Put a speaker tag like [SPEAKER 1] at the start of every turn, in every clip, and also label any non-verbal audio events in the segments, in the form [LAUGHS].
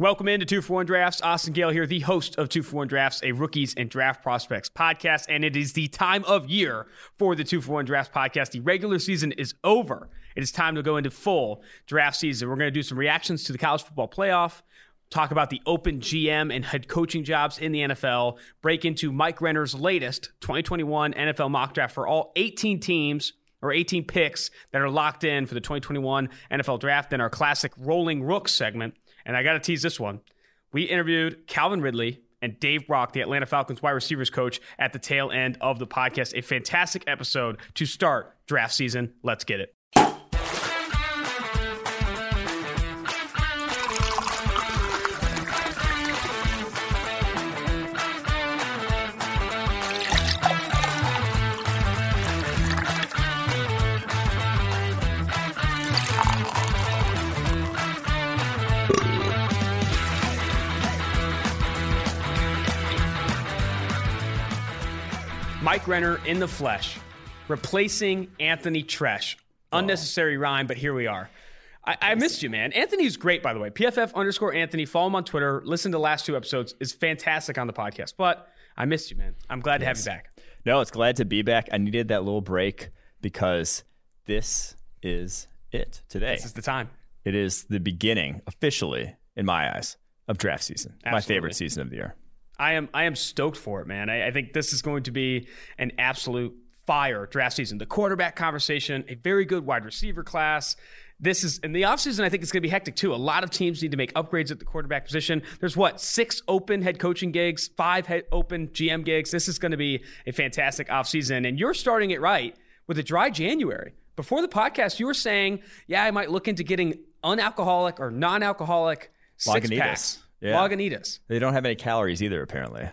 [SPEAKER 1] Welcome into Two for One Drafts. Austin Gayle here, the host of Two for One Drafts, a rookies and draft prospects podcast. And it is the time of year for the Two for One Drafts podcast. The regular season is over. It is time to go into full draft season. We're going to do some reactions to the college football playoff, talk about the open GM and head coaching jobs in the NFL, break into Mike Renner's latest 2021 NFL mock draft for all 18 teams or 18 picks that are locked in for the 2021 NFL draft, then our classic Rolling Rook segment and I got to tease this one. We interviewed Calvin Ridley and Dave Brock, the Atlanta Falcons wide receivers coach, at the tail end of the podcast. A fantastic episode to start draft season. Let's get it. Mike Renner in the flesh, replacing Anthony Treash. Unnecessary oh. rhyme, but here we are. I, I missed you, man. Anthony's great, by the way. PFF underscore Anthony. Follow him on Twitter. Listen to the last two episodes. is fantastic on the podcast. But I missed you, man. I'm glad yes. to have you back.
[SPEAKER 2] No, it's glad to be back. I needed that little break because this is it today.
[SPEAKER 1] This is the time.
[SPEAKER 2] It is the beginning, officially, in my eyes, of draft season. Absolutely. My favorite season of the year.
[SPEAKER 1] I am I am stoked for it, man. I, I think this is going to be an absolute fire draft season. The quarterback conversation, a very good wide receiver class. This is in the offseason, I think it's going to be hectic too. A lot of teams need to make upgrades at the quarterback position. There's what, six open head coaching gigs, five head open GM gigs. This is going to be a fantastic offseason. And you're starting it right with a dry January. Before the podcast, you were saying, yeah, I might look into getting unalcoholic or non alcoholic six packs. Yeah. Lagunitas.
[SPEAKER 2] They don't have any calories either, apparently.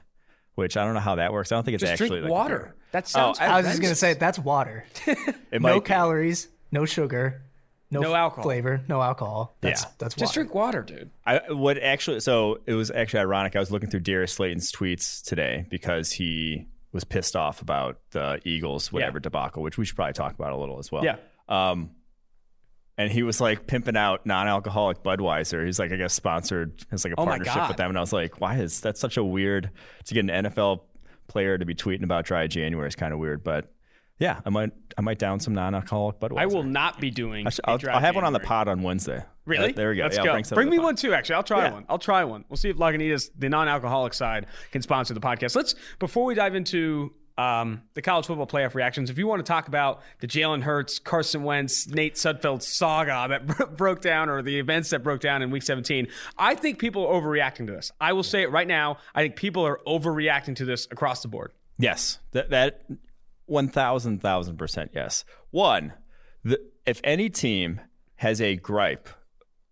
[SPEAKER 2] Which I don't know how that works. I don't think it's
[SPEAKER 1] just
[SPEAKER 2] actually
[SPEAKER 1] drink
[SPEAKER 2] like
[SPEAKER 1] water. [LAUGHS] That sounds.
[SPEAKER 3] Oh, I was just gonna say that's water. [LAUGHS] no calories, no sugar, no, no alcohol flavor, no alcohol. That's, yeah, that's water.
[SPEAKER 1] just drink water, dude.
[SPEAKER 2] I would actually. So it was actually ironic. I was looking through Darius Slayton's tweets today because he was pissed off about the Eagles whatever yeah. debacle, which we should probably talk about a little as well.
[SPEAKER 1] Yeah. Um,
[SPEAKER 2] and he was like pimping out non-alcoholic Budweiser. He's like, I guess sponsored has like a oh partnership with them, and I was like, why is that such a weird to get an NFL player to be tweeting about dry January is kind of weird, but. Yeah, I might I might down some non-alcoholic Budweiser. I
[SPEAKER 1] will not be doing.
[SPEAKER 2] I will have
[SPEAKER 1] January.
[SPEAKER 2] one on the pod on Wednesday.
[SPEAKER 1] Really?
[SPEAKER 2] Uh, there we go.
[SPEAKER 1] Let's
[SPEAKER 2] yeah,
[SPEAKER 1] go.
[SPEAKER 2] bring,
[SPEAKER 1] bring me one too. Actually, I'll try yeah. one. I'll try one. We'll see if Lagunitas, the non-alcoholic side, can sponsor the podcast. Let's before we dive into um, the college football playoff reactions. If you want to talk about the Jalen Hurts, Carson Wentz, Nate Sudfeld saga that [LAUGHS] broke down, or the events that broke down in Week 17, I think people are overreacting to this. I will say it right now. I think people are overreacting to this across the board.
[SPEAKER 2] Yes, that that one thousand thousand percent yes. One, the, if any team has a gripe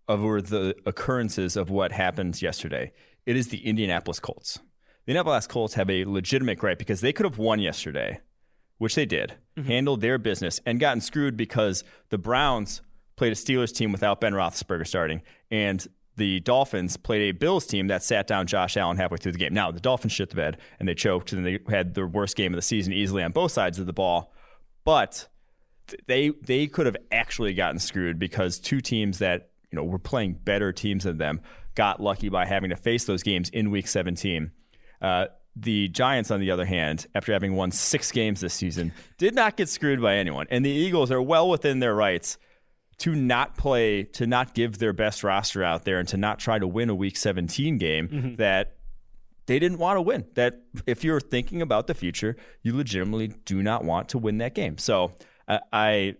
[SPEAKER 2] over the occurrences of what happened yesterday, it is the Indianapolis Colts the Indianapolis Colts have a legitimate gripe because they could have won yesterday, which they did, mm-hmm. handled their business, and gotten screwed because the Browns played a Steelers team without Ben Roethlisberger starting, and the Dolphins played a Bills team that sat down Josh Allen halfway through the game. Now, the Dolphins shit the bed and they choked and they had the worst game of the season easily on both sides of the ball. But they they could have actually gotten screwed because two teams that you know were playing better teams than them got lucky by having to face those games in Week 17. Uh, the Giants, on the other hand, after having won six games this season, did not get screwed by anyone. And the Eagles are well within their rights to not play, to not give their best roster out there, and to not try to win a Week 17 game mm-hmm. that they didn't want to win. That if you're thinking about the future, you legitimately do not want to win that game. So uh, I,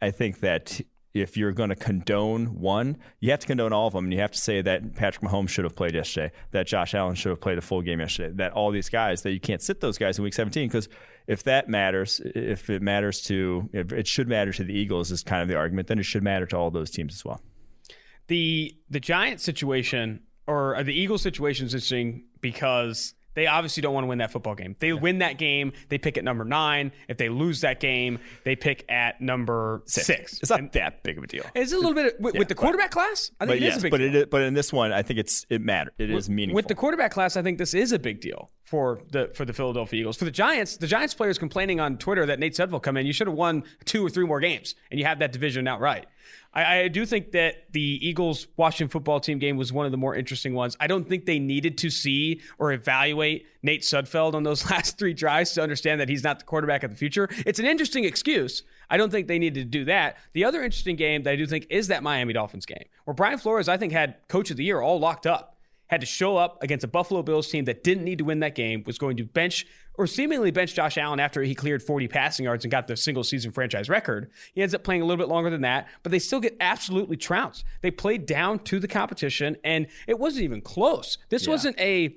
[SPEAKER 2] I think that if you're going to condone one, you have to condone all of them. And you have to say that Patrick Mahomes should have played yesterday, that Josh Allen should have played a full game yesterday, that all these guys, that you can't sit those guys in week 17. Because if that matters, if it matters to, if it should matter to the Eagles, is kind of the argument, then it should matter to all those teams as well.
[SPEAKER 1] The, the Giant situation or the Eagles situation is interesting because they obviously don't want to win that football game. They yeah. win that game, they pick at number nine. If they lose that game, they pick at number six. six.
[SPEAKER 2] It's not and that big of a deal.
[SPEAKER 1] It's a little bit with, yeah, with the quarterback but, class. I think it yes, is a big
[SPEAKER 2] but
[SPEAKER 1] deal.
[SPEAKER 2] It, but in this one, I think it's it matters. It with, is meaningful.
[SPEAKER 1] With the quarterback class, I think this is a big deal for the for the Philadelphia Eagles. For the Giants, the Giants players complaining on Twitter that Nate Sudfeld come in. You should have won two or three more games, and you have that division outright. I, I do think that the Eagles Washington football team game was one of the more interesting ones. I don't think they needed to see or evaluate Nate Sudfeld on those [LAUGHS] last three drives to understand that he's not the quarterback of the future. It's an interesting excuse. I don't think they needed to do that. The other interesting game that I do think is that Miami Dolphins game, where Brian Flores, I think, had coach of the year all locked up had to show up against a Buffalo Bills team that didn't need to win that game, was going to bench or seemingly bench Josh Allen after he cleared 40 passing yards and got the single season franchise record. He ends up playing a little bit longer than that, but they still get absolutely trounced. They played down to the competition, and it wasn't even close. This yeah. wasn't a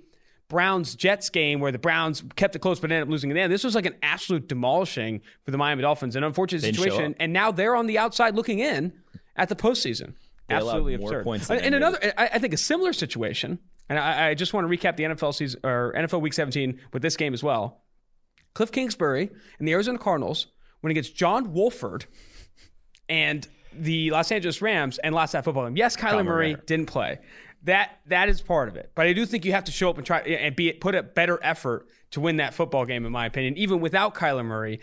[SPEAKER 1] Browns Jets game where the Browns kept it close but ended up losing in the end. This was like an absolute demolishing for the Miami Dolphins, an unfortunate situation. And now they're on the outside looking in at the postseason. Absolutely absurd. Points uh, and another, I, I think a similar situation, and I, I, just want to recap the NFL season or NFL Week 17 with this game as well. Cliff Kingsbury and the Arizona Cardinals when against John Wolford and the Los Angeles Rams and lost that football game. Yes, Kyler Murray didn't play. That that is part of it, but I do think you have to show up and try and be put a better effort to win that football game, in my opinion. Even without Kyler Murray,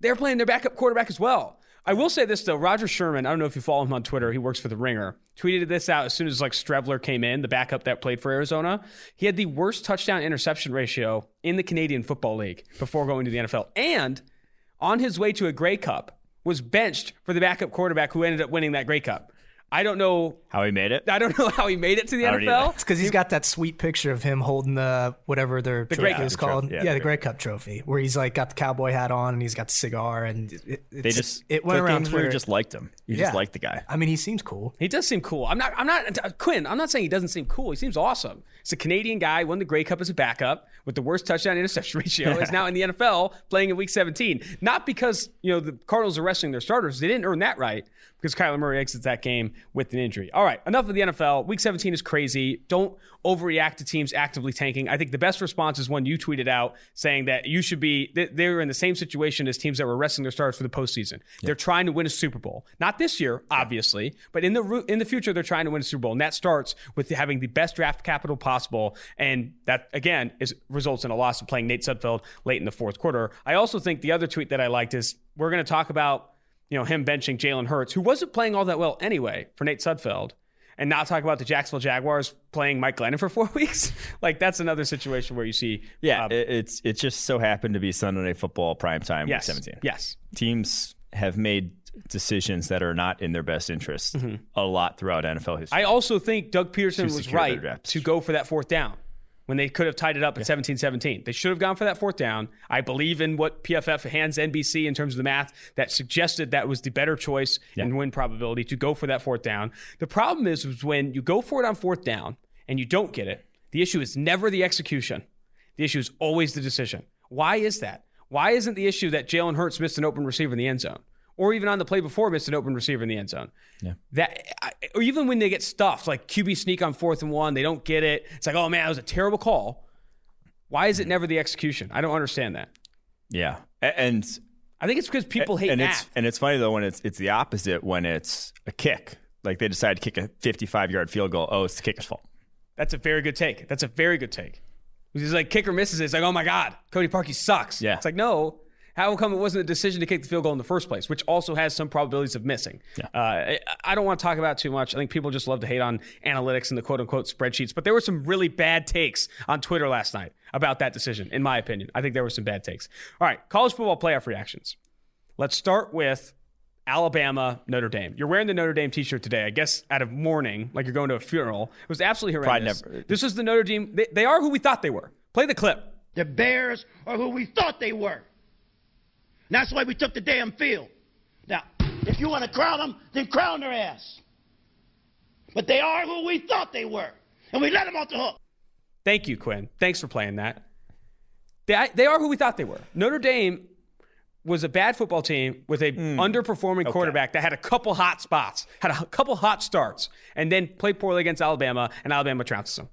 [SPEAKER 1] they're playing their backup quarterback as well. I will say this though, Roger Sherman. I don't know if you follow him on Twitter. He works for the Ringer. Tweeted this out as soon as like Streveler came in, the backup that played for Arizona. He had the worst touchdown interception ratio in the Canadian Football League before going to the NFL, and on his way to a Grey Cup was benched for the backup quarterback who ended up winning that Grey Cup. I don't know
[SPEAKER 2] how he made it.
[SPEAKER 1] I don't [LAUGHS] know how he made it to the NFL.
[SPEAKER 3] It's because he's got that sweet picture of him holding the whatever their the trophy is called. yeah, yeah the Grey Cup trophy, where he's like got the cowboy hat on and he's got the cigar, and it,
[SPEAKER 2] they just it went around. Twitter. just liked him. You yeah. just liked the guy.
[SPEAKER 3] I mean, he seems cool.
[SPEAKER 1] He does seem cool. I'm not. I'm not uh, Quinn. I'm not saying he doesn't seem cool. He seems awesome. He's a Canadian guy. Won the Grey Cup as a backup with the worst touchdown interception [LAUGHS] ratio. is now in the NFL playing in Week 17. Not because you know the Cardinals are resting their starters. They didn't earn that right because Kyler Murray exits that game with an injury. All right, enough of the NFL. Week 17 is crazy. Don't overreact to teams actively tanking. I think the best response is one you tweeted out saying that you should be, they're in the same situation as teams that were resting their stars for the postseason. They're trying to win a Super Bowl. Not this year, obviously, but in the in the future, they're trying to win a Super Bowl. And that starts with having the best draft capital possible. And that, again, is results in a loss of playing Nate Sudfeld late in the fourth quarter. I also think the other tweet that I liked is we're going to talk about you know, him benching Jalen Hurts, who wasn't playing all that well anyway for Nate Sudfeld, and not talk about the Jacksonville Jaguars playing Mike Glennon for [LAUGHS] four weeks. like that's another situation where you see.
[SPEAKER 2] Yeah, uh, it's it just so happened to be Sunday Night Football prime time
[SPEAKER 1] yes,
[SPEAKER 2] week 17.
[SPEAKER 1] Yes,
[SPEAKER 2] teams have made decisions that are not in their best interest mm-hmm. a lot throughout NFL history.
[SPEAKER 1] I also think Doug Pederson was right to go for that fourth down when they could have tied it up at 17 yeah. 17. They should have gone for that fourth down. I believe in what PFF hands NBC in terms of the math that suggested that was the better choice yeah. in win probability to go for that fourth down. The problem is, is when you go for it on fourth down and you don't get it, the issue is never the execution. The issue is always the decision. Why is that? Why isn't the issue that Jalen Hurts missed an open receiver in the end zone? Or even on the play before missed an open receiver in the end zone. Yeah. That or even when they get stuffed, like QB sneak on fourth and one, they don't get it. It's like, oh man, that was a terrible call. Why is it mm-hmm. never the execution? I don't understand that.
[SPEAKER 2] Yeah, and
[SPEAKER 1] I think it's because people hate
[SPEAKER 2] and
[SPEAKER 1] math.
[SPEAKER 2] It's, and it's funny though when it's it's the opposite when it's a kick. Like they decide to kick a 55 yard field goal. Oh, it's the kicker's fault.
[SPEAKER 1] That's a very good take. That's a very good take. He's like kicker misses it. It's like, oh my god, Cody Parkey sucks. Yeah. It's like no, how come it wasn't a decision to kick the field goal in the first place, which also has some probabilities of missing? Yeah. Uh, I don't want to talk about too much. I think people just love to hate on analytics and the quote unquote spreadsheets, but there were some really bad takes on Twitter last night about that decision, in my opinion. I think there were some bad takes. All right, college football playoff reactions. Let's start with Alabama, Notre Dame. You're wearing the Notre Dame t-shirt today, I guess out of mourning, like you're going to a funeral. It was absolutely horrendous. Never, this is the Notre Dame. They, they are who we thought they were. Play the clip.
[SPEAKER 4] The Bears are who we thought they were. And that's why we took the damn field. Now, if you want to crown them, then crown their ass. But they are who we thought they were. And we let them off the hook.
[SPEAKER 1] Thank you, Quinn. Thanks for playing that. They, they are who we thought they were. Notre Dame was a bad football team with a mm. underperforming okay. quarterback that had a couple hot spots, had a couple hot starts, and then played poorly against Alabama, and Alabama trounced them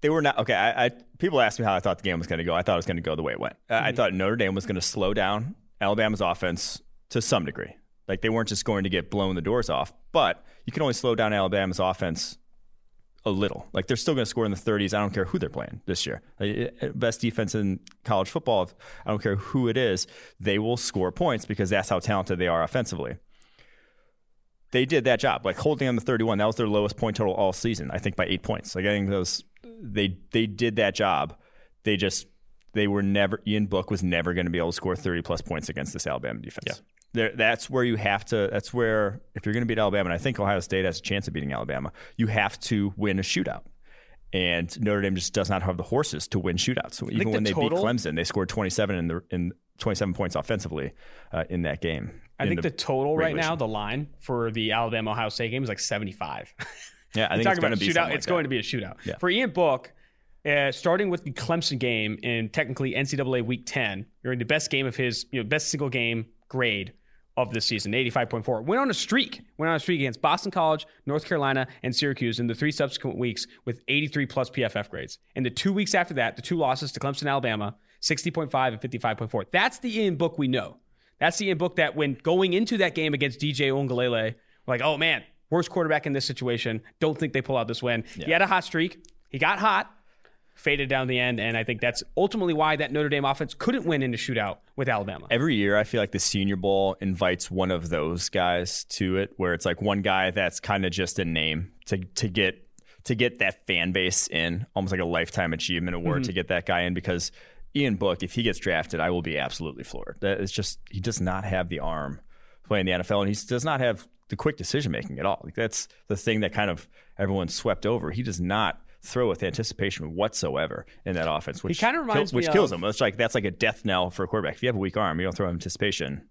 [SPEAKER 2] they were not okay. I, I, people asked me how I thought the game was going to go. I thought it was going to go the way it went. Mm-hmm. I thought Notre Dame was going to slow down Alabama's offense to some degree. Like they weren't just going to get blown the doors off, but you can only slow down Alabama's offense a little. Like they're still going to score in the 30s. I don't care who they're playing this year. Best defense in college football. I don't care who it is. They will score points because that's how talented they are offensively. They did that job, like holding on the 31. That was their lowest point total all season. I think by eight points. Like I think those they they did that job. They just they were never Ian Book was never going to be able to score 30 plus points against this Alabama defense. Yeah. There, that's where you have to. That's where if you're going to beat Alabama, and I think Ohio State has a chance of beating Alabama, you have to win a shootout. And Notre Dame just does not have the horses to win shootouts. So even when they total, beat Clemson, they scored 27 in the in 27 points offensively uh, in that game.
[SPEAKER 1] I think the, the total right now, the line for the Alabama Ohio State game is like 75. [LAUGHS]
[SPEAKER 2] Yeah, I think it's going to
[SPEAKER 1] be a shootout.
[SPEAKER 2] Like
[SPEAKER 1] it's that. going to be a shootout yeah. for Ian Book. Uh, starting with the Clemson game in technically NCAA Week 10, you're in the best game of his, you know, best single game grade of the season, 85.4. Went on a streak, went on a streak against Boston College, North Carolina, and Syracuse in the three subsequent weeks with 83 plus PFF grades. And the two weeks after that, the two losses to Clemson, Alabama, 60.5 and 55.4. That's the Ian Book we know. That's the Ian Book that when going into that game against DJ Uiagalelei, we're like, oh man, worst quarterback in this situation. Don't think they pull out this win. Yeah. He had a hot streak. He got hot faded down the end. And I think that's ultimately why that Notre Dame offense couldn't win in a shootout with Alabama.
[SPEAKER 2] Every year, I feel like the Senior Bowl invites one of those guys to it, where it's like one guy that's kind of just a name to to get to get that fan base in, almost like a lifetime achievement award mm-hmm. to get that guy in because. Ian Book, if he gets drafted, I will be absolutely floored. That is just he does not have the arm playing the NFL, and he does not have the quick decision making at all. Like that's the thing that kind of everyone swept over. He does not throw with anticipation whatsoever in that offense, which
[SPEAKER 1] kind of reminds
[SPEAKER 2] kill, which kills
[SPEAKER 1] of,
[SPEAKER 2] him. It's like that's like a death knell for a quarterback. If you have a weak arm, you don't throw anticipation,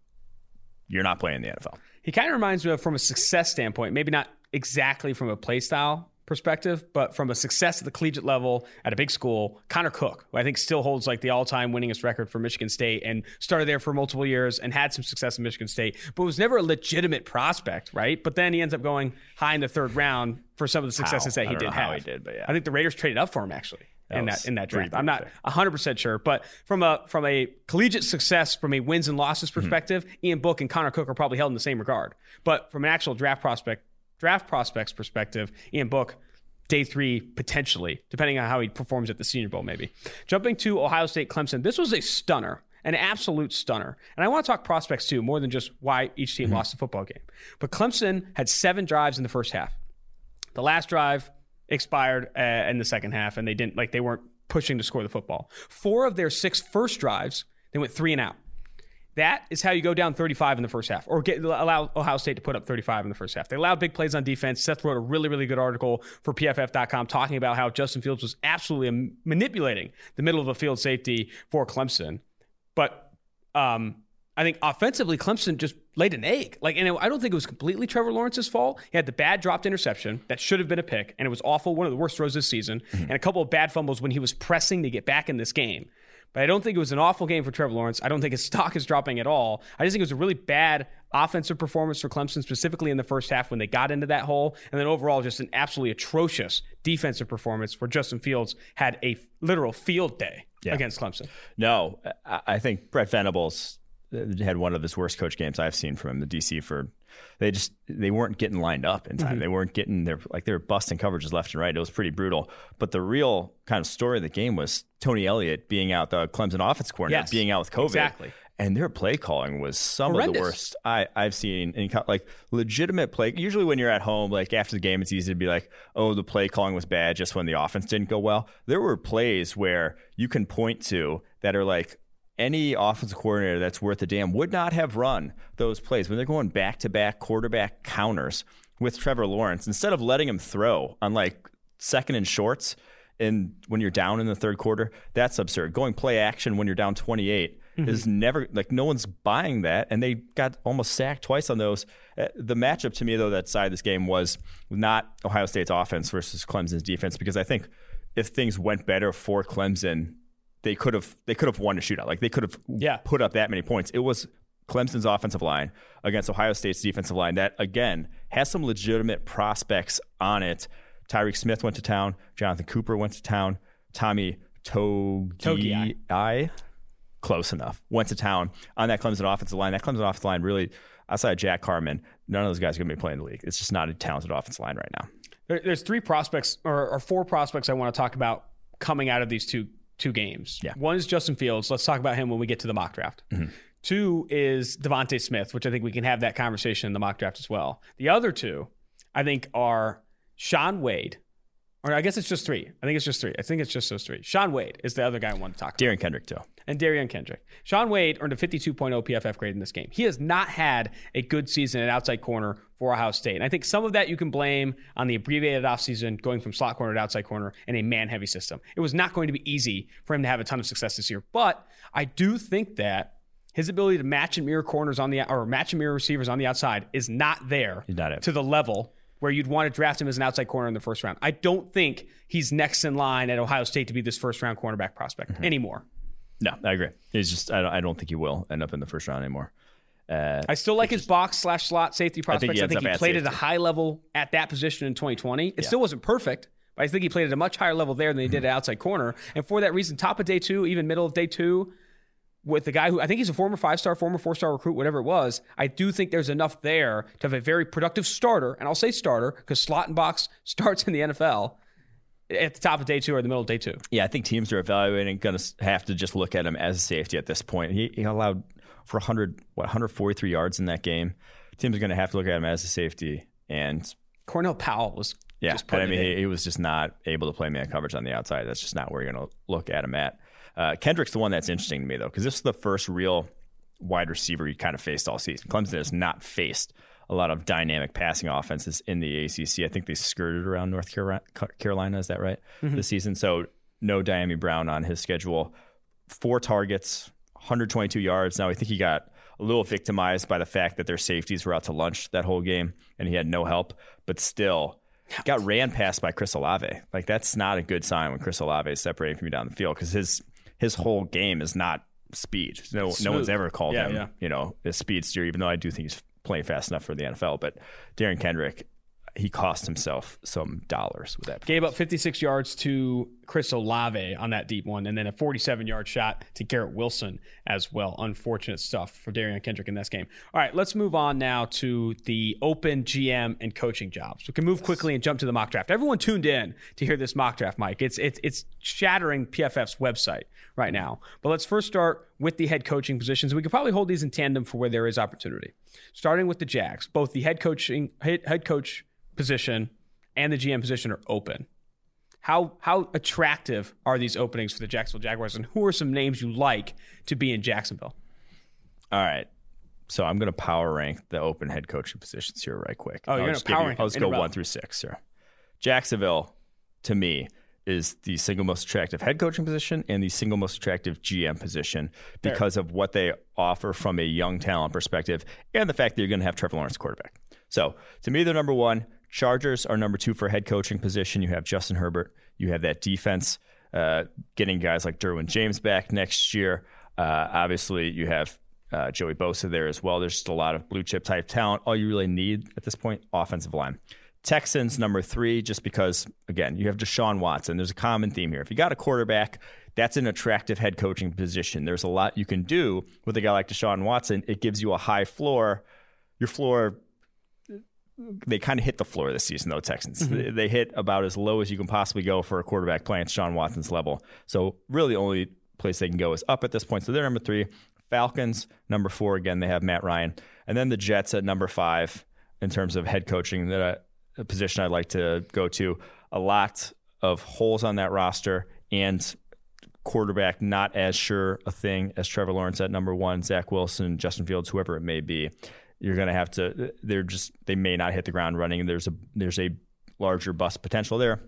[SPEAKER 2] you're not playing the NFL.
[SPEAKER 1] He kind of reminds me of from a success standpoint, maybe not exactly from a play style perspective, but from a success at the collegiate level at a big school, Connor Cook, who I think still holds like the all-time winningest record for Michigan State and started there for multiple years and had some success in Michigan State, but was never a legitimate prospect, right? But then he ends up going high in the third round for some of the successes
[SPEAKER 2] how?
[SPEAKER 1] that he did have.
[SPEAKER 2] he did, but yeah.
[SPEAKER 1] I think the Raiders traded up for him actually. That in that in that draft. I'm not 100% sure, but from a from a collegiate success from a wins and losses mm-hmm. perspective, mm-hmm. Ian Book and Connor Cook are probably held in the same regard. But from an actual draft prospect draft prospects perspective, Ian Book day three potentially, depending on how he performs at the Senior Bowl, maybe. Jumping to Ohio State Clemson, this was a stunner, an absolute stunner. And I want to talk prospects too, more than just why each team mm-hmm. lost the football game. But Clemson had seven drives in the first half. The last drive expired uh, in the second half, and they didn't like they weren't pushing to score the football. Four of their six first drives, they went three and out. That is how you go down 35 in the first half, or get, allow Ohio State to put up 35 in the first half. They allowed big plays on defense. Seth wrote a really, really good article for PFF.com talking about how Justin Fields was absolutely manipulating the middle of a field safety for Clemson. But um, I think offensively, Clemson just laid an egg. Like, and I don't think it was completely Trevor Lawrence's fault. He had the bad dropped interception that should have been a pick, and it was awful, one of the worst throws this season, mm-hmm. and a couple of bad fumbles when he was pressing to get back in this game. But I don't think it was an awful game for Trevor Lawrence. I don't think his stock is dropping at all. I just think it was a really bad offensive performance for Clemson, specifically in the first half when they got into that hole. And then overall, just an absolutely atrocious defensive performance where Justin Fields had a literal field day yeah. against Clemson.
[SPEAKER 2] No, I think Brent Venables had one of his worst coach games I've seen from him, the DC for they just they weren't getting lined up in time. Mm-hmm. They weren't getting their like they were busting coverages left and right. It was pretty brutal. But the real kind of story of the game was Tony Elliott being out, the Clemson offense coordinator yes, being out with COVID.
[SPEAKER 1] Exactly.
[SPEAKER 2] And their play calling was some Horrendous. of the worst I, I've seen. In, like legitimate play. Usually, when you're at home, like after the game, it's easy to be like, "Oh, the play calling was bad," just when the offense didn't go well. There were plays where you can point to that are like, any offensive coordinator that's worth a damn would not have run those plays. When they're going back to back quarterback counters with Trevor Lawrence instead of letting him throw on like second and shorts and when you're down in the third quarter that's absurd. Going play action when you're down 28 mm-hmm. is never like no one's buying that and they got almost sacked twice on those. Uh, the matchup to me though that side of this game was not Ohio State's offense versus Clemson's defense because I think if things went better for Clemson they could have they could have won a shootout. Like they could have
[SPEAKER 1] yeah.
[SPEAKER 2] put up that many points. It was Clemson's offensive line against Ohio State's defensive line that again has some legitimate prospects on it. Tyreke Smith went to town. Jonathan Cooper went to town. Tommy Togiai, close enough, went to town on that Clemson offensive line. That Clemson offensive line really, outside of Jack Carman, none of those guys are going to be playing the league. It's just not a talented offensive line right now.
[SPEAKER 1] There's three prospects or, or four prospects I want to talk about coming out of these two two games.
[SPEAKER 2] Yeah.
[SPEAKER 1] One is Justin Fields. Let's talk about him when we get to the mock draft. Mm-hmm. Two is DeVonta Smith, which I think we can have that conversation in the mock draft as well. The other two, I think, are Shaun Wade. Or I guess it's just three. I think it's just three. I think it's just those three. Shaun Wade is the other guy I want to talk
[SPEAKER 2] about. Derion Kendrick, too.
[SPEAKER 1] And Derion Kendrick. Shaun Wade earned a 52.0 PFF grade in this game. He has not had a good season at outside corner for Ohio State. And I think some of that you can blame on the abbreviated offseason going from slot corner to outside corner in a man heavy system. It was not going to be easy for him to have a ton of success this year. But I do think that his ability to match and mirror corners on the or match and mirror receivers on the outside is not there
[SPEAKER 2] not
[SPEAKER 1] to the level where you'd want to draft him as an outside corner in the first round. I don't think he's next in line at Ohio State to be this first round cornerback prospect mm-hmm. anymore.
[SPEAKER 2] No, I agree. He's just I don't, I don't think he will end up in the first round anymore.
[SPEAKER 1] Uh, I still like his is, box slash slot safety prospects. I think he, I think he played at, at a high level at that position in 2020. It yeah. still wasn't perfect, but I think he played at a much higher level there than he did at outside corner. And for that reason, top of day two, even middle of day two, with the guy who I think he's a former five star, former four star recruit, whatever it was, I do think there's enough there to have a very productive starter. And I'll say starter because slot and box [LAUGHS] starts in the NFL at the top of day two or the middle of day two.
[SPEAKER 2] Yeah, I think teams are evaluating, going to have to just look at him as a safety at this point. He, he allowed for 100, what, 143 yards in that game. Teams are going to have to look at him as a safety. And
[SPEAKER 1] Cornell Powell was
[SPEAKER 2] yeah, but I mean, he, he, was just not able to play man coverage on the outside. That's just not where you're going to look at him at. Uh, Kendrick's the one that's interesting to me, though, because this is the first real wide receiver he kind of faced all season. Clemson has not faced a lot of dynamic passing offenses in the ACC. I think they skirted around North Carolina. Is that right? Mm-hmm. This season. So no Dyami Brown on his schedule. Four targets, 122 yards. Now I think he got a little victimized by the fact that their safeties were out to lunch that whole game and he had no help, but still got ran past by Chris Olave. Like that's not a good sign when Chris Olave is separating from you down the field because his his whole game is not speed. No, no one's ever called yeah, him, yeah. you know, a speedster. Even though I do think he's playing fast enough for the NFL. But Darren Kendrick, he cost himself some dollars with that.
[SPEAKER 1] Gave up 56 yards to Chris Olave on that deep one, and then a 47 yard shot to Garrett Wilson as well. Unfortunate stuff for Derion Kendrick in this game. All right, let's move on now to the open GM and coaching jobs. We can move quickly and jump to the mock draft. Everyone tuned in to hear this mock draft, Mike. It's it's it's shattering PFF's website right now. But let's first start with the head coaching positions. We could probably hold these in tandem for where there is opportunity. Starting with the Jags, both the head coaching head coach position and the GM position are open. How how attractive are these openings for the Jacksonville Jaguars, and who are some names you like to be in Jacksonville?
[SPEAKER 2] All right, so I'm going to power rank the open head coaching positions here right quick.
[SPEAKER 1] Oh, you're going to power
[SPEAKER 2] rank? I'll just go one through six here. Jacksonville, to me, is the single most attractive head coaching position and the single most attractive GM position because Fair. of what they offer from a young talent perspective and the fact that you're going to have Trevor Lawrence quarterback. So to me, they're number one. Chargers are number two for head coaching position. You have Justin Herbert. You have that defense, uh, getting guys like Derwin James back next year. Uh, obviously, you have uh, Joey Bosa there as well. There's just a lot of blue chip type talent. All you really need at this point, offensive line. Texans number three, just because again you have Deshaun Watson. There's a common theme here. If you got a quarterback, that's an attractive head coaching position. There's a lot you can do with a guy like Deshaun Watson. It gives you a high floor. Your floor they kind of hit the floor this season, though. Texans mm-hmm. they hit about as low as you can possibly go for a quarterback playing at Sean Watson's level. So really, the only place they can go is up at this point. So they're number three. Falcons number four. Again, they have Matt Ryan, and then the Jets at number five in terms of head coaching. That a position I'd like to go to. A lot of holes on that roster and quarterback not as sure a thing as Trevor Lawrence at number one, Zach Wilson, Justin Fields, whoever it may be you're going to have to. They're just they may not hit the ground running. There's a there's a larger bust potential there.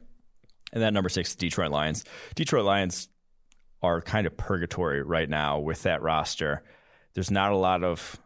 [SPEAKER 2] And that number six, Detroit Lions. Detroit Lions are kind of purgatory right now with that roster. There's not a lot of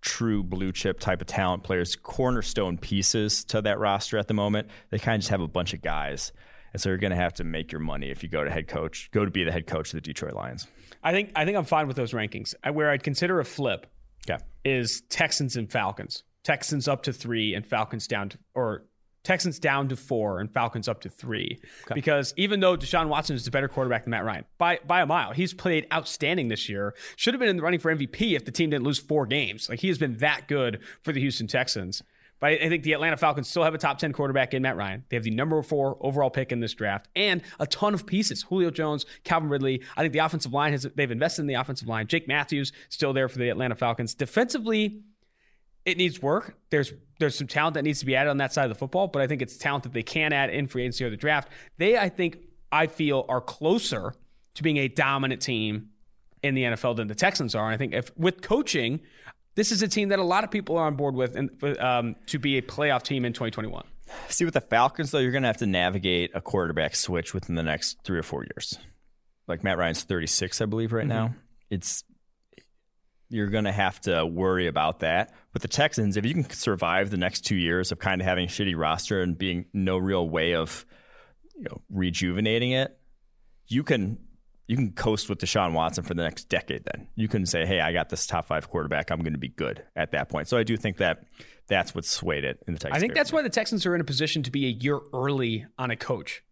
[SPEAKER 2] true blue chip type of talent players, cornerstone pieces to that roster at the moment. They kind of just have a bunch of guys. And so you're going to have to make your money if you go to head coach, go to be the head coach of the Detroit Lions.
[SPEAKER 1] I think I think I'm fine with those rankings. Where I'd consider a flip
[SPEAKER 2] yeah.
[SPEAKER 1] is Texans and Falcons. Texans up to three and Falcons down to, or Texans down to four and Falcons up to three. Okay. Because even though Deshaun Watson is the better quarterback than Matt Ryan by by a mile, he's played outstanding this year. Should have been in the running for MVP if the team didn't lose four games. Like he has been that good for the Houston Texans. But I think the Atlanta Falcons still have a top 10 quarterback in Matt Ryan. They have the number four overall pick in this draft and a ton of pieces. Julio Jones, Calvin Ridley. I think the offensive line has, they've invested in the offensive line. Jake Matthews still there for the Atlanta Falcons. Defensively, it needs work. There's there's some talent that needs to be added on that side of the football, but I think it's talent that they can add in free agency or the draft. They, I think, I feel are closer to being a dominant team in the NFL than the Texans are. And I think if with coaching, this is a team that a lot of people are on board with and, um, to be a playoff team in 2021.
[SPEAKER 2] See, with the Falcons, though, you're going to have to navigate a quarterback switch within the next three or four years. Like Matt Ryan's 36, I believe, right mm-hmm. now. It's you're going to have to worry about that. With the Texans, if you can survive the next two years of kind of having a shitty roster and being no real way of you know rejuvenating it, you can you can coast with Deshaun Watson for the next decade. Then you can say, "Hey, I got this top five quarterback. I'm going to be good at that point." So I do think that that's what swayed it in the Texans.
[SPEAKER 1] I think that's why the Texans are in a position to be a year early on a coach,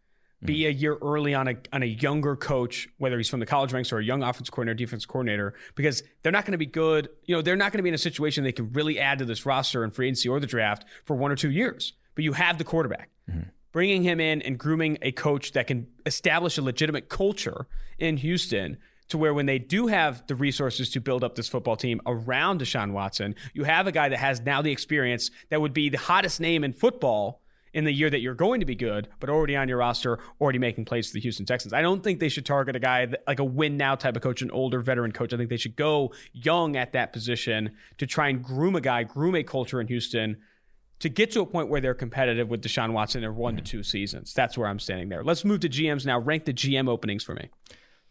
[SPEAKER 1] be mm-hmm. a year early on a on a younger coach, whether he's from the college ranks or a young offense coordinator, defense coordinator, because they're not going to be good. You know, they're not going to be in a situation they can really add to this roster in free agency or the draft for one or two years. But you have the quarterback. Mm-hmm bringing him in and grooming a coach that can establish a legitimate culture in Houston to where when they do have the resources to build up this football team around Deshaun Watson, you have a guy that has now the experience that would be the hottest name in football in the year that you're going to be good, but already on your roster, already making plays for the Houston Texans. I don't think they should target a guy that, like a win now type of coach, an older veteran coach. I think they should go young at that position to try and groom a guy, groom a culture in Houston to get to a point where they're competitive with Deshaun Watson in one to two seasons. That's where I'm standing there. Let's move to GMs now. Rank the GM openings for me.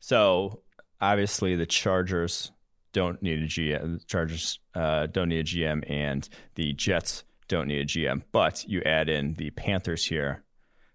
[SPEAKER 2] So obviously the Chargers don't need a GM. The Chargers uh, don't need a GM, and the Jets don't need a GM. But you add in the Panthers here,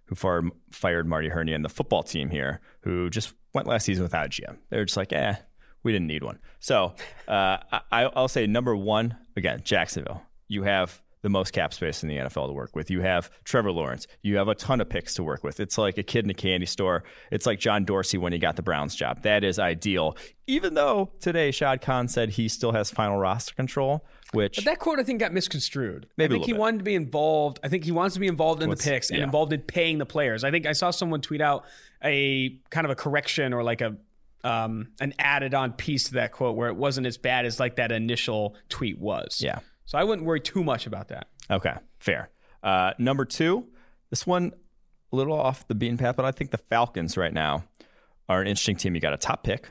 [SPEAKER 2] who far, fired Marty Hurney and the football team here, who just went last season without a GM. They're just like, eh, we didn't need one. So uh, I, I'll say number one again, Jacksonville. You have the most cap space in the NFL to work with. You have Trevor Lawrence. You have a ton of picks to work with. It's like a kid in a candy store. It's like John Dorsey when he got the Browns job. That is ideal. Even though today Shad Khan said he still has final roster control, which
[SPEAKER 1] but that quote I think got misconstrued. Maybe I think he bit. wanted to be involved. I think he wants to be involved in What's, the picks and yeah. involved in paying the players. I think I saw someone tweet out a kind of a correction or like a um, an added on piece to that quote where it wasn't as bad as like that initial tweet was.
[SPEAKER 2] Yeah.
[SPEAKER 1] So I wouldn't worry too much about that.
[SPEAKER 2] Okay, fair. Uh, number two, this one a little off the beaten path, but I think the Falcons right now are an interesting team. You got a top pick.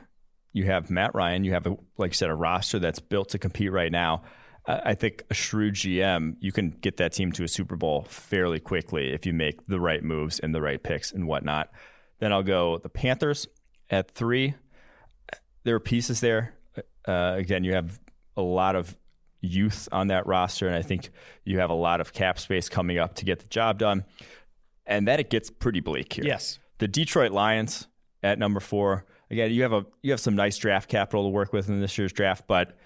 [SPEAKER 2] You have Matt Ryan. You have, a, like you said, a roster that's built to compete right now. I think a shrewd GM, you can get that team to a Super Bowl fairly quickly if you make the right moves and the right picks and whatnot. Then I'll go the Panthers at three. There are pieces there. Uh, again, you have a lot of youth on that roster, and I think you have a lot of cap space coming up to get the job done. And that it gets pretty bleak here.
[SPEAKER 1] Yes.
[SPEAKER 2] The Detroit Lions at number four. Again, you have a you have some nice draft capital to work with in this year's draft, but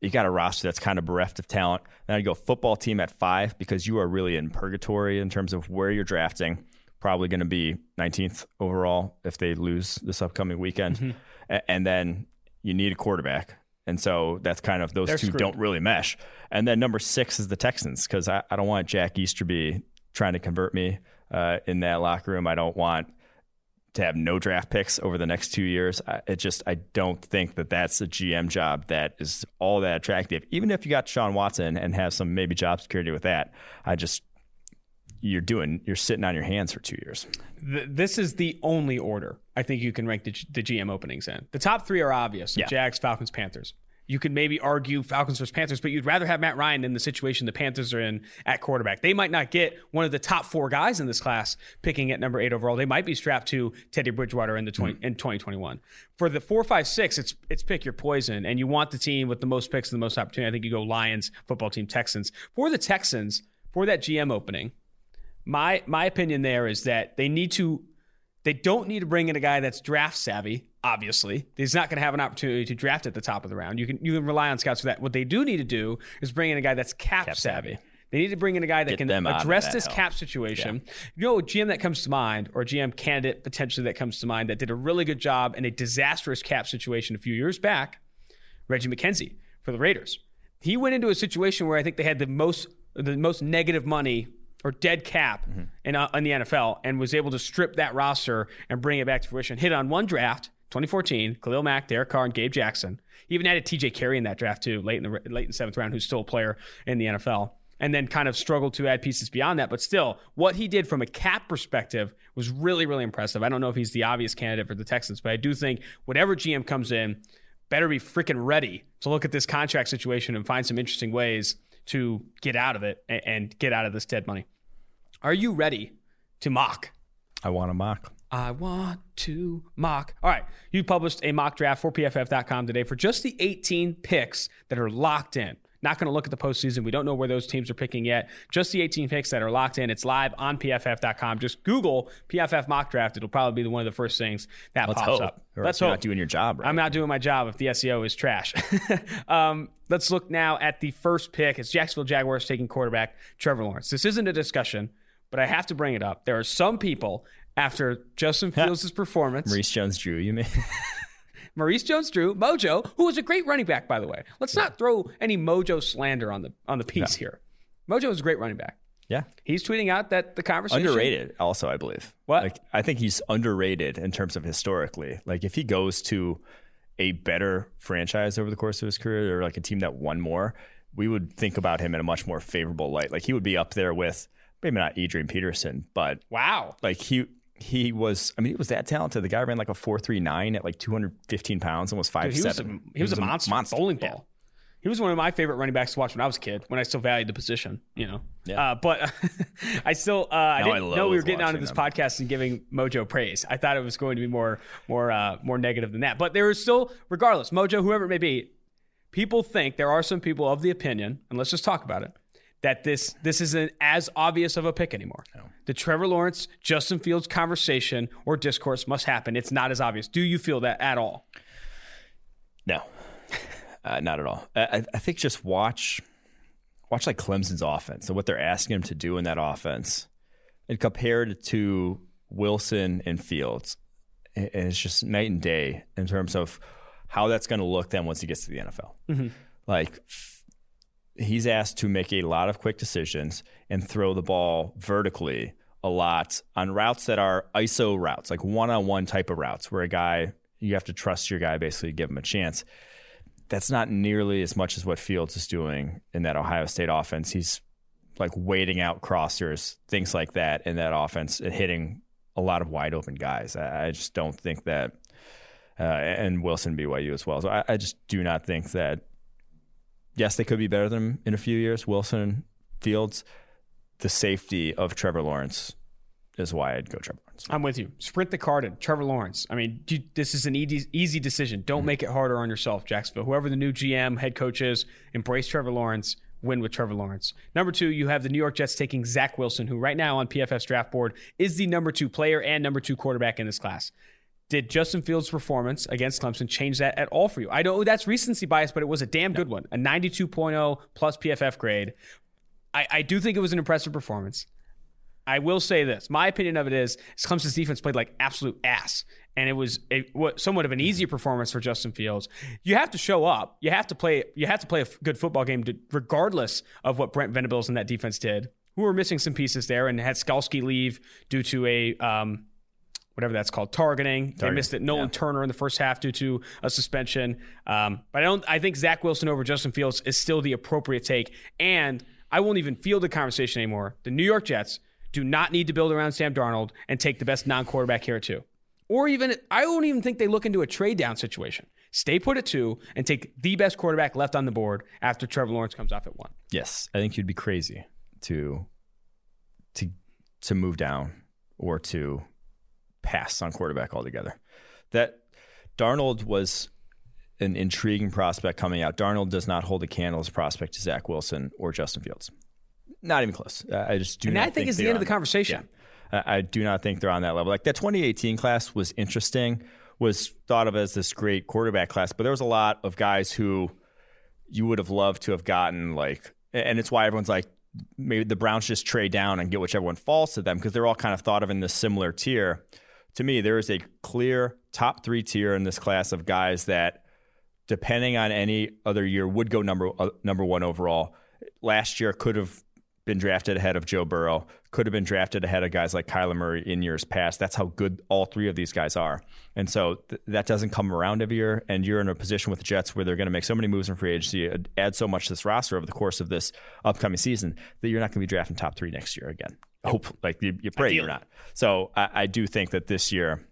[SPEAKER 2] you got a roster that's kind of bereft of talent. Then I go football team at five because you are really in purgatory in terms of where you're drafting. Probably going to be 19th overall if they lose this upcoming weekend. Mm-hmm. And then you need a quarterback. And so that's kind of those They're two screwed. don't really mesh. And then number six is the Texans because I, I, don't want Jack Easterby trying to convert me uh, in that locker room. I don't want to have no draft picks over the next two years. I, it just I don't think that that's a GM job that is all that attractive. Even if you got Sean Watson and have some maybe job security with that, I just you're doing you're sitting on your hands for two years.
[SPEAKER 1] This is the only order I think you can rank the, the GM openings in. The top three are obvious: yeah. Jags, Falcons, Panthers. You could maybe argue Falcons versus Panthers, but you'd rather have Matt Ryan in the situation the Panthers are in at quarterback. They might not get one of the top four guys in this class picking at number eight overall. They might be strapped to Teddy Bridgewater in the 20, mm. in 2021. For the four, five, six, it's it's pick your poison, and you want the team with the most picks and the most opportunity. I think you go Lions, football team, Texans. For the Texans, for that GM opening, my my opinion there is that they need to they don't need to bring in a guy that's draft savvy. Obviously, he's not going to have an opportunity to draft at the top of the round. You can you can rely on scouts for that. What they do need to do is bring in a guy that's cap, cap savvy. savvy. They need to bring in a guy that Get can address this help. cap situation. Yeah. You know, a GM that comes to mind, or a GM candidate potentially that comes to mind that did a really good job in a disastrous cap situation a few years back, Reggie McKenzie for the Raiders. He went into a situation where I think they had the most the most negative money or dead cap mm-hmm. in, uh, in the NFL, and was able to strip that roster and bring it back to fruition. Hit on one draft, 2014, Khalil Mack, Derek Carr, and Gabe Jackson. He even added T.J. Carrie in that draft too, late in the late in the seventh round, who's still a player in the NFL and then kind of struggled to add pieces beyond that. But still, what he did from a cap perspective was really, really impressive. I don't know if he's the obvious candidate for the Texans, but I do think whatever GM comes in, better be freaking ready to look at this contract situation and find some interesting ways to get out of it and get out of this dead money. Are you ready to mock?
[SPEAKER 2] I want to mock.
[SPEAKER 1] I want to mock. All right. You published a mock draft for PFF.com today for just the 18 picks that are locked in. Not going to look at the postseason. We don't know where those teams are picking yet. Just the 18 picks that are locked in. It's live on PFF.com. Just Google PFF mock draft. It'll probably be one of the first things that
[SPEAKER 2] let's
[SPEAKER 1] pops
[SPEAKER 2] hope.
[SPEAKER 1] up.
[SPEAKER 2] Or let's hope. not doing your job right.
[SPEAKER 1] I'm not doing my job if the SEO is trash. [LAUGHS] um, let's look now at the first pick. It's Jacksonville Jaguars taking quarterback Trevor Lawrence. This isn't a discussion, but I have to bring it up. There are some people after Justin [LAUGHS] Fields' performance.
[SPEAKER 2] Maurice Jones-Drew, you mean? [LAUGHS]
[SPEAKER 1] Maurice Jones-Drew, Mojo, who was a great running back, by the way. Let's yeah. not throw any Mojo slander on the on the piece no. here. Mojo is a great running back.
[SPEAKER 2] Yeah,
[SPEAKER 1] he's tweeting out that the conversation
[SPEAKER 2] underrated. Also, I believe.
[SPEAKER 1] What?
[SPEAKER 2] Like, I think he's underrated in terms of historically. Like, if he goes to a better franchise over the course of his career, or like a team that won more, we would think about him in a much more favorable light. Like, he would be up there with maybe not Adrian Peterson, but
[SPEAKER 1] wow,
[SPEAKER 2] like he he was I mean he was that talented. The guy ran like a four three nine at like two hundred fifteen pounds almost five Dude, he
[SPEAKER 1] seven. Was a, he, he was, was, a monster, monster. bowling ball. Yeah. He was one of my favorite running backs to watch when I was a kid, when I still valued the position, you know. Yeah. Uh, but [LAUGHS] I still, uh, I didn't I know we were getting onto this them. podcast and giving Mojo praise. I thought it was going to be more, more, uh, more negative than that. But there is still, regardless, Mojo, whoever it may be, people think there are some people of the opinion, and let's just talk about it, that this this isn't as obvious of a pick anymore. No. The Trevor Lawrence, Justin Fields conversation or discourse must happen. It's not as obvious. Do you feel that at all?
[SPEAKER 2] No, uh, not at all. I, I, think just watch watch like Clemson's offense and what they're asking him to do in that offense, and compared to Wilson and Fields, it's just night and day in terms of how that's going to look then once he gets to the NFL. Mm-hmm. Like he's asked to make a lot of quick decisions and throw the ball vertically a lot on routes that are ISO routes, like one on one type of routes where a guy, you have to trust your guy basically to give him a chance. That's not nearly as much as what Fields is doing in that Ohio State offense. He's like waiting out crossers, things like that in that offense, and hitting a lot of wide open guys. I, I just don't think that, uh, and Wilson BYU as well. So I, I just do not think that yes, they could be better than him in a few years. Wilson, Fields, the safety of Trevor Lawrence is why I'd go Trevor Lawrence.
[SPEAKER 1] I'm with you. Sprint the card in Trevor Lawrence. I mean, this is an easy, easy decision. Don't mm-hmm. make it harder on yourself, Jacksonville. Whoever the new GM, head coach is, embrace Trevor Lawrence. Win with Trevor Lawrence. Number two, you have the New York Jets taking Zach Wilson, who right now on PFF's draft board is the number two player and number two quarterback in this class. Did Justin Fields' performance against Clemson change that at all for you? I know that's recency bias, but it was a damn good one. A 92.0 plus PFF grade. I, I do think it was an impressive performance. I will say this. My opinion of it is, is Clemson's defense played like absolute ass. And it was a, what, somewhat of an easier performance for Justin Fields. You have to show up. You have to play. You have to play a good football game, to, regardless of what Brent Venables and that defense did. Who were missing some pieces there and had Skalski leave due to a um, whatever that's called, targeting. Target. They missed it. Nolan yeah. Turner in the first half due to a suspension. Um, but I don't. I think Zach Wilson over Justin Fields is still the appropriate take, and I won't even field the conversation anymore. The New York Jets do not need to build around Sam Darnold and take the best non-quarterback here too. Or even, I won't even think they look into a trade down situation. Stay put at two and take the best quarterback left on the board after Trevor Lawrence comes off at one.
[SPEAKER 2] Yes, I think you'd be crazy to to to move down or to pass on quarterback altogether. That Darnold was an intriguing prospect coming out. Darnold does not hold a candle as prospect to Zach Wilson or Justin Fields. Not even close. I just do.
[SPEAKER 1] And
[SPEAKER 2] I
[SPEAKER 1] think,
[SPEAKER 2] is
[SPEAKER 1] the end of the conversation.
[SPEAKER 2] Yeah, I do not think they're on that level. Like that 2018 class was interesting. Was thought of as this great quarterback class, but there was a lot of guys who you would have loved to have gotten like, and it's why everyone's like, maybe the Browns just trade down and get whichever one falls to them because they're all kind of thought of in this similar tier to me, there is a clear top three tier in this class of guys that, depending on any other year, would go number uh, number one overall. Last year could have been drafted ahead of Joe Burrow, could have been drafted ahead of guys like Kyler Murray in years past. That's how good all three of these guys are. And so th- that doesn't come around every year. And you're in a position with the Jets where they're going to make so many moves in free agency, add so much to this roster over the course of this upcoming season that you're not going to be drafting top three next year again. Hope like you, you pray Ideally. you're not. So I, I do think that this year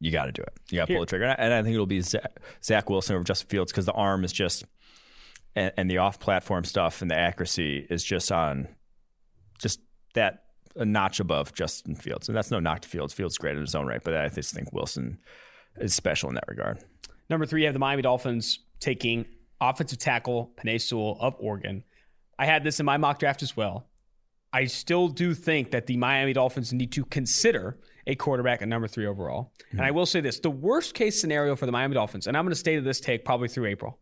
[SPEAKER 2] you got to do it. You got to pull the trigger. And I think it'll be Zach Wilson over Justin Fields because the arm is just and, and the off-platform stuff and the accuracy is just on just that a notch above Justin Fields. And that's no knock to Fields. Fields great in his own right, but I just think Wilson is special in that regard.
[SPEAKER 1] Number three, you have the Miami Dolphins taking offensive tackle Penei Sewell of Oregon. I had this in my mock draft as well. I still do think that the Miami Dolphins need to consider a quarterback at number three overall. Mm-hmm. And I will say this the worst case scenario for the Miami Dolphins, and I'm going to stay to this take probably through April,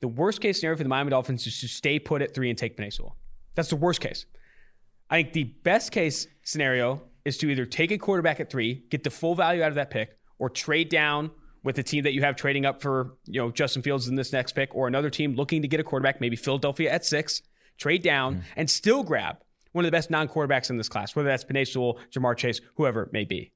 [SPEAKER 1] the worst case scenario for the Miami Dolphins is to stay put at three and take Penei That's the worst case. I think the best case scenario is to either take a quarterback at three, get the full value out of that pick, or trade down with the team that you have trading up for, you know, Justin Fields in this next pick, or another team looking to get a quarterback, maybe Philadelphia at six, trade down, mm. and still grab one of the best non-quarterbacks in this class, whether that's Penei Sewell, Ja'Marr Chase, whoever it may be.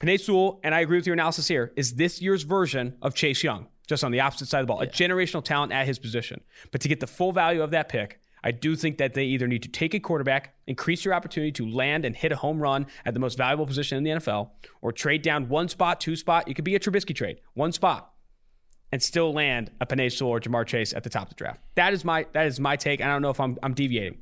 [SPEAKER 1] Penei Sewell, and I agree with your analysis here, is this year's version of Chase Young just on the opposite side of the ball, yeah. a generational talent at his position. But to get the full value of that pick, I do think that they either need to take a quarterback, increase your opportunity to land and hit a home run at the most valuable position in the NFL, or trade down one spot, two spot. It could be a Trubisky trade, one spot, and still land a Penei Sewell or Ja'Marr Chase at the top of the draft. That is my that is my take. I don't know if I'm I'm deviating.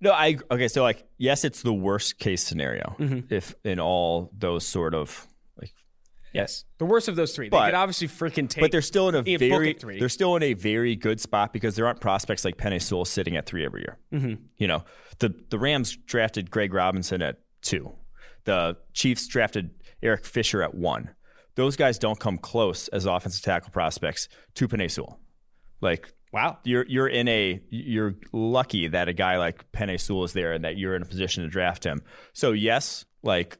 [SPEAKER 2] No, I okay. So like, yes, it's the worst case scenario mm-hmm. if in all those sort of like.
[SPEAKER 1] Yes, the worst of those three. But, they could obviously freaking take.
[SPEAKER 2] But they're still in a very they're still in a very good spot because there aren't prospects like Penei Sewell sitting at three every year. Mm-hmm. You know, the the Rams drafted Greg Robinson at two. The Chiefs drafted Eric Fisher at one. Those guys don't come close as offensive tackle prospects to Penei Sewell. Like
[SPEAKER 1] Wow.
[SPEAKER 2] You're you're in a you're lucky that a guy like Penei Sewell is there and that you're in a position to draft him. So yes, like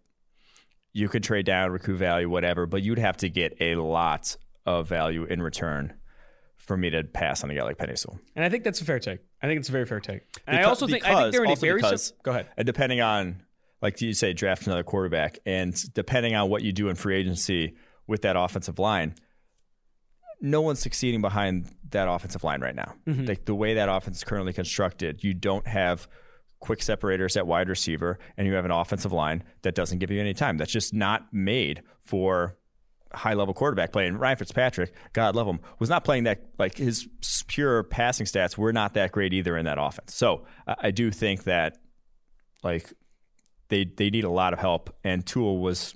[SPEAKER 2] you could trade down, recoup value, whatever, but you'd have to get a lot of value in return for me to pass on a guy like Penei Sewell.
[SPEAKER 1] And I think that's a fair take. I think it's a very fair take. And because, I also think, because, I think they're in a very because,
[SPEAKER 2] go ahead. And depending on like you say, draft another quarterback, and depending on what you do in free agency with that offensive line, no one's succeeding behind that offensive line right now. Mm-hmm. Like the way that offense is currently constructed, you don't have quick separators at wide receiver, and you have an offensive line that doesn't give you any time. That's just not made for high level quarterback play. And Ryan Fitzpatrick, God love him, was not playing that like his pure passing stats were not that great either in that offense. So I do think that like they they need a lot of help. And Tua was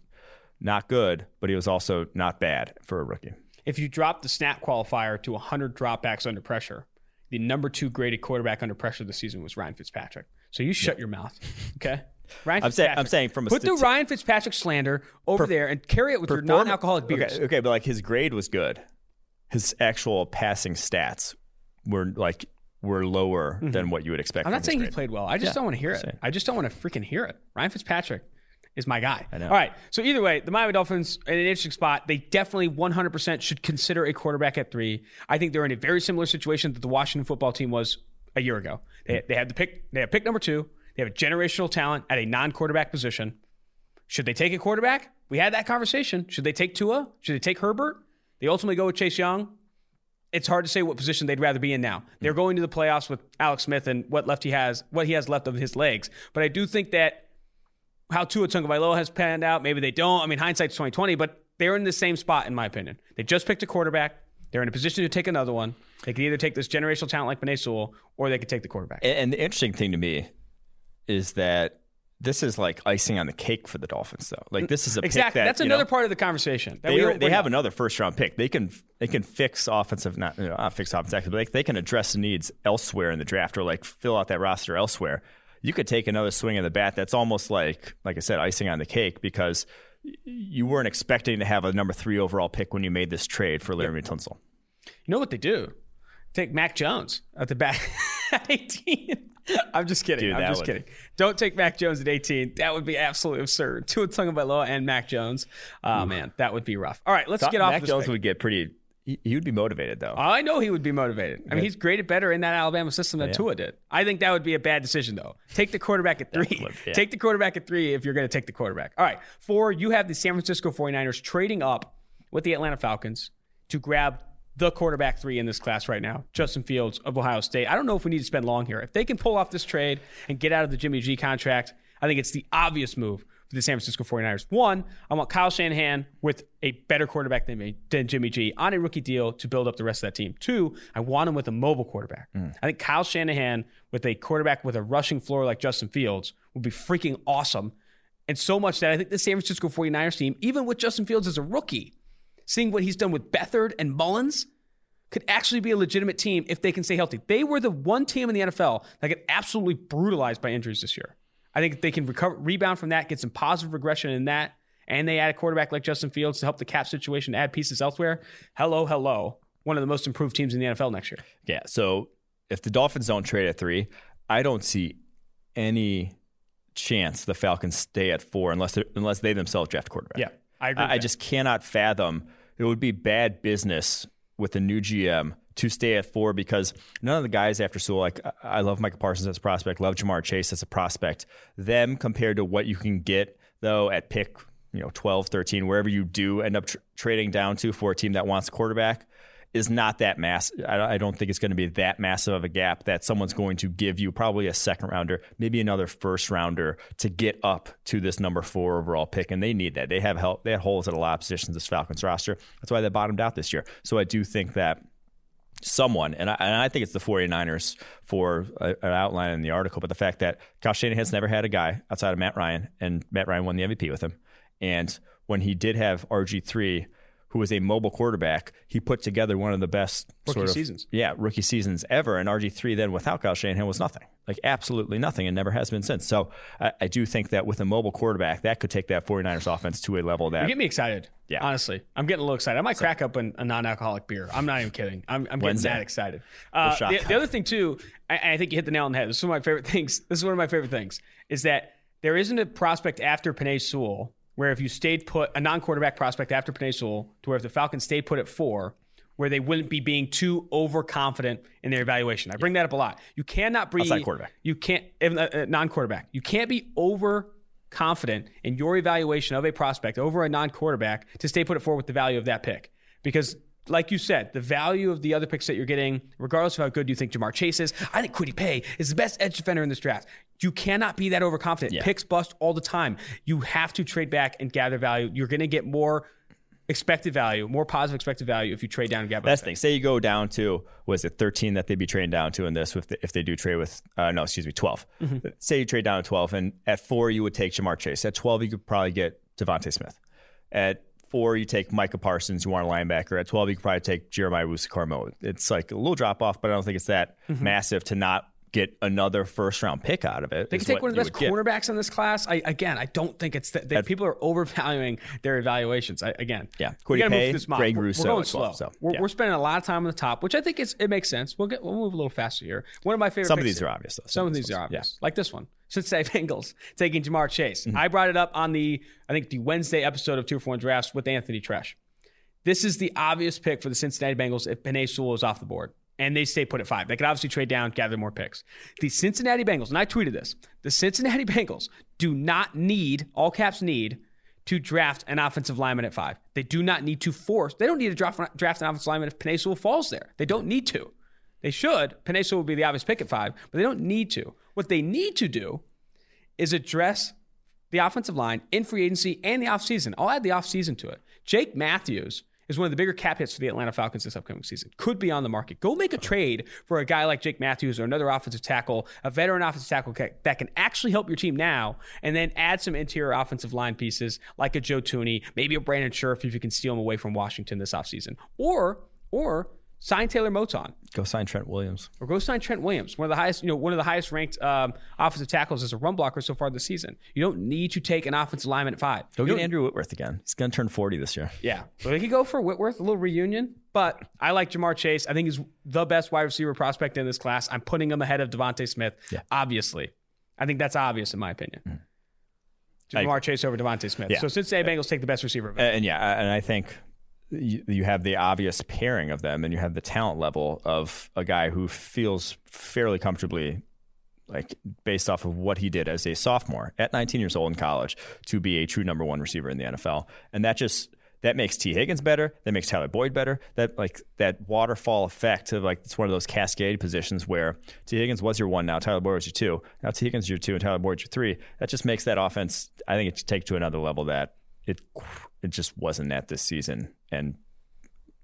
[SPEAKER 2] not good, but he was also not bad for a rookie.
[SPEAKER 1] If you drop the snap qualifier to 100 dropbacks under pressure, the number two graded quarterback under pressure this season was Ryan Fitzpatrick. So you shut yeah. your mouth, [LAUGHS] okay?
[SPEAKER 2] Ryan I'm saying, I'm saying from a
[SPEAKER 1] put the Ryan Fitzpatrick slander over per, there and carry it with perform- your non-alcoholic beers.
[SPEAKER 2] Okay, okay, but like his grade was good. His actual passing stats were like were lower mm-hmm. than what you would expect.
[SPEAKER 1] I'm not saying
[SPEAKER 2] grade.
[SPEAKER 1] he played well. I just yeah, don't want to hear it. I just don't want to freaking hear it. Ryan Fitzpatrick is my guy. All right. So either way, the Miami Dolphins in an interesting spot. They definitely 100% should consider a quarterback at three. I think they're in a very similar situation that the Washington football team was a year ago. They, they had the pick. They have pick number two. They have a generational talent at a non-quarterback position. Should they take a quarterback? We had that conversation. Should they take Tua? Should they take Herbert? They ultimately go with Chase Young. It's hard to say what position they'd rather be in now. They're mm. going to the playoffs with Alex Smith and what left he has, what he has left of his legs. But I do think that how Tua Tagovailoa has panned out, maybe they don't. I mean, hindsight's twenty twenty, but they're in the same spot in my opinion. They just picked a quarterback. They're in a position to take another one. They could either take this generational talent like Penei Sewell, or they could take the quarterback.
[SPEAKER 2] And the interesting thing to me is that this is like icing on the cake for the Dolphins, though. Like this is a
[SPEAKER 1] exactly.
[SPEAKER 2] That,
[SPEAKER 1] That's another
[SPEAKER 2] know,
[SPEAKER 1] part of the conversation.
[SPEAKER 2] They, are, they have another first round pick. They can they can fix offensive not, you know, not fix offensive, but they, they can address the needs elsewhere in the draft or like fill out that roster elsewhere. You could take another swing of the bat. That's almost like like I said, icing on the cake because you weren't expecting to have a number three overall pick when you made this trade for Laremy Tunsil.
[SPEAKER 1] You know what they do? Take Mac Jones at the back [LAUGHS] at 18. I'm just kidding. Dude, I'm just would... kidding. Don't take Mac Jones at 18. That would be absolutely absurd. [LAUGHS] Tua Tagovailoa and Mac Jones. Oh, hmm. man, that would be rough. All right, let's get off
[SPEAKER 2] Mac Jones pick. would get pretty He, would be motivated though.
[SPEAKER 1] I know he would be motivated. I mean, he's graded better in that Alabama system than yeah. Tua did. I think that would be a bad decision though. Take the quarterback at [LAUGHS] three. Yeah. Take the quarterback at three if you're going to take the quarterback. All right. Four, you have the San Francisco 49ers trading up with the Atlanta Falcons to grab the quarterback three in this class right now, Justin Fields of Ohio State. I don't know if we need to spend long here. If they can pull off this trade and get out of the Jimmy G contract, I think it's the obvious move for the San Francisco 49ers. One, I want Kyle Shanahan with a better quarterback than, me, than Jimmy G on a rookie deal to build up the rest of that team. Two, I want him with a mobile quarterback. Mm. I think Kyle Shanahan with a quarterback with a rushing floor like Justin Fields would be freaking awesome. And so much that I think the San Francisco 49ers team, even with Justin Fields as a rookie, seeing what he's done with Beathard and Mullens, could actually be a legitimate team if they can stay healthy. They were the one team in the NFL that got absolutely brutalized by injuries this year. I think they can recover, rebound from that, get some positive regression in that, and they add a quarterback like Justin Fields to help the cap situation, add pieces elsewhere. Hello, hello. One of the most improved teams in the NFL next year.
[SPEAKER 2] Yeah. So if the Dolphins don't trade at three, I don't see any chance the Falcons stay at four unless unless they themselves draft quarterback.
[SPEAKER 1] Yeah, I agree.
[SPEAKER 2] I, I just cannot fathom it would be bad business with a new GM to stay at four because none of the guys after Sewell, like I love Michael Parsons as a prospect, love Ja'Marr Chase as a prospect. Them compared to what you can get though at pick, you know, 12, 13, wherever you do end up tr- trading down to for a team that wants quarterback is not that mass. I don't think it's going to be that massive of a gap that someone's going to give you probably a second rounder, maybe another first rounder to get up to this number four overall pick. And they need that. They have help. They had holes at a lot of positions this Falcons roster. That's why they bottomed out this year. So I do think that someone, and I, and I, think it's the 49ers for a, an outline in the article, but the fact that Kyle Shanahan has never had a guy outside of Matt Ryan, and Matt Ryan won the MVP with him. And when he did have RG3, who was a mobile quarterback, he put together one of the best
[SPEAKER 1] rookie
[SPEAKER 2] sort of,
[SPEAKER 1] seasons.
[SPEAKER 2] Yeah, rookie seasons ever. And RG3 then without Kyle Shanahan was nothing, like absolutely nothing, and never has been since. So I, I do think that with a mobile quarterback, that could take that 49ers offense to a level that.
[SPEAKER 1] You get me excited. Yeah. Honestly, I'm getting a little excited. I might so, crack up an, a non alcoholic beer. I'm not even kidding. I'm, I'm getting that excited. Uh, the, the, other thing, too, I, I think you hit the nail on the head. This is one of my favorite [LAUGHS] things. This is one of my favorite things is that there isn't a prospect after Penei Sewell where if you stayed put a non-quarterback prospect after Sewell, to where if the Falcons stayed put at four, where they wouldn't be being too overconfident in their evaluation. I bring that up a lot. You cannot be
[SPEAKER 2] outside quarterback.
[SPEAKER 1] You can't uh, uh, non-quarterback. You can't be overconfident in your evaluation of a prospect over a non-quarterback to stay put at four with the value of that pick because like you said, the value of the other picks that you're getting, regardless of how good you think Ja'Marr Chase is, I think Kwity Paye is the best edge defender in this draft. You cannot be that overconfident. Yeah. Picks bust all the time. You have to trade back and gather value. You're going to get more expected value, more positive expected value if you trade down and gather.
[SPEAKER 2] That's the thing. Say you go down to was it 13 that they'd be trading down to in this if they, if they do trade with uh, no, excuse me, 12. Mm-hmm. Say you trade down to 12, and at four you would take Ja'Marr Chase. At 12 you could probably get DeVonta Smith. At four, you take Micah Parsons, you want a linebacker. At 12, you could probably take Jeremiah Owusu-Koramoah. It's like a little drop off, but I don't think it's that mm-hmm. massive to not get another first round pick out of it.
[SPEAKER 1] They can take one of the best cornerbacks in this class. I, again, I don't think it's that people are overvaluing their evaluations. I, again,
[SPEAKER 2] yeah, Kwity Paye, Greg Rousseau,
[SPEAKER 1] we're going slow. 12, so, we're, yeah. we're, spending a lot of time on the top, which I think is it makes sense. We'll get we'll move a little faster here. One of my favorite.
[SPEAKER 2] Some of these are obvious though.
[SPEAKER 1] Some, some of these are obvious, yeah. like this one. [LAUGHS] Cincinnati Bengals taking Ja'Marr Chase. Mm-hmm. I brought it up on the I think the Wednesday episode of Two for One Drafts with Anthony Treash. This is the obvious pick for the Cincinnati Bengals if Penei Sewell is off the board and they stay put at five. They could obviously trade down, gather more picks. The Cincinnati Bengals, and I tweeted this the Cincinnati [LAUGHS] Bengals do not need, all caps need, to draft an offensive lineman at five. They do not need to force, they don't need to draft, draft an offensive lineman if Penei Sewell falls there. They don't need to. They should. Penei Sewell would be the obvious pick at five, but they don't need to. What they need to do is address the offensive line in free agency and the offseason. I'll add the offseason to it. Jake Matthews is one of the bigger cap hits for the Atlanta Falcons this upcoming season. Could be on the market. Go make a trade for a guy like Jake Matthews or another offensive tackle, a veteran offensive tackle that can actually help your team now, and then add some interior offensive line pieces like a Joe Thuney, maybe a Brandon Scherff if you can steal him away from Washington this offseason. Or, or sign Taylor Moton.
[SPEAKER 2] Go sign Trent Williams.
[SPEAKER 1] Or go sign Trent Williams, one of the highest, you know, one of the highest ranked um, offensive tackles as a run blocker so far this season. You don't need to take an offensive lineman at five.
[SPEAKER 2] Go get Andrew Whitworth again. He's going to turn 40 this year.
[SPEAKER 1] Yeah. So they could go for Whitworth, a little reunion. But I like Ja'Marr Chase. I think he's the best wide receiver prospect in this class. I'm putting him ahead of DeVonta Smith, yeah. obviously. I think that's obvious in my opinion. Mm. Ja'Marr Chase over DeVonta Smith. Yeah. So Cincinnati Bengals take the best receiver.
[SPEAKER 2] And yeah, and I think you, you have the obvious pairing of them, and you have the talent level of a guy who feels fairly comfortably like based off of what he did as a sophomore at 19 years old in college to be a true number one receiver in the NFL. And that just that makes Tee Higgins better. That makes Tyler Boyd better. That like that waterfall effect of like it's one of those cascade positions where Tee Higgins was your one, now Tyler Boyd was your two, now Tee Higgins your two, and Tyler Boyd your three. That just makes that offense. I think it take to another level that it it just wasn't at this season. And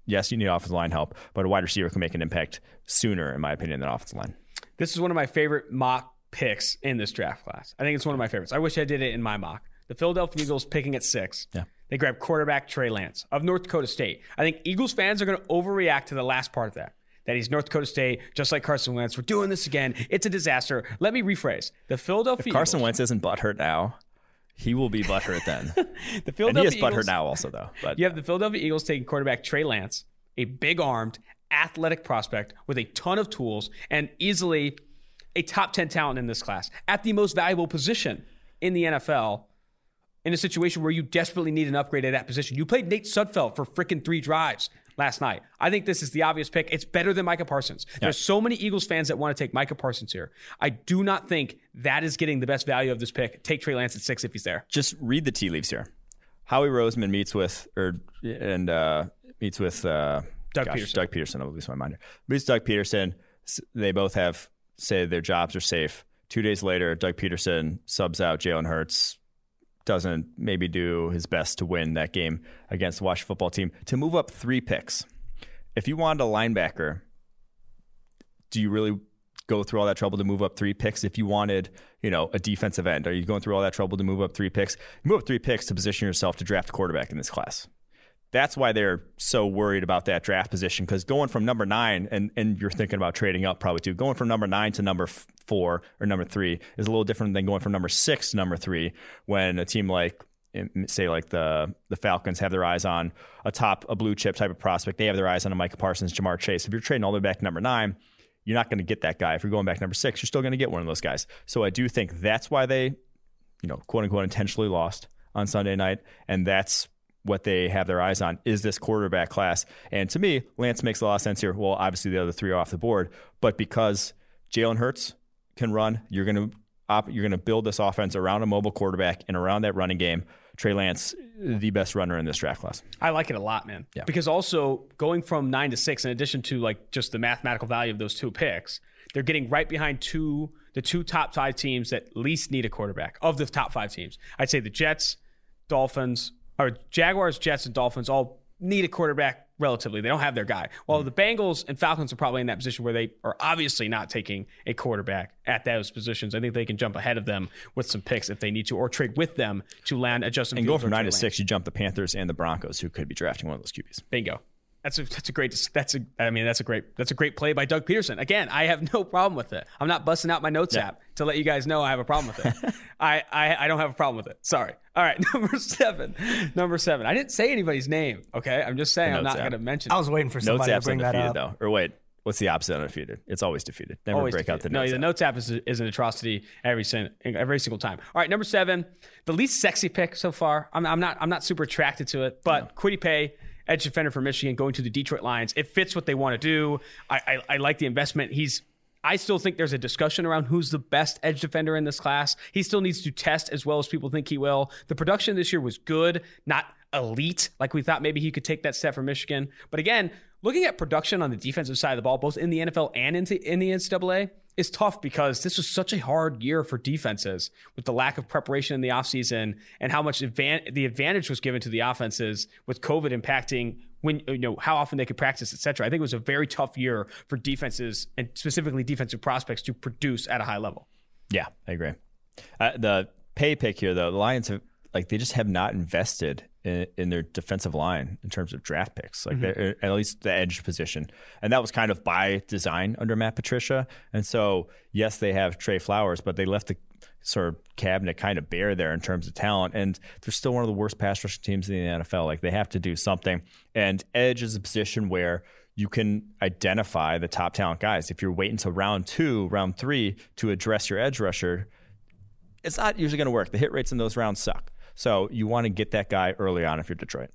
[SPEAKER 2] yes, you need offensive line help, but a wide receiver can make an impact sooner, in my opinion, than offensive line.
[SPEAKER 1] This is one of my favorite mock picks in this draft class. I think it's one of my favorites. I wish I did it in my mock. The Philadelphia Eagles picking at six.
[SPEAKER 2] Yeah.
[SPEAKER 1] They grab quarterback Trey Lance of North Dakota State. I think Eagles fans are going to overreact to the last part of that. That he's North Dakota State, just like Carson Wentz. We're doing this again. It's a disaster. Let me rephrase. The Philadelphia
[SPEAKER 2] if Carson
[SPEAKER 1] Eagles,
[SPEAKER 2] Wentz isn't butthurt now, he will be butthurt then. [LAUGHS] the Philadelphia and he is Eagles, butthurt now also though. But
[SPEAKER 1] you have the Philadelphia Eagles taking quarterback Trey Lance, a big armed, athletic prospect with a ton of tools and easily a top 10 talent in this class at the most valuable position in the NFL in a situation where you desperately need an upgrade at that position. You played Nate Sudfeld for freaking three drives last night. I think this is the obvious pick. It's better than Micah Parsons. Yeah. There's so many Eagles fans that want to take Micah Parsons here. I do not think that is getting the best value of this pick. Take Trey Lance at six if he's there.
[SPEAKER 2] Just read the tea leaves here. Howie Roseman meets with or and uh, meets with uh,
[SPEAKER 1] Doug gosh, Pederson.
[SPEAKER 2] Doug Pederson. I'll lose my mind. Here. Meets Doug Pederson. They both have say their jobs are safe. Two days later, Doug Pederson subs out Jalen Hurts, doesn't maybe do his best to win that game against the Washington football team to move up three picks. If you wanted a linebacker, do you really go through all that trouble to move up three picks? If you wanted, you know, a defensive end, are you going through all that trouble to move up three picks? Move up three picks to position yourself to draft a quarterback in this class that's why they're so worried about that draft position because going from number nine and, and you're thinking about trading up probably too going from number nine to number four or number three is a little different than going from number six to number three when a team like eh, say like the the Falcons have their eyes on a top a blue chip type of prospect. They have their eyes on a Micah Parsons Ja'Marr Chase. If you're trading all the way back to number nine you're not going to get that guy. If you're going back number six you're still going to get one of those guys. So I do think that's why they you know quote unquote intentionally lost on Sunday night and that's what they have their eyes on is this quarterback class. And to me, Lance makes a lot of sense here. Well, obviously the other three are off the board, but because Jalen Hurts can run, you're going to op- you're going to build this offense around a mobile quarterback and around that running game. Trey Lance, the best runner in this draft class.
[SPEAKER 1] I like it a lot, man. Yeah. Because also going from nine to six, in addition to like just the mathematical value of those two picks, they're getting right behind two the two top five teams that least need a quarterback of the top five teams. I'd say the Jets, Dolphins, or Jaguars, Jets, and Dolphins all need a quarterback relatively. They don't have their guy. Well, mm the Bengals and Falcons are probably in that position where they are obviously not taking a quarterback at those positions. I think they can jump ahead of them with some picks if they need to, or trade with them to land a Justin.
[SPEAKER 2] And go from nine to six, you jump the Panthers and the Broncos, who could be drafting one of those QBs.
[SPEAKER 1] Bingo. That's a that's a great that's a I mean that's a great that's a great play by Doug Pederson. Again, I have no problem with it. I'm not busting out my notes yeah. app to let you guys know I have a problem with it. [LAUGHS] I, I I don't have a problem with it. Sorry. All right, [LAUGHS] number seven. Number seven. I didn't say anybody's name. Okay, I'm just saying I'm not going to mention.
[SPEAKER 3] I was waiting for somebody notes to bring that up.
[SPEAKER 2] Though. Or wait, what's the opposite of undefeated? It's always defeated. Never always break defeated. out the notes.
[SPEAKER 1] No, the notes app is, is an atrocity every sin, every single time. All right, number seven, the least sexy pick so far. I'm, I'm not I'm not super attracted to it, but no. Kwity Paye edge defender for Michigan going to the Detroit Lions. It fits what they want to do. I, I, I like the investment. He's I still think there's a discussion around who's the best edge defender in this class. He still needs to test as well as people think he will. The production this year was good, not elite, like we thought maybe he could take that step for Michigan. But again, looking at production on the defensive side of the ball, both in the NFL and in the NCAA, is tough because this was such a hard year for defenses with the lack of preparation in the offseason and how much advan- the advantage was given to the offenses with COVID impacting when you know how often they could practice, etc. I think it was a very tough year for defenses and specifically defensive prospects to produce at a high level.
[SPEAKER 2] Yeah, I agree. Uh, the Paye pick here, though, the Lions have like they just have not invested in, in, their defensive line in terms of draft picks, like mm-hmm. at least the edge position, and that was kind of by design under Matt Patricia. And so, yes, they have Trey Flowers, but they left the sort of cabinet kind of bare there in terms of talent, and they're still one of the worst pass rushing teams in the NFL. Like they have to do something, and edge is a position where you can identify the top talent guys. If you're waiting until round two, round three to address your edge rusher, it's not usually going to work. The hit rates in those rounds suck. So you want to get that guy early on if you're Detroit.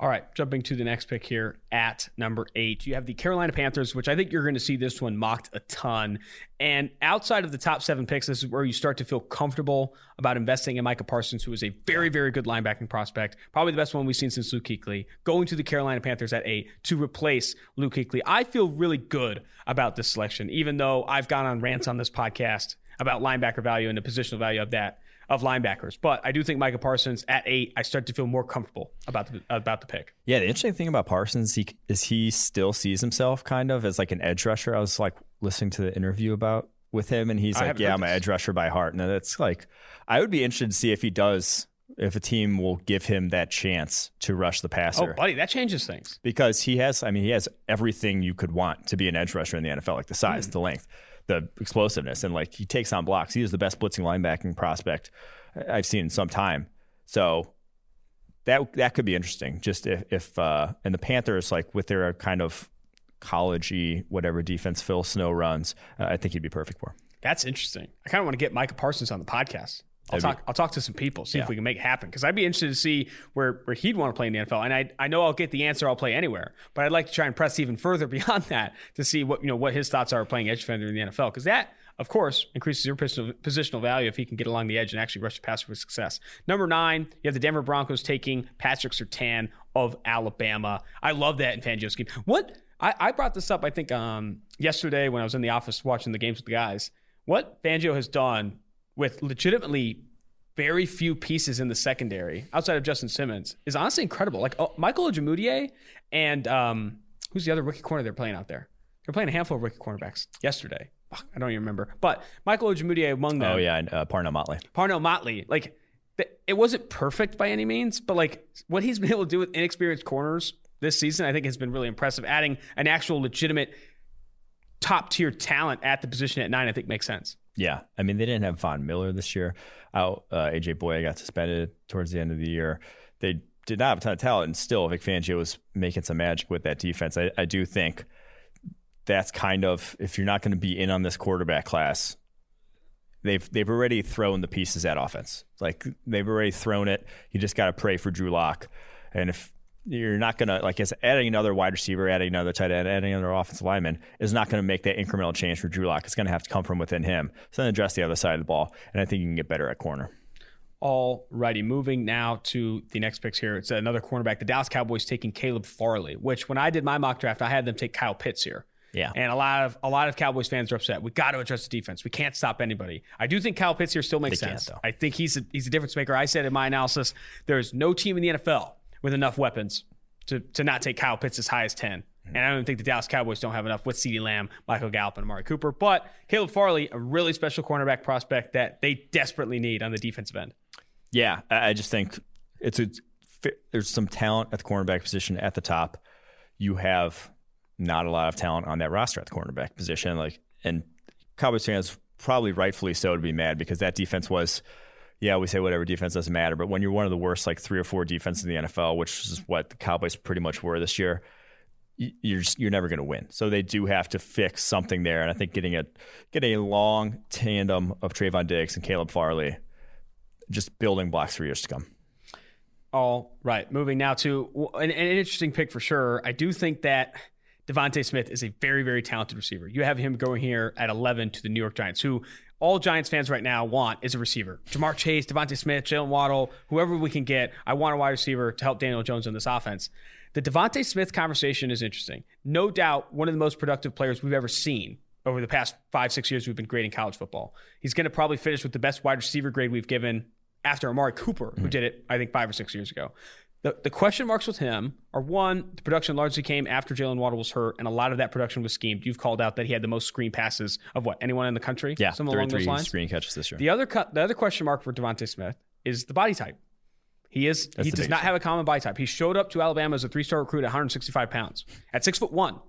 [SPEAKER 1] All right, jumping to the next pick here at number eight, you have the Carolina Panthers, which I think you're going to see this one mocked a ton. And outside of the top seven picks, this is where you start to feel comfortable about investing in Micah Parsons, who is a very, very good linebacking prospect, probably the best one we've seen since Luke Kuechly, going to the Carolina Panthers at eight to replace Luke Kuechly. I feel really good about this selection, even though I've gone on rants on this podcast about linebacker value and the positional value of that of linebackers. But I do think Micah Parsons at eight, I start to feel more comfortable about the about the pick.
[SPEAKER 2] Yeah, the interesting thing about Parsons he, is he still sees himself kind of as like an edge rusher. I was like listening to the interview about with him, and he's I like, "Yeah, I'm an edge rusher by heart." And that's like, I would be interested to see if he does. If a team will give him that chance to rush the passer.
[SPEAKER 1] Oh, buddy, that changes things.
[SPEAKER 2] Because he has, I mean, he has everything you could want to be an edge rusher in the NFL, like the size, mm. the length the explosiveness and like he takes on blocks. He is the best blitzing linebacking prospect I've seen in some time. So that that could be interesting. Just if, if uh, and the Panthers like with their kind of collegey whatever defense Phil Snow runs, uh, I think he'd be perfect for.
[SPEAKER 1] That's interesting. I kind of want to get Micah Parsons on the podcast. I'll talk. I'll talk to some people, see yeah. if we can make it happen. Because I'd be interested to see where where he'd want to play in the NFL. And I I know I'll get the answer. I'll play anywhere. But I'd like to try and press even further [LAUGHS] beyond that to see what you know what his thoughts are playing edge defender in the NFL. Because that, of course, increases your positional value if he can get along the edge and actually rush the passer with success. Number nine, you have the Denver Broncos taking Patrick Surtain of Alabama. I love that in Fangio's scheme. What I, I brought this up, I think, um, yesterday when I was in the office watching the games with the guys. What Fangio has done with legitimately very few pieces in the secondary outside of Justin Simmons is honestly incredible. Like oh, Michael Ojemudia and um, who's the other rookie corner they're playing out there? They're playing a handful of rookie cornerbacks yesterday. Fuck, I don't even remember. But Michael Ojemudia among them.
[SPEAKER 2] Oh yeah, uh, Parnell Motley.
[SPEAKER 1] Parnell Motley. Like it wasn't perfect by any means, but like what he's been able to do with inexperienced corners this season, I think has been really impressive. Adding an actual legitimate top tier talent at the position at nine, I think makes sense.
[SPEAKER 2] Yeah, I mean they didn't have Von Miller this year. Out uh, AJ Bouye got suspended towards the end of the year. They did not have a ton of talent, and still Vic Fangio was making some magic with that defense. I, I do think that's kind of if you're not going to be in on this quarterback class, they've they've already thrown the pieces at offense. Like they've already thrown it. You just got to pray for Drew Lock, and if you're not going to like as adding another wide receiver, adding another tight end, adding another offensive lineman is not going to make that incremental change for Drew Lock. It's going to have to come from within him. So then address the other side of the ball, and I think you can get better at corner.
[SPEAKER 1] All righty, moving now to the next picks here. It's another cornerback. The Dallas Cowboys taking Caleb Farley, which when I did my mock draft, I had them take Kyle Pitts here.
[SPEAKER 2] Yeah.
[SPEAKER 1] And a lot of a lot of Cowboys fans are upset. We got to address the defense. We can't stop anybody. I do think Kyle Pitts here still makes they sense. I think he's a, he's a difference maker. I said in my analysis, there's no team in the NFL with enough weapons to, to not take Kyle Pitts as high as 10. And I don't even think the Dallas Cowboys don't have enough with CeeDee Lamb, Michael Gallup, and Amari Cooper. But Caleb Farley, a really special cornerback prospect that they desperately need on the defensive end.
[SPEAKER 2] Yeah, I just think it's a, there's some talent at the cornerback position at the top. You have not a lot of talent on that roster at the cornerback position. Like, and Cowboys fans probably rightfully so to be mad because that defense was yeah, we say whatever defense doesn't matter, but when you're one of the worst, like three or four defenses in the NFL, which is what the Cowboys pretty much were this year, you're just, you're never going to win. So they do have to fix something there, and I think getting a getting a long tandem of Trevon Diggs and Caleb Farley, just building blocks for years to come.
[SPEAKER 1] All right, moving now to an, an interesting pick for sure. I do think that. DeVonta Smith is a very, very talented receiver. You have him going here at 11 to the New York Giants, who all Giants fans right now want is a receiver. Ja'Marr Chase, DeVonta Smith, Jaylen Waddle, whoever we can get. I want a wide receiver to help Daniel Jones in this offense. The DeVonta Smith conversation is interesting. No doubt one of the most productive players we've ever seen over the past five, six years we've been grading college football. He's going to probably finish with the best wide receiver grade we've given after Amari Cooper, who mm-hmm. did it, I think, five or six years ago. The, the question marks with him are one, the production largely came after Jaylen Waddle was hurt, and a lot of that production was schemed. You've called out that he had the most screen passes of what anyone in the country.
[SPEAKER 2] Yeah, some along those lines. Screen catches this year.
[SPEAKER 1] The other the other question mark for DeVonta Smith is the body type. He is That's he does not have a common body type. He showed up to Alabama as a three star recruit at 165 pounds at six foot one.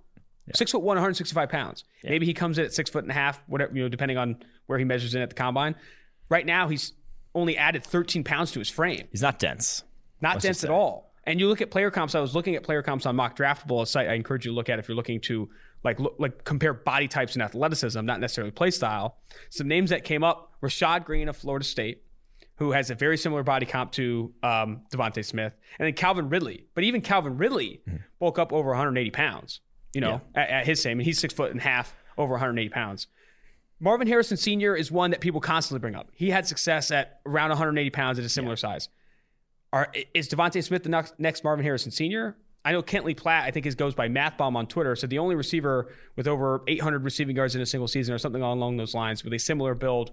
[SPEAKER 1] Yeah. Six foot one, 165 pounds. Yeah. Maybe he comes in at six foot and a half, whatever you know, depending on where he measures in at the combine. Right now, he's only added 13 pounds to his frame.
[SPEAKER 2] He's not dense.
[SPEAKER 1] Not dense at all. And you look at player comps. I was looking at player comps on Mock Draftable, a site I encourage you to look at if you're looking to like look, like compare body types and athleticism, not necessarily play style. Some names that came up: Rashad Greene of Florida State, who has a very similar body comp to um, DeVonta Smith, and then Calvin Ridley. But even Calvin Ridley mm-hmm. bulk up over 180 pounds. You know, yeah. at, at, his same, and he's six foot and a half, over 180 pounds. Marvin Harrison Sr. is one that people constantly bring up. He had success at around 180 pounds at a similar yeah. size. Are, is DeVonta Smith the next, next Marvin Harrison Sr.? I know Kent Lee Platte, I think, his goes by MathBomb on Twitter. So the only receiver with over 800 receiving yards in a single season or something along those lines with a similar build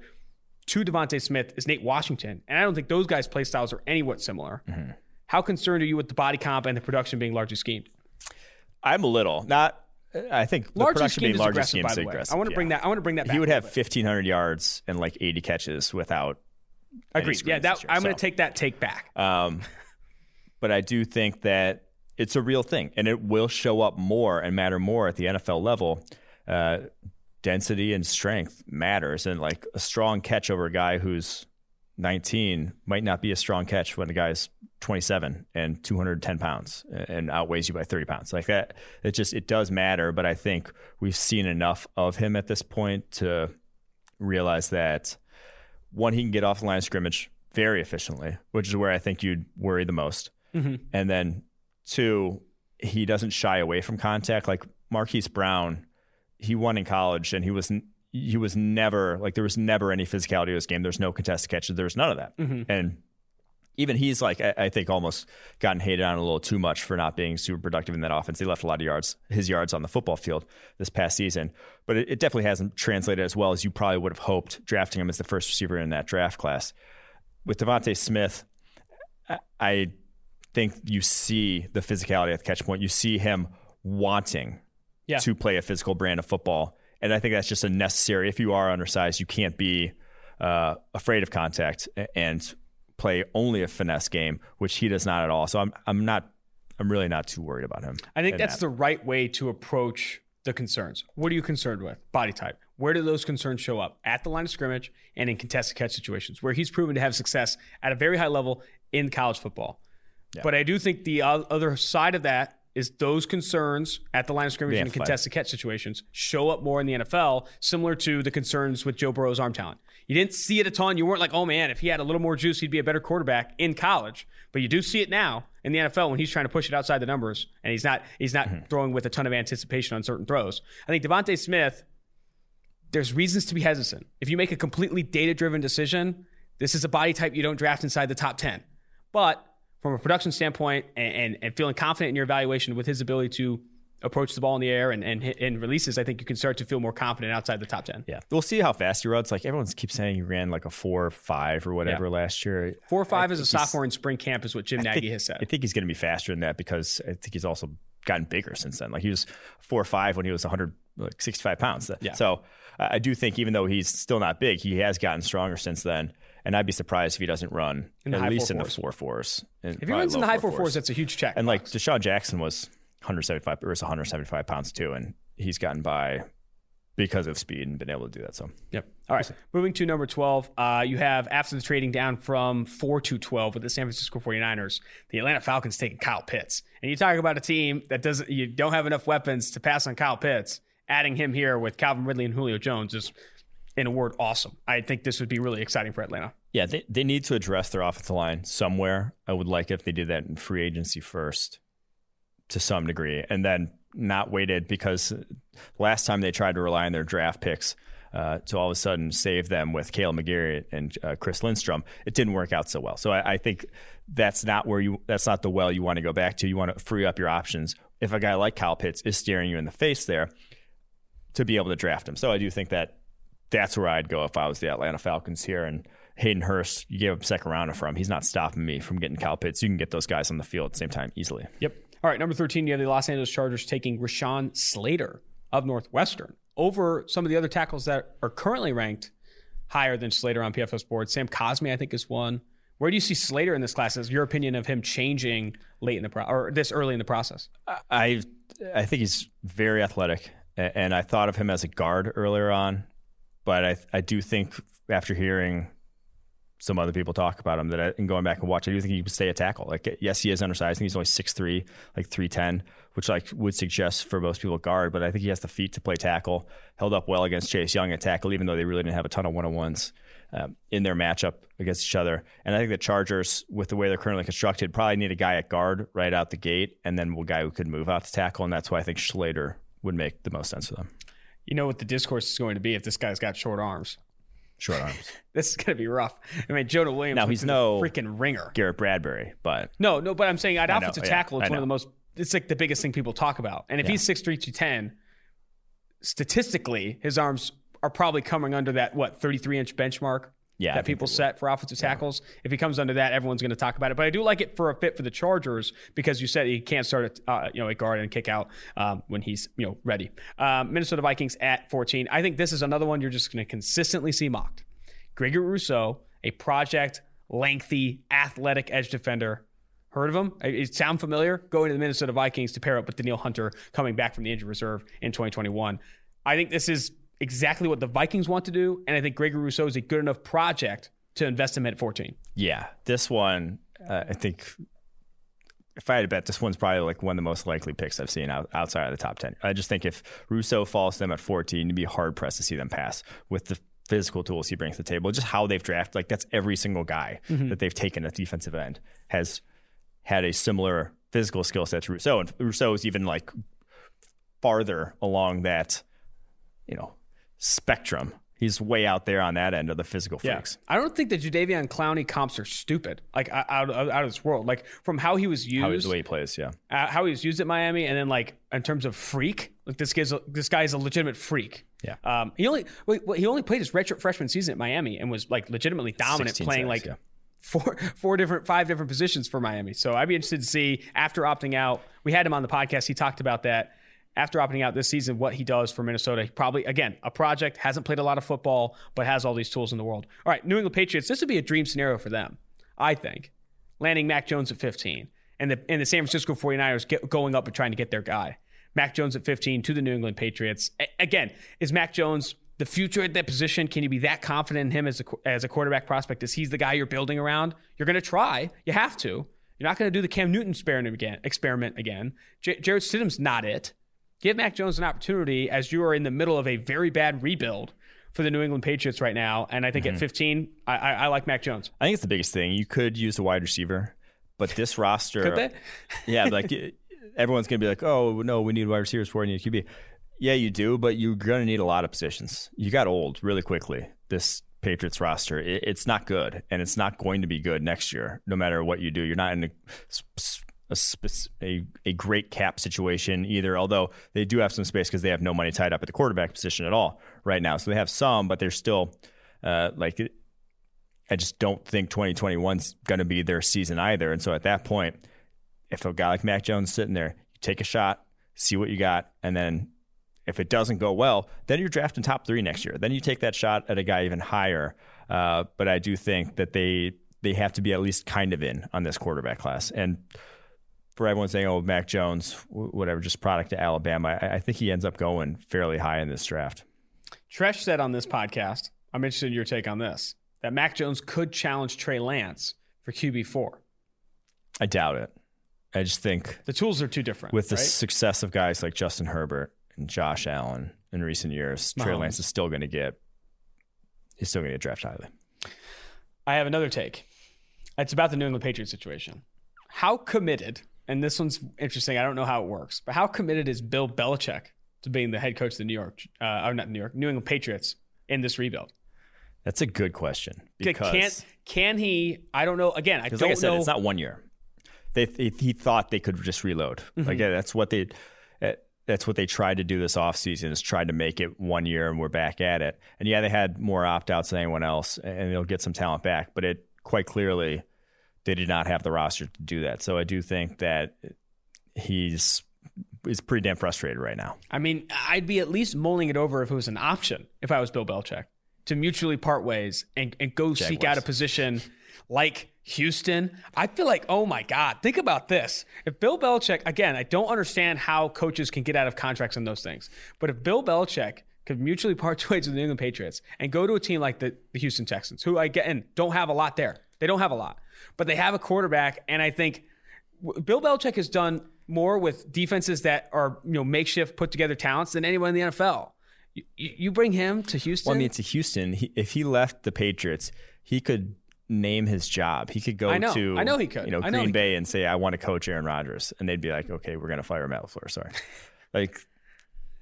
[SPEAKER 1] to DeVonta Smith is Nate Washington. And I don't think those guys' play styles are anywhat similar. Mm-hmm. How concerned are you with the body comp and the production being largely schemed?
[SPEAKER 2] I'm a little. Not I think
[SPEAKER 1] the largely production being largely schemed is aggressive. I want to yeah. bring that I want to bring that
[SPEAKER 2] He would have 1500 yards and like 80 catches without
[SPEAKER 1] Agreed. Yeah, that, I'm so. going to take that take back. Um,
[SPEAKER 2] but I do think that it's a real thing and it will show up more and matter more at the NFL level. Uh, density and strength matters. And like a strong catch over a guy who's 19 might not be a strong catch when the guy's 27 and 210 pounds and outweighs you by 30 pounds like that it just it does matter but i think we've seen enough of him at this point to realize that one he can get off the line of scrimmage very efficiently which is where i think you'd worry the most mm-hmm. and then two he doesn't shy away from contact like marquise brown he won in college and he was he was never like there was never any physicality to his game. There's no contested catches. There's none of that. Mm-hmm. And even he's like I, I, think almost gotten hated on a little too much for not being super productive in that offense. He left a lot of yards, his yards on the football field this past season, but it, it definitely hasn't translated as well as you probably would have hoped drafting him as the first receiver in that draft class. With DeVonta Smith, I think you see the physicality at the catch point. You see him wanting yeah. to play a physical brand of football and I think that's just a necessary. If you are undersized, you can't be uh, afraid of contact and play only a finesse game, which he does not at all. So I'm I'm not I'm really not too worried about him.
[SPEAKER 1] I think that's that. the right way to approach the concerns. What are you concerned with? Body type. Where do those concerns show up? At the line of scrimmage and in contested catch situations, where he's proven to have success at a very high level in college football. Yeah. But I do think the other side of that is those concerns at the line of scrimmage and contested catch situations show up more in the NFL, similar to the concerns with Joe Burrow's arm talent. You didn't see it a ton. You weren't like, oh man, if he had a little more juice, he'd be a better quarterback in college. But you do see it now in the NFL when he's trying to push it outside the numbers and he's not he's not mm-hmm. throwing with a ton of anticipation on certain throws. I think DeVonta Smith, there's reasons to be hesitant. If you make a completely data driven decision, this is a body type you don't draft inside the top 10. But from a production standpoint and, and, and, feeling confident in your evaluation with his ability to approach the ball in the air and, and and releases, I think you can start to feel more confident outside the top 10.
[SPEAKER 2] Yeah. We'll see how fast he runs. Like everyone keeps saying he ran like a four or five or whatever yeah. last year.
[SPEAKER 1] Four or five I as a sophomore in spring camp is what Jim I Nagy
[SPEAKER 2] think,
[SPEAKER 1] has said.
[SPEAKER 2] I think he's going to be faster than that because I think he's also gotten bigger since then. Like he was four or five when he was 100, like 65 pounds. Yeah. So I do think even though he's still not big, he has gotten stronger since then. And I'd be surprised if he doesn't run at least in the four fours.
[SPEAKER 1] If he runs in the high four fours, that's a huge check.
[SPEAKER 2] And like DeSean Jackson was 175 or was 175 pounds too, and he's gotten by because of speed and been able to do that. So,
[SPEAKER 1] yep. All right. Moving to number 12, uh, you have after the trading down from 4 to 12 with the San Francisco 49ers, the Atlanta Falcons taking Kyle Pitts. And you talk about a team that doesn't, you don't have enough weapons to pass on Kyle Pitts. Adding him here with Calvin Ridley and Julio Jones is in a word, awesome. I think this would be really exciting for Atlanta.
[SPEAKER 2] Yeah, they, they need to address their offensive line somewhere. I would like if they did that in free agency first to some degree and then not waited because last time they tried to rely on their draft picks uh, to all of a sudden save them with Kaleb McGary and uh, Chris Lindstrom, it didn't work out so well. So I, I think that's not where you that's not the well you want to go back to. You want to free up your options. If a guy like Kyle Pitts is staring you in the face there, to be able to draft him. So I do think that that's where I'd go if I was the Atlanta Falcons here. And Hayden Hurst, you gave him second rounder from. He's not stopping me from getting Kyle Pitts. You can get those guys on the field at the same time easily.
[SPEAKER 1] Yep. All right, number 13, you have the Los Angeles Chargers taking Rashawn Slater of Northwestern over some of the other tackles that are currently ranked higher than Slater on PFF board. Sam Cosmi, I think, is one. Where do you see Slater in this class? Is your opinion of him changing late in the pro- or this early in the process?
[SPEAKER 2] I I think he's very athletic, and I thought of him as a guard earlier on but I I do think after hearing some other people talk about him that I, and going back and watch, I do think he would stay a tackle. Like yes, he is undersized. I think he's only six three, like three ten, which like would suggest for most people guard. But I think he has the feet to play tackle. Held up well against Chase Young at tackle, even though they really didn't have a ton of one on ones um, in their matchup against each other. And I think the Chargers, with the way they're currently constructed, probably need a guy at guard right out the gate, and then a guy who could move out to tackle. And that's why I think Slater would make the most sense for them.
[SPEAKER 1] You know what the discourse is going to be if this guy's got short arms.
[SPEAKER 2] Short arms. [LAUGHS]
[SPEAKER 1] this is going to be rough. I mean, Jonah Williams.
[SPEAKER 2] Now he's no
[SPEAKER 1] freaking ringer.
[SPEAKER 2] Garrett Bradbury, but
[SPEAKER 1] no, no. But I'm saying at offensive tackle, it's one of the most. It's like the biggest thing people talk about. And if yeah. he's six three two ten, statistically, his arms are probably coming under that what 33 inch benchmark yeah, that people set for offensive tackles. Yeah. If he comes under that, everyone's going to talk about it. But I do like it for a fit for the Chargers because you said he can't start a uh, you know a guard and kick out um, when he's you know ready. Um, Minnesota Vikings at 14. I think this is another one you're just going to consistently see mocked. Gregory Rousseau, a project lengthy athletic edge defender. Heard of him? It sound familiar? Going to the Minnesota Vikings to pair up with Danielle Hunter coming back from the injury reserve in 2021. I think this is exactly what the Vikings want to do, and I think Gregory Rousseau is a good enough project to invest him at 14.
[SPEAKER 2] Yeah, this one, uh, I think if I had to bet, this one's probably like one of the most likely picks I've seen out, outside of the top 10. I just think if Rousseau falls to them at 14, you'd be hard pressed to see them pass with the physical tools he brings to the table. Just how they've drafted, like that's every single guy mm-hmm. that they've taken at defensive end has had a similar physical skill set to Rousseau. And Rousseau is even like farther along that, you know, spectrum. He's way out there on that end of the physical freaks.
[SPEAKER 1] Yeah. I don't think the Jadeveon Clowney comps are stupid, like out, out, out of this world. Like from how he was used,
[SPEAKER 2] how the way he plays, yeah,
[SPEAKER 1] uh, how he was used at Miami, and then like in terms of freak, like this guy's a, this guy is a legitimate freak.
[SPEAKER 2] Yeah,
[SPEAKER 1] um, he only he only played his redshirt freshman season at Miami and was like legitimately dominant, playing like yeah. four [LAUGHS] four different five different positions for Miami. So I'd be interested to see after opting out. We had him on the podcast. He talked about that after opting out this season, what he does for Minnesota. He probably, again, a project, hasn't played a lot of football, but has all these tools in the world. All right, New England Patriots, this would be a dream scenario for them, I think. Landing Mac Jones at 15 and the, and the San Francisco 49ers get, going up and trying to get their guy. Mac Jones at 15 to the New England Patriots. A- again, is Mac Jones the future at that position? Can you be that confident in him as a, as a quarterback prospect? Is he's the guy you're building around? You're going to try. You have to. You're not going to do the Cam Newton experiment again. Experiment again. J- Jarrett Stidham's not it. Give Mac Jones an opportunity as you are in the middle of a very bad rebuild for the New England Patriots right now. And I think mm-hmm. at 15, I, I, I, like Mac Jones.
[SPEAKER 2] I think it's the biggest thing. You could use a wide receiver, but this [LAUGHS] roster.
[SPEAKER 1] could they? [LAUGHS]
[SPEAKER 2] yeah, like everyone's going to be like, oh, no, we need wide receivers for need QB. Yeah, you do, but you're going to need a lot of positions. You got old really quickly, this Patriots roster. it's not good, and it's not going to be good next year, no matter what you do. You're not in a a, a, a great cap situation either, although they do have some space because they have no money tied up at the quarterback position at all right now. So they have some, but they're still uh, like, I just don't think 2021 is going to be their season either. And so at that point, if a guy like Mac Jones sitting there, you take a shot, see what you got, and then if it doesn't go well, then you're drafting top three next year. Then you take that shot at a guy even higher. Uh, but I do think that they they have to be at least kind of in on this quarterback class. And for everyone saying, "Oh, Mac Jones, whatever, just product to Alabama," I, I think he ends up going fairly high in this draft.
[SPEAKER 1] Treash said on this podcast, "I'm interested in your take on this." That Mac Jones could challenge Trey Lance for QB four.
[SPEAKER 2] I doubt it. I just think
[SPEAKER 1] the tools are too different.
[SPEAKER 2] With the
[SPEAKER 1] right?
[SPEAKER 2] success of guys like Justin Herbert and Josh Allen in recent years, Mahomes. Trey Lance is still going to get. He's still going to get drafted highly.
[SPEAKER 1] I have another take. It's about the New England Patriots situation. How committed and this one's interesting. I don't know how it works, but how committed is Bill Belichick to being the head coach of the New York, uh, or not New York, New England Patriots in this rebuild?
[SPEAKER 2] That's a good question. Because
[SPEAKER 1] can can he? I don't know. Again, I don't like I said, know.
[SPEAKER 2] It's not one year. They, they, he thought they could just reload. Mm-hmm. Like yeah, that's what they. Uh, that's what they tried to do this offseason is tried to make it one year and we're back at it. And yeah, they had more opt outs than anyone else and they'll get some talent back, but it quite clearly they did not have the roster to do that. So I do think that he's is pretty damn frustrated right now.
[SPEAKER 1] I mean, I'd be at least mulling it over if it was an option if I was Bill Belichick to mutually part ways and, and go Jaguars. seek out a position like Houston. I feel like, oh my God, think about this. If Bill Belichick, again, I don't understand how coaches can get out of contracts and those things, but if Bill Belichick could mutually part [LAUGHS] ways with the New England Patriots and go to a team like the, the Houston Texans, who I get and don't have a lot there. They don't have a lot but they have a quarterback, and I think Bill Belichick has done more with defenses that are you know makeshift, put together talents than anyone in the NFL. You, you bring him to Houston.
[SPEAKER 2] Well, I mean, to Houston. He, if he left the Patriots, he could name his job. He could go
[SPEAKER 1] I know.
[SPEAKER 2] to
[SPEAKER 1] I know he could.
[SPEAKER 2] You know,
[SPEAKER 1] I know
[SPEAKER 2] Green
[SPEAKER 1] he
[SPEAKER 2] Bay and say, "I want to coach Aaron Rodgers," and they'd be like, "Okay, we're going to fire Matt LaFleur." Sorry, [LAUGHS] like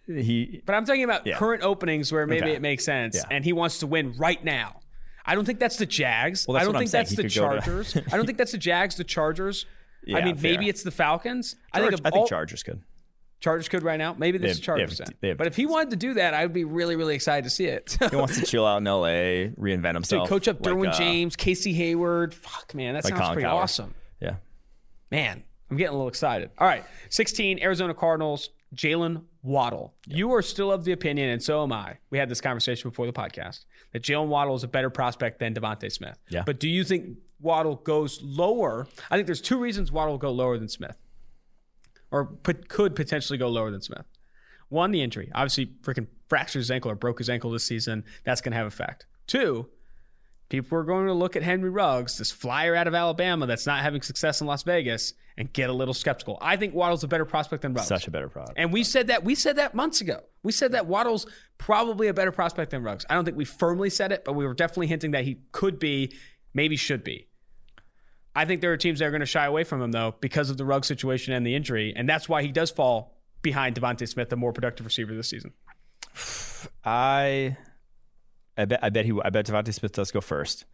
[SPEAKER 2] he.
[SPEAKER 1] But I'm talking about
[SPEAKER 2] Yeah.
[SPEAKER 1] current openings where maybe
[SPEAKER 2] Okay.
[SPEAKER 1] it makes sense,
[SPEAKER 2] Yeah.
[SPEAKER 1] and he wants to win right now. I don't think that's the Jags.
[SPEAKER 2] Well, that's
[SPEAKER 1] I don't think
[SPEAKER 2] saying.
[SPEAKER 1] that's
[SPEAKER 2] He
[SPEAKER 1] the
[SPEAKER 2] go to-
[SPEAKER 1] Chargers. [LAUGHS] I don't think that's the Jags. The Chargers.
[SPEAKER 2] Yeah, I
[SPEAKER 1] mean, maybe it's the Falcons. I think
[SPEAKER 2] I think
[SPEAKER 1] all,
[SPEAKER 2] Chargers could.
[SPEAKER 1] Chargers could right now. Maybe this
[SPEAKER 2] They
[SPEAKER 1] is Chargers.
[SPEAKER 2] they have- they have
[SPEAKER 1] but if he wanted to do that, I would be really, really excited to see it. [LAUGHS]
[SPEAKER 2] He wants to chill out in L.A., reinvent
[SPEAKER 1] Dude,
[SPEAKER 2] himself.
[SPEAKER 1] coach up
[SPEAKER 2] like,
[SPEAKER 1] Derwin
[SPEAKER 2] uh,
[SPEAKER 1] James, Casey Hayward. Fuck, man, that
[SPEAKER 2] like
[SPEAKER 1] sounds
[SPEAKER 2] Colin
[SPEAKER 1] pretty
[SPEAKER 2] Cowherd.
[SPEAKER 1] awesome.
[SPEAKER 2] Yeah,
[SPEAKER 1] Man, I'm getting a little excited. All right, 16 Arizona Cardinals, Jaylen Waddle. You are still of the opinion, and so am I. We had this conversation before the podcast that Jaylen Waddle is a better prospect than DeVonta Smith.
[SPEAKER 2] Yeah.
[SPEAKER 1] But do you think Waddle goes lower? I think there's two reasons Waddle will go lower than Smith, or put, could potentially go lower than Smith. One, the injury. Obviously, freaking fractured his ankle or broke his ankle this season. That's going to have effect. Two, people are going to look at Henry Ruggs, this flyer out of Alabama that's not having success in Las Vegas, and get a little skeptical. I think Waddle's a better prospect than Ruggs.
[SPEAKER 2] such a better prospect.
[SPEAKER 1] and we said that we said that months ago. We said that Waddle's probably a better prospect than Ruggs. I don't think we firmly said it, but we were definitely hinting that he could be, maybe should be. I think there are teams that are going to shy away from him though because of the Ruggs situation and the injury, and that's why he does fall behind DeVonta Smith, the more productive receiver this season.
[SPEAKER 2] I, I bet, I bet he, I bet DeVonta Smith does go first.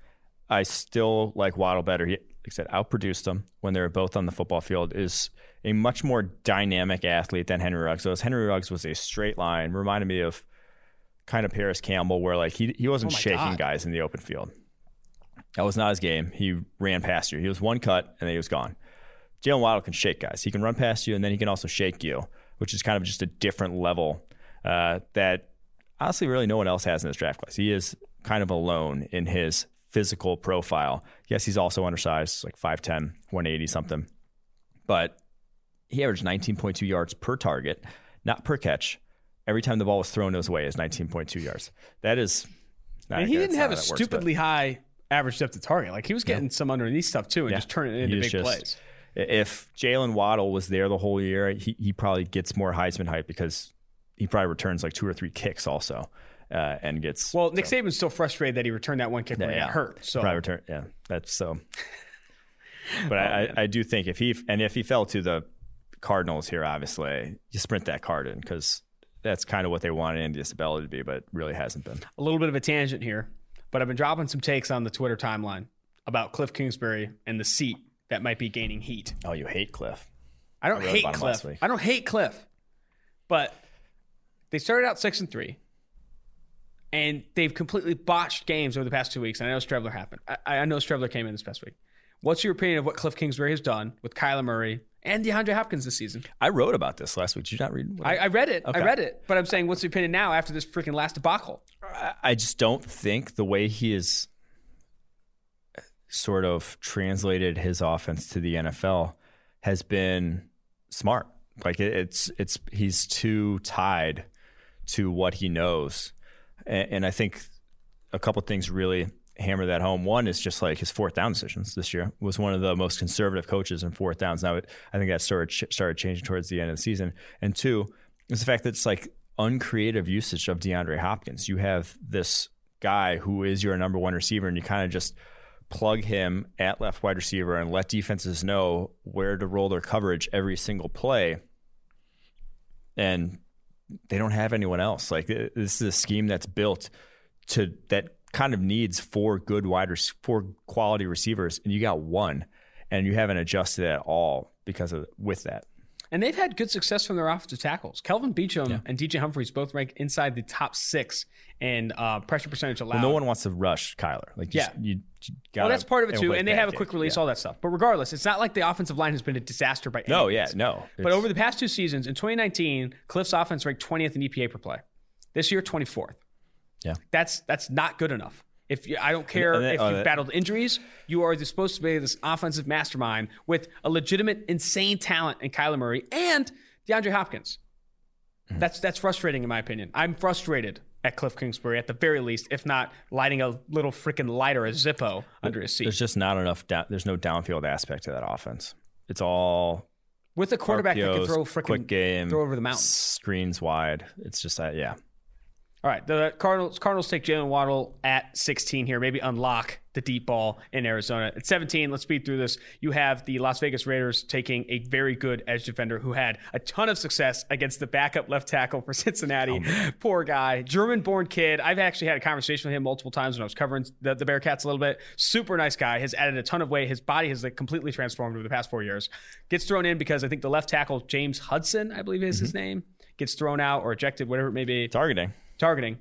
[SPEAKER 2] I still like Waddle better. He, like I said, outproduced them when they were both on the football field. Is a much more dynamic athlete than Henry Ruggs. So as Henry Ruggs was a straight line, reminded me of kind of Parris Campbell, where like he he wasn't
[SPEAKER 1] Oh
[SPEAKER 2] shaking
[SPEAKER 1] God.
[SPEAKER 2] guys in the open field. That was not his game. He ran past you. He was one cut and then he was gone. Jaylen Waddle can shake guys. He can run past you and then he can also shake you, which is kind of just a different level uh, that honestly really no one else has in this draft class. He is kind of alone in his physical profile. Yes, he's also undersized, like 5'10, 180 something. But he averaged 19.2 yards per target, not per catch. Every time the ball was thrown his way is 19.2 yards. That is not
[SPEAKER 1] And he didn't have a
[SPEAKER 2] how that works, but-
[SPEAKER 1] stupidly high average depth of target. Like he was getting some underneath stuff too, and just turning it into
[SPEAKER 2] He
[SPEAKER 1] big
[SPEAKER 2] just-
[SPEAKER 1] plays.
[SPEAKER 2] If Jaylen Waddle was there the whole year, he, he probably gets more Heisman hype because he probably returns like two or three kicks also, uh, and gets
[SPEAKER 1] Well, Nick Saban's still frustrated that he returned that one kick when he got hurt. So
[SPEAKER 2] probably return. Yeah, that's so. [LAUGHS] But I, I, I do think if he and if he fell to the Cardinals here, obviously you sprint that card in because that's kind of what they wanted Andy Isabella to be, but really hasn't been.
[SPEAKER 1] a little bit of a tangent here, but I've been dropping some takes on the Twitter timeline about Cliff Kingsbury and the seat that might be gaining heat.
[SPEAKER 2] Oh, you hate Cliff.
[SPEAKER 1] I don't
[SPEAKER 2] wrote
[SPEAKER 1] hate
[SPEAKER 2] about him last
[SPEAKER 1] Cliff. I don't hate Cliff, but they started out six and three, and they've completely botched games over the past two weeks. And I know Streveler happened. I, I know Streveler came in this past week. What's your opinion of what Cliff Kingsbury has done with Kyler Murray and DeAndre Hopkins this season?
[SPEAKER 2] I wrote about this last week. Did you not read?
[SPEAKER 1] I, I read it.
[SPEAKER 2] Okay.
[SPEAKER 1] I read it. But I'm saying, what's your opinion now after this freaking last debacle?
[SPEAKER 2] I- just don't think the way he is sort of translated his offense to the NFL has been smart. Like it- it's it's he's too tied to what he knows, and, and I think a couple things really hammer that home. One is just like his fourth down decisions this year was one of the most conservative coaches in fourth downs. Now I think that started started changing towards the end of the season, and two is the fact that it's like uncreative usage of DeAndre Hopkins. You have this guy who is your number one receiver, and you kind of just plug him at left wide receiver and let defenses know where to roll their coverage every single play. And they don't have anyone else. Like this is a scheme that's built to that kind of needs four good wide rec- four quality receivers, and you got one, and you haven't adjusted at all because of with that.
[SPEAKER 1] And they've had good success from their offensive tackles. Kelvin Beachum and DJ Humphries both rank inside the top six in uh, pressure percentage allowed.
[SPEAKER 2] No one wants to rush Kyler. Like you,
[SPEAKER 1] Yeah.
[SPEAKER 2] you, you
[SPEAKER 1] well,
[SPEAKER 2] gotta-
[SPEAKER 1] that's part of it too. And they have a quick release,
[SPEAKER 2] Yeah.
[SPEAKER 1] all that stuff. But regardless, it's not like the offensive line has been a disaster by any
[SPEAKER 2] No, yeah, no.
[SPEAKER 1] But over the past two seasons, in 2019, Cliff's offense ranked 20th in EPA per play. This year, 24th.
[SPEAKER 2] Yeah.
[SPEAKER 1] That's that's not good enough. If you, I don't care
[SPEAKER 2] then-
[SPEAKER 1] if
[SPEAKER 2] oh,
[SPEAKER 1] you've
[SPEAKER 2] that-
[SPEAKER 1] battled injuries, you are supposed to be this offensive mastermind with a legitimate, insane talent in Kyler Murray and DeAndre Hopkins.
[SPEAKER 2] Mm-hmm.
[SPEAKER 1] That's that's frustrating in my opinion. I'm frustrated at Cliff Kingsbury at the very least, if not lighting a little freaking lighter, a Zippo under his seat.
[SPEAKER 2] There's just not enough. Down, there's no downfield aspect to that offense. It's all
[SPEAKER 1] With a quarterback that can throw freaking
[SPEAKER 2] quick game,
[SPEAKER 1] throw over the mountain.
[SPEAKER 2] screens wide. It's just that, yeah.
[SPEAKER 1] All right, the Cardinals Cardinals take Jaylen Waddle at 16 here, maybe unlock the deep ball in Arizona. At 17, let's speed through this. You have the Las Vegas Raiders taking a very good edge defender who had a ton of success against the backup left tackle for [LAUGHS] Cincinnati. Oh, Poor guy, German-born kid. I've actually had a conversation with him multiple times when I was covering the, the Bearcats a little bit. Super nice guy. Has added a ton of weight. His body has like completely transformed over the past four years. Gets thrown in because I think the left tackle James Hudson, I believe is mm-hmm. his name, gets thrown out or ejected, whatever it may be.
[SPEAKER 2] Targeting
[SPEAKER 1] targeting.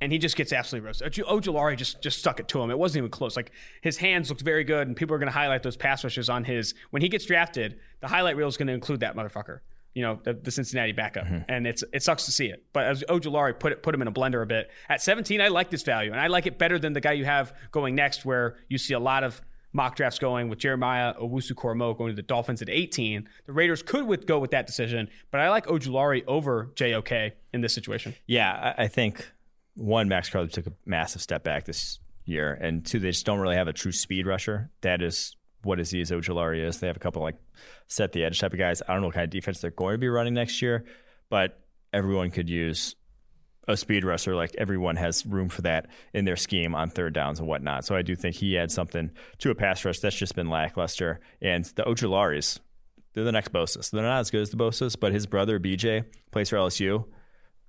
[SPEAKER 1] And he just gets absolutely roasted. Ojulari just just stuck it to him. It wasn't even close. Like his hands looked very good, and people are going to highlight those pass rushes on his. When he gets drafted, the highlight reel is going to include that motherfucker. You know, the, the Cincinnati backup, mm-hmm. and it's it sucks to see it. But as Ojulari put it put him in a blender a bit at 17, I like this value, and I like it better than the guy you have going next, where you see a lot of mock drafts going with Jeremiah Owusu-Koramoah going to the Dolphins at 18. The Raiders could with, go with that decision, but I like Ojulari over JOK in this situation.
[SPEAKER 2] Yeah, I think one, Maxx Crosby took a massive step back this year, and two, they just don't really have a true speed rusher. That is what Azeez Ojulari is. They have a couple like set the edge type of guys. I don't know what kind of defense they're going to be running next year, but everyone could use a speed rusher. Like everyone has room for that in their scheme on third downs and whatnot. So I do think he adds something to a pass rush that's just been lackluster. And the Ojularis, they're the next Bosa's. They're not as good as the Bosa's, but his brother BJ plays for LSU.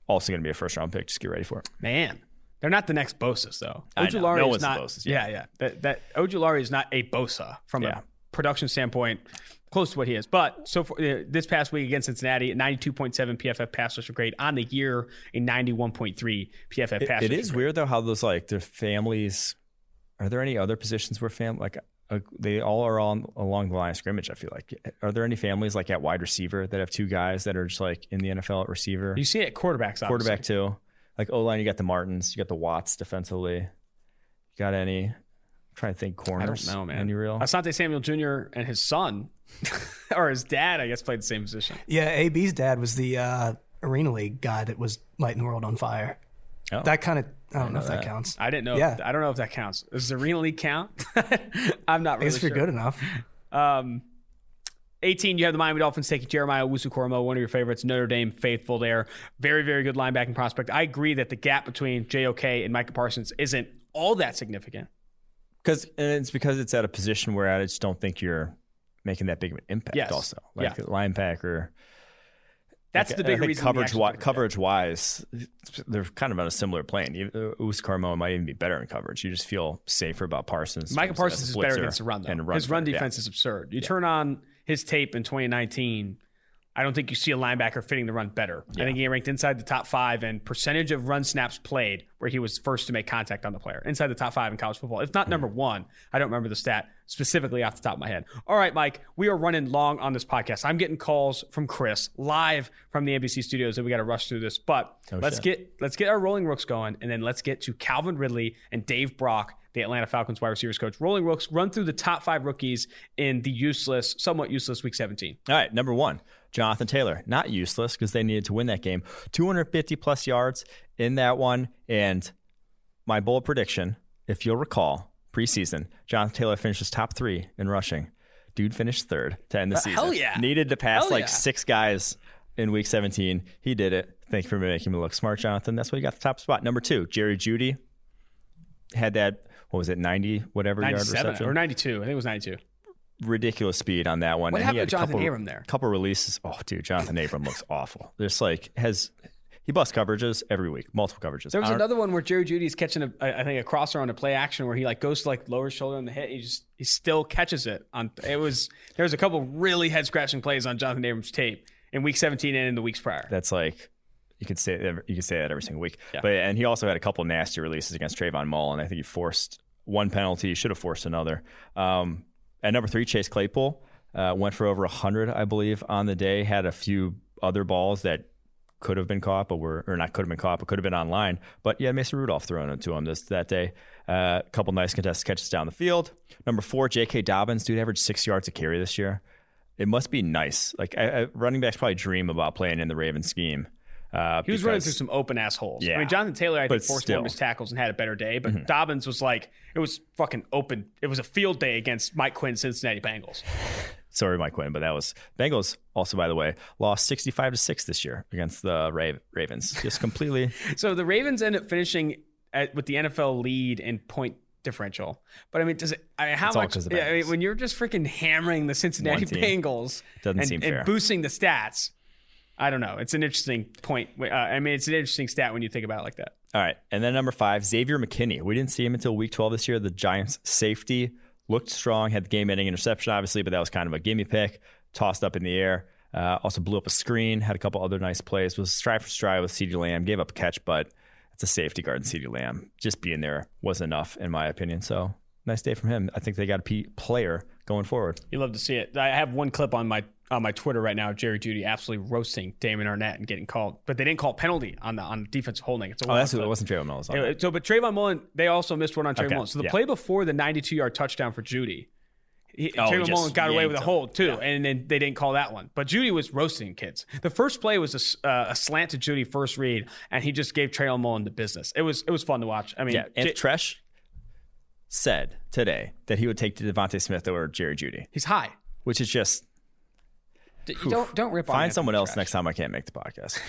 [SPEAKER 2] Also going to be a first round pick. Just get ready for it.
[SPEAKER 1] Man, they're not the next Bosa's though. Ojulari no is not. Yeah. yeah, yeah. That, that Ojulari is not a Bosa from yeah. a production standpoint close to what he is. But so for, uh, this past week against Cincinnati, 92.7 PFF pass rusher grade on the year, a 91.3 PFF
[SPEAKER 2] it,
[SPEAKER 1] pass.
[SPEAKER 2] It is grade. weird though how those like their families. Are there any other positions where family like uh, they all are on along the line of scrimmage? I feel like are there any families like at wide receiver that have two guys that are just like in the NFL at receiver?
[SPEAKER 1] You see it at quarterbacks, obviously.
[SPEAKER 2] quarterback too. Like O line, you got the Martins, you got the Watts defensively. You got any? I'm trying to think corners.
[SPEAKER 1] I don't know, man.
[SPEAKER 2] Any real?
[SPEAKER 1] Asante Samuel Jr. and his son [LAUGHS] or his dad, I guess, played the same position.
[SPEAKER 3] Yeah, AB's dad was the uh, Arena League guy that was lighting the world on fire. Oh. That kind of I don't know, know, if that. that. counts.
[SPEAKER 1] I didn't know. Yeah, I don't know if that counts. Does the Arena League count? [LAUGHS] I'm not really
[SPEAKER 3] if
[SPEAKER 1] sure.
[SPEAKER 3] you're good enough.
[SPEAKER 1] Um, 18, you have the Miami Dolphins taking Jeremiah Owusu-Koramoah, one of your favorites, Notre Dame faithful there. Very, very good linebacking prospect. I agree that the gap between JOK and Micah Parsons isn't all that significant.
[SPEAKER 2] Because it's because it's at a position where I just don't think you're making that big of an impact.
[SPEAKER 1] Yes.
[SPEAKER 2] Also, like yeah. linebacker.
[SPEAKER 1] That's
[SPEAKER 2] like,
[SPEAKER 1] the big reason.
[SPEAKER 2] Coverage, wi- coverage wise, they're kind of on a similar plane. Uh, Us Carmo might even be better in coverage. You just feel safer about Parsons.
[SPEAKER 1] Micah Parsons is better against the run, though. Run his run defense yeah. is absurd. You yeah. turn on his tape in 2019 I don't think you see a linebacker fitting the run better. Yeah. I think he ranked inside the top five and percentage of run snaps played where he was first to make contact on the player, inside the top five in college football. If not number one, I don't remember the stat specifically off the top of my head. All right, Mike, we are running long on this podcast. I'm getting calls from Chris live from the NBC studios that we got to rush through this, but oh, let's shit. get let's get our rolling rooks going, and then let's get to Calvin Ridley and Dave Brock the Atlanta Falcons wide receivers coach. Rolling Rooks, run through the top five rookies in the useless, somewhat useless week 17.
[SPEAKER 2] All right, number one, Jonathan Taylor. Not useless because they needed to win that game. 250 plus yards in that one. And my bold prediction, if you'll recall, preseason, Jonathan Taylor finishes top three in rushing. Dude finished third to end the uh, season.
[SPEAKER 1] Hell yeah.
[SPEAKER 2] Needed to pass
[SPEAKER 1] hell
[SPEAKER 2] like
[SPEAKER 1] yeah.
[SPEAKER 2] six guys in week 17. He did it. Thank you for making me look smart, Jonathan. That's why you got the top spot. Number two, Jerry Jeudy had that what was it, 90 whatever yard reception?
[SPEAKER 1] Or 92. I think it was 92.
[SPEAKER 2] Ridiculous speed on that one.
[SPEAKER 1] What
[SPEAKER 2] and
[SPEAKER 1] happened to Jonathan
[SPEAKER 2] couple,
[SPEAKER 1] Abram there?
[SPEAKER 2] couple releases. Oh, dude, Jonathan Abram looks awful. Just like has he busts coverages every week, multiple coverages.
[SPEAKER 1] There was another one where Jerry Jeudy's catching a, I think a crosser on a play action where he like goes to like lower shoulder on the hit. He just he still catches it on. It was there was a couple really head scratching plays on Jonathan Abram's tape in week 17 and in the weeks prior.
[SPEAKER 2] That's like you could say you could say that every single week. Yeah. But and he also had a couple nasty releases against Trayvon Mullen. I think he forced one penalty, He should have forced another. Um, at number three, Chase Claypool uh, went for over 100, I believe, on the day. Had a few other balls that could have been caught, but were or not could have been caught, but could have been online. But yeah, Mason Rudolph throwing it to him this that day. Uh, a couple nice contested catches down the field. Number four, J.K. Dobbins, dude, averaged six yards a carry this year. It must be nice. Like I, I, running backs probably dream about playing in the Raven scheme.
[SPEAKER 1] Uh, he was because, running through some open assholes. Yeah. I mean, Jonathan Taylor, I think, forced more of his tackles and had a better day, but mm-hmm. Dobbins was like, it was fucking open. It was a field day against Mike Quinn, Cincinnati Bengals.
[SPEAKER 2] Sorry, Mike Quinn, but that was Bengals. Also, by the way, lost sixty-five to six this year against the Ravens. Just completely. [LAUGHS]
[SPEAKER 1] so the Ravens end up finishing at, with the NFL lead in point differential. But I mean, does it? I mean, how it's much? I mean, when you're just freaking hammering the Cincinnati Bengals
[SPEAKER 2] doesn't
[SPEAKER 1] and,
[SPEAKER 2] seem
[SPEAKER 1] fair. and boosting the stats, I don't know. It's an interesting point. Uh, I mean, it's an interesting stat when you think about it like that.
[SPEAKER 2] All right, and then number five, Xavier McKinney. We didn't see him until week 12 this year. The Giants' safety looked strong, had the game-ending interception, obviously, but that was kind of a gimme pick, tossed up in the air. Uh, also blew up a screen, had a couple other nice plays. Was stride for stride with CeeDee Lamb, gave up a catch, but it's a safety guard in CeeDee Lamb. Just being there was enough, in my opinion. So nice day from him. I think they got a P- player going forward.
[SPEAKER 1] You love to see it. I have one clip on my on my Twitter right now. Jerry Jeudy absolutely roasting Damon Arnette and getting called, but they didn't call penalty on the on defensive holding.
[SPEAKER 2] It's a oh, that's it wasn't Trayvon Mullen.
[SPEAKER 1] Anyway, so, but Trayvon Mullen, they also missed one on Trayvon okay. Mullen. So the yeah. play before the 92 yard touchdown for Jeudy. He, oh, Trayvon Mullen got away with a hold too, yeah. and then they didn't call that one. But Jeudy was roasting kids. The first play was a, uh, a slant to Jeudy first read, and he just gave Trayvon Mullen the business. It was it was fun to watch. I mean,
[SPEAKER 2] yeah, and J- Treash said today that he would take DeVonta Smith over Jerry Jeudy.
[SPEAKER 1] He's high,
[SPEAKER 2] which is just
[SPEAKER 1] don't don't rip.
[SPEAKER 2] Find someone else next time I can't make the podcast.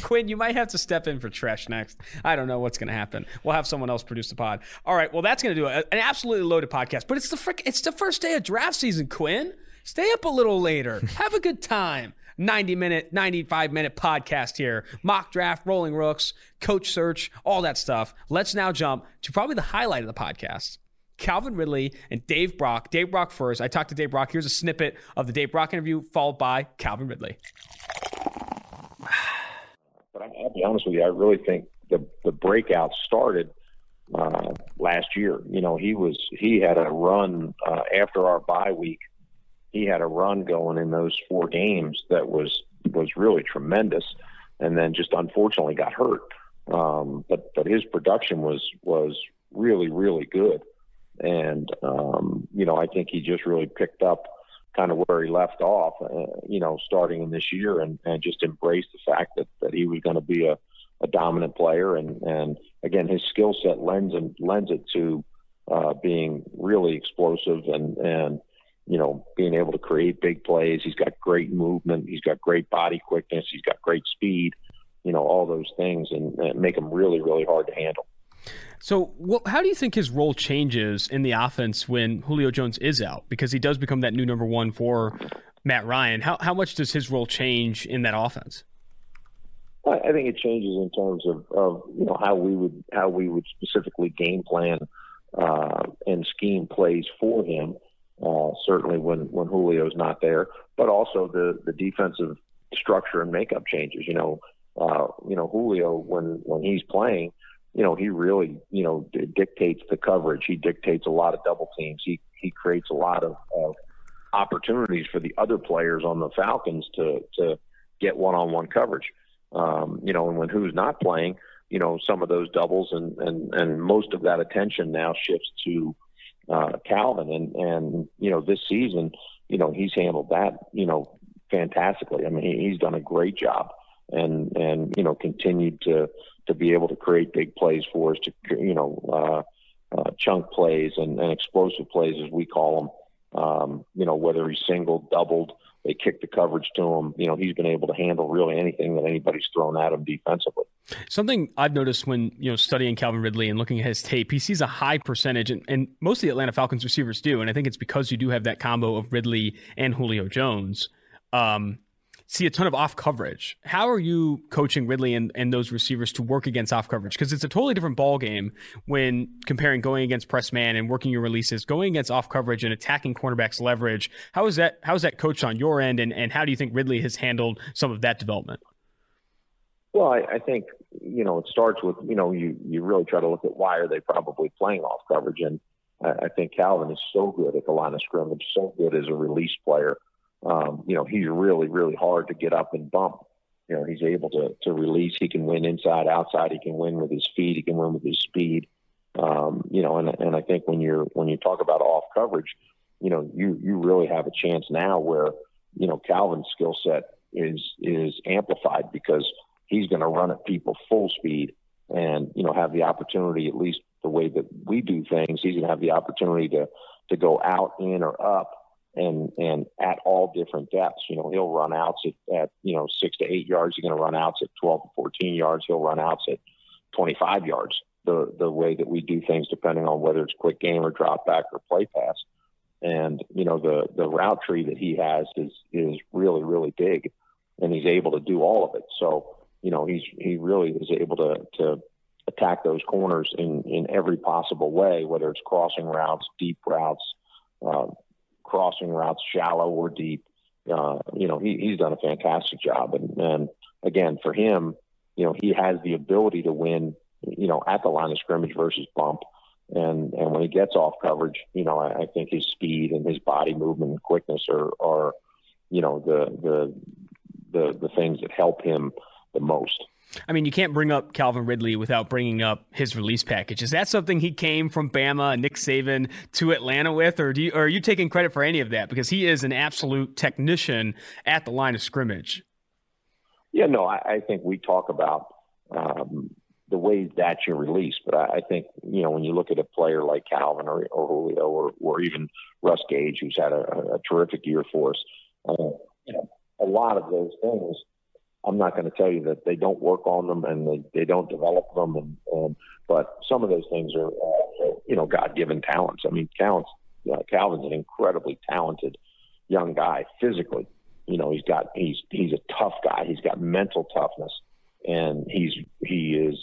[SPEAKER 2] [LAUGHS]
[SPEAKER 1] Quinn, you might have to step in for Treash next. I don't know what's going to happen. We'll have someone else produce the pod. All right. Well, that's going to do it. An absolutely loaded podcast. But it's the frick. It's the first day of draft season. Quinn, stay up a little later. [LAUGHS] have a good time. 90 minute, 95 minute podcast here. Mock draft, rolling rooks, coach search, all that stuff. Let's now jump to probably the highlight of the podcast. Calvin Ridley and Dave Brock. Dave Brock first. I talked to Dave Brock. Here's a snippet of the Dave Brock interview, followed by Calvin Ridley. [SIGHS]
[SPEAKER 5] But I'll be honest with you, I really think the the breakout started uh, last year. You know, he was he had a run uh, after our bye week. He had a run going in those four games that was was really tremendous, and then just unfortunately got hurt. Um, but but his production was was really really good. And, um, you know, I think he just really picked up kind of where he left off, uh, you know, starting in this year and, and just embraced the fact that, that he was going to be a, a dominant player. And, and again, his skill set lends and lends it to uh, being really explosive and, and, you know, being able to create big plays. He's got great movement. He's got great body quickness. He's got great speed, you know, all those things and, and make him really, really hard to handle.
[SPEAKER 1] So, how do you think his role changes in the offense when Julio Jones is out? Because he does become that new number one for Matt Ryan. How how much does his role change in that offense?
[SPEAKER 5] I think it changes in terms of, of you know how we would how we would specifically game plan uh, and scheme plays for him. Uh, certainly when when Julio's not there, but also the the defensive structure and makeup changes. You know, uh, you know Julio when when he's playing you know, he really, you know, d- dictates the coverage. He dictates a lot of double teams. He he creates a lot of, of opportunities for the other players on the Falcons to to get one-on-one coverage. Um, you know, and when who's not playing, you know, some of those doubles and and and most of that attention now shifts to uh, Calvin. And and you know, this season, you know, he's handled that, you know, fantastically. I mean, he, he's done a great job and and you know continued to to be able to create big plays for us, to you know, uh, uh, chunk plays and, and explosive plays as we call them. Um, you know, whether he's single, doubled, they kick the coverage to him. You know, he's been able to handle really anything that anybody's thrown at him defensively.
[SPEAKER 1] Something I've noticed when you know studying Calvin Ridley and looking at his tape, he sees a high percentage, and, and most of the Atlanta Falcons receivers do, and I think it's because you do have that combo of Ridley and Julio Jones. Um, see a ton of off coverage. How are you coaching Ridley and, and those receivers to work against off coverage? Because it's a totally different ball game when comparing going against press man and working your releases, going against off coverage and attacking cornerbacks leverage. How is that how is that coached on your end and, and how do you think Ridley has handled some of that development?
[SPEAKER 5] Well, I, I think, you know, it starts with, you know, you, you really try to look at why are they probably playing off coverage. And I, I think Calvin is so good at the line of scrimmage, so good as a release player um, you know, he's really, really hard to get up and bump. You know, he's able to, to release. He can win inside, outside. He can win with his feet. He can win with his speed. Um, you know, and, and I think when you're, when you talk about off coverage, you know, you, you really have a chance now where, you know, Calvin's skill set is, is amplified because he's going to run at people full speed and, you know, have the opportunity, at least the way that we do things, he's going to have the opportunity to, to go out, in, or up and and at all different depths. You know, he'll run outs at, at you know six to eight yards. He's going to run outs at 12 to 14 yards. He'll run outs at 25 yards. The the way that we do things, depending on whether it's quick game or drop back or play pass. And you know the the route tree that he has is is really really big, and he's able to do all of it. So you know he's he really is able to to attack those corners in in every possible way, whether it's crossing routes, deep routes, uh, crossing routes, shallow or deep. Uh, you know he, he's done a fantastic job, and, and again for him, you know he has the ability to win. You know at the line of scrimmage versus bump. And and when he gets off coverage, you know, I, I think his speed and his body movement and quickness are are, you know, the the the the things that help him the most.
[SPEAKER 1] I mean, you can't bring up Calvin Ridley without bringing up his release package. Is that something he came from Bama, Nick Saban to Atlanta with, or do you, or are you taking credit for any of that? Because he is an absolute technician at the line of scrimmage.
[SPEAKER 5] Yeah, no, I, I think we talk about um, the ways that you release. But I, I think you know when you look at a player like Calvin or, or Julio or, or even Russ Gage, who's had a, a terrific year for us, uh, you know, a lot of those things. I'm not going to tell you that they don't work on them and they, they don't develop them, and, and but some of those things are, uh, you know, God-given talents. I mean, talents. Uh, Calvin's an incredibly talented young guy physically. You know, he's got he's he's a tough guy. He's got mental toughness, and he's he is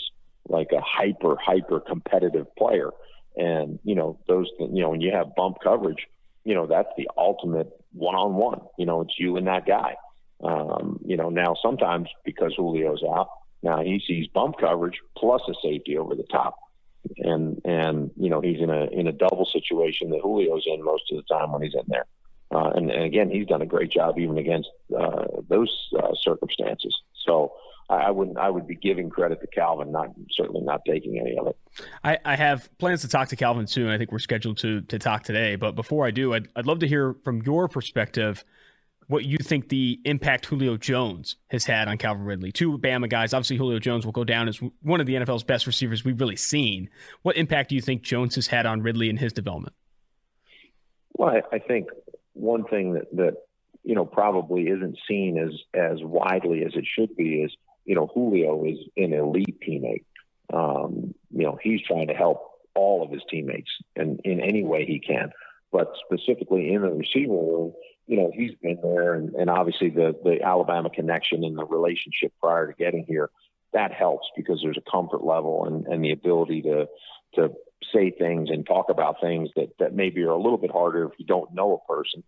[SPEAKER 5] like a hyper hyper competitive player and you know those you know when you have bump coverage you know that's the ultimate one on one you know it's you and that guy um, you know now sometimes because Julio's out now he sees bump coverage plus a safety over the top and and you know he's in a in a double situation that Julio's in most of the time when he's in there uh, and, and again he's done a great job even against uh, those uh, circumstances so I wouldn't. I would be giving credit to Calvin, not certainly not taking any of it.
[SPEAKER 1] I, I, have plans to talk to Calvin soon. I think we're scheduled to to talk today. But before I do, I'd, I'd love to hear from your perspective what you think the impact Julio Jones has had on Calvin Ridley. Two Bama guys. Obviously, Julio Jones will go down as one of the NFL's best receivers we've really seen. What impact do you think Jones has had on Ridley and his development?
[SPEAKER 5] Well, I, I think one thing that that you know probably isn't seen as as widely as it should be is you know, Julio is an elite teammate. Um, you know, he's trying to help all of his teammates in, in any way he can. But specifically in the receiver room, you know, he's been there and, and obviously the, the Alabama connection and the relationship prior to getting here, that helps because there's a comfort level and, and the ability to to say things and talk about things that, that maybe are a little bit harder if you don't know a person.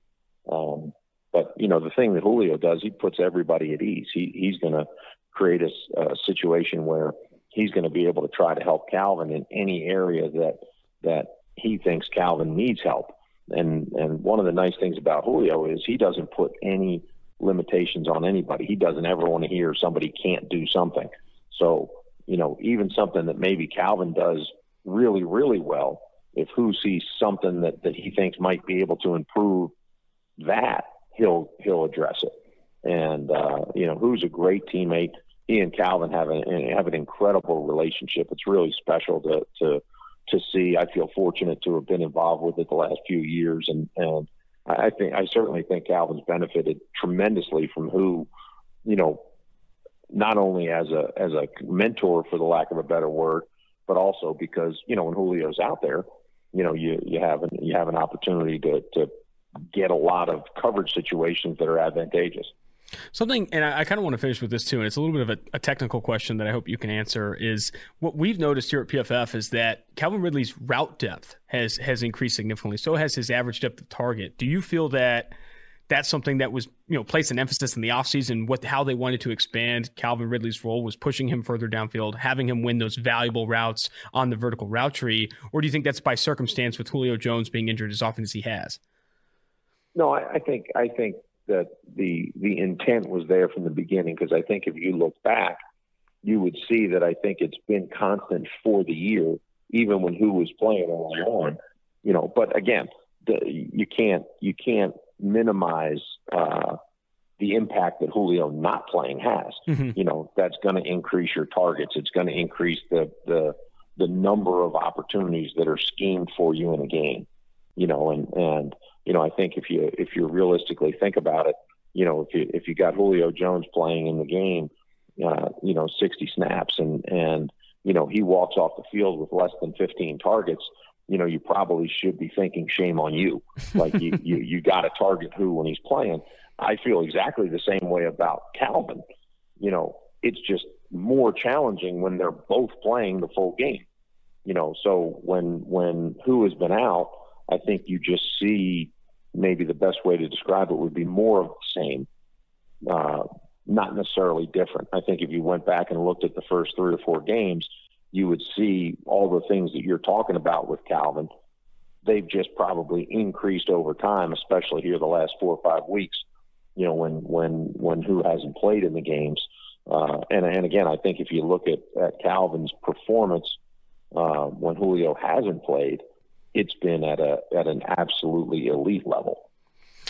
[SPEAKER 5] Um, but you know, the thing that Julio does, he puts everybody at ease. He he's going to create a, a situation where he's going to be able to try to help Calvin in any area that that he thinks Calvin needs help. And and one of the nice things about Julio is he doesn't put any limitations on anybody. He doesn't ever want to hear somebody can't do something. So, you know, even something that maybe Calvin does really, really well, if who sees something that, that he thinks might be able to improve that, he'll he'll address it. And uh, you know, who's a great teammate he and Calvin have an have an incredible relationship. It's really special to to to see. I feel fortunate to have been involved with it the last few years, and and I think I certainly think Calvin's benefited tremendously from who, you know, not only as a as a mentor for the lack of a better word, but also because you know when Julio's out there, you know you you have an you have an opportunity to to get a lot of coverage situations that are advantageous.
[SPEAKER 1] Something, and I, I kind of want to finish with this too, and it's a little bit of a, a, technical question that I hope you can answer. Is what we've noticed here at PFF is that Calvin Ridley's route depth has has increased significantly. So has his average depth of target. Do you feel that that's something that was you know placed an emphasis in the offseason what how they wanted to expand Calvin Ridley's role was pushing him further downfield, having him win those valuable routes on the vertical route tree, or do you think that's by circumstance with Julio Jones being injured as often as he has?
[SPEAKER 5] No, I, I think I think that the the intent was there from the beginning because I think if you look back, you would see that I think it's been constant for the year, even when who was playing early on. You know, but again, the, you can't you can't minimize uh, the impact that Julio not playing has. Mm-hmm. You know, that's going to increase your targets. It's going to increase the the the number of opportunities that are schemed for you in a game. You know, and and you know, I think if you if you realistically think about it, you know, if you if you got Julio Jones playing in the game, uh, you know, 60 snaps and and you know he walks off the field with less than 15 targets, you know, you probably should be thinking shame on you. Like you [LAUGHS] you you got to target who when he's playing. I feel exactly the same way about Calvin. You know, it's just more challenging when they're both playing the full game. You know, so when when who has been out, I think you just see maybe the best way to describe it would be more of the same, uh, not necessarily different. I think if you went back and looked at the first three or four games, you would see all the things that you're talking about with Calvin. They've just probably increased over time, especially here the last four or five weeks. You know, when when when who hasn't played in the games, uh, and and again, I think if you look at at Calvin's performance uh, when Julio hasn't played, it's been at a at an absolutely elite level.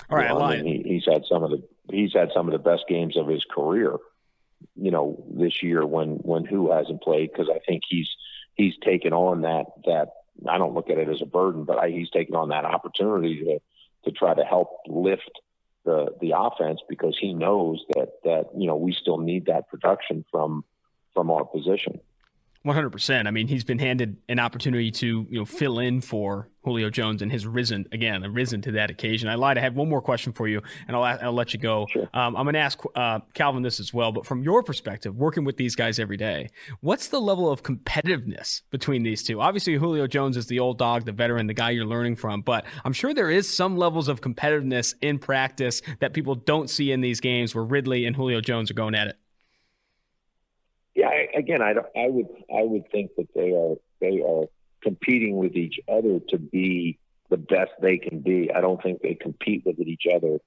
[SPEAKER 1] All right, you know, I mean,
[SPEAKER 5] he, he's had some of the he's had some of the best games of his career. You know, this year when when who hasn't played because I think he's he's taken on that that I don't look at it as a burden, but I, he's taken on that opportunity to to try to help lift the the offense because he knows that that you know we still need that production from from our position.
[SPEAKER 1] 100%. I mean, he's been handed an opportunity to, you know, fill in for Julio Jones and has risen again, risen to that occasion. I lied. I have one more question for you, and I'll, I'll let you go. Sure. Um, I'm going to ask uh, Calvin this as well, but from your perspective, working with these guys every day, what's the level of competitiveness between these two? Obviously, Julio Jones is the old dog, the veteran, the guy you're learning from, but I'm sure there is some levels of competitiveness in practice that people don't see in these games where Ridley and Julio Jones are going at it.
[SPEAKER 5] Yeah, I, again, I, I would I would think that they are they are competing with each other to be the best they can be. I don't think they compete with each other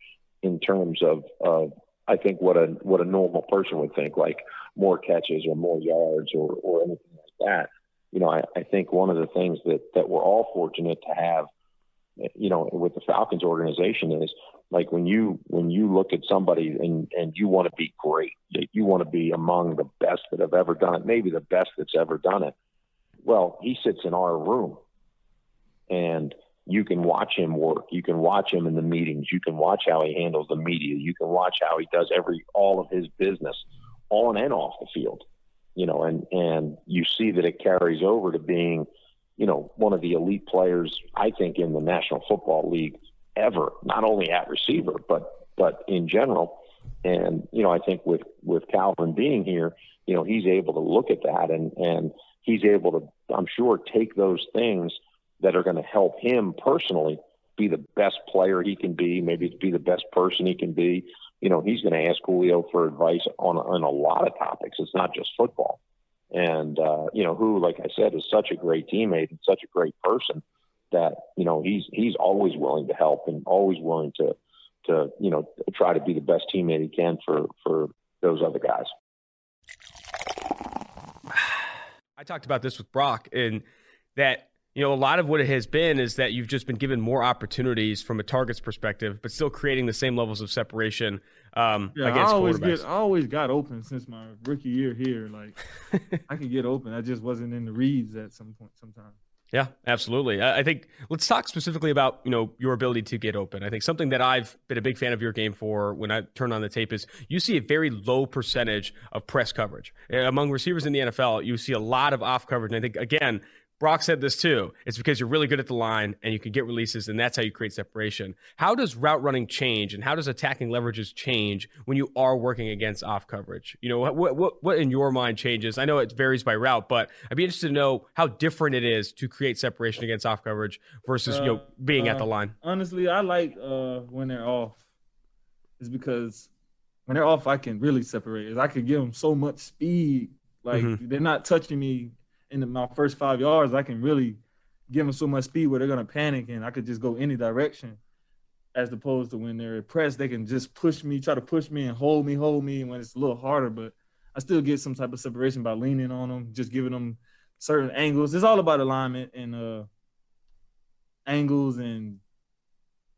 [SPEAKER 5] in terms of of I think what a what a normal person would think, like more catches or more yards or or anything like that. You know, I, I think one of the things that that we're all fortunate to have, you know, with the Falcons organization is like when you when you look at somebody and and you want to be great you want to be among the best that have ever done it maybe the best that's ever done it well he sits in our room and you can watch him work. You can watch him in the meetings. You can watch how he handles the media. You can watch how he does every all of his business on and off the field you know and and you see that it carries over to being you know one of the elite players i think in the national football league ever, not only at receiver, but but in general. And you know, I think with with Calvin being here, you know, he's able to look at that and and he's able to, I'm sure, take those things that are going to help him personally be the best player he can be, maybe be the best person he can be. You know, he's going to ask Julio for advice on on a lot of topics. It's not just football. And uh, you know, who, like I said, is such a great teammate and such a great person that you know he's he's always willing to help and always willing to to you know try to be the best teammate he can for for those other guys.
[SPEAKER 1] I talked about this with Brock and that you know a lot of what it has been is that you've just been given more opportunities from a target's perspective, but still creating the same levels of separation um, yeah,
[SPEAKER 6] I always get I always got open since my rookie year here. Like [LAUGHS] I can get open. I just wasn't in the reads at some point sometimes.
[SPEAKER 1] Yeah, absolutely. I think let's talk specifically about you know your ability to get open. I think something that I've been a big fan of your game for when I turn on the tape is you see a very low percentage of press coverage among receivers in the NFL. You see a lot of off coverage, and I think again Brock said this too. It's because you're really good at the line and you can get releases, and that's how you create separation. How does route running change, and how does attacking leverages change when you are working against off coverage? You know, what what what in your mind changes? I know it varies by route, but I'd be interested to know how different it is to create separation against off coverage versus uh, you know uh, being uh, at the line.
[SPEAKER 6] Honestly, I like uh, when they're off. Is because when they're off, I can really separate. I can give them so much speed, like mm-hmm. they're not touching me in the, my first five yards, I can really give them so much speed where they're gonna panic and I could just go any direction. As opposed to when they're pressed, they can just push me, try to push me and hold me, hold me when it's a little harder. But I still get some type of separation by leaning on them, just giving them certain angles. It's all about alignment and uh angles and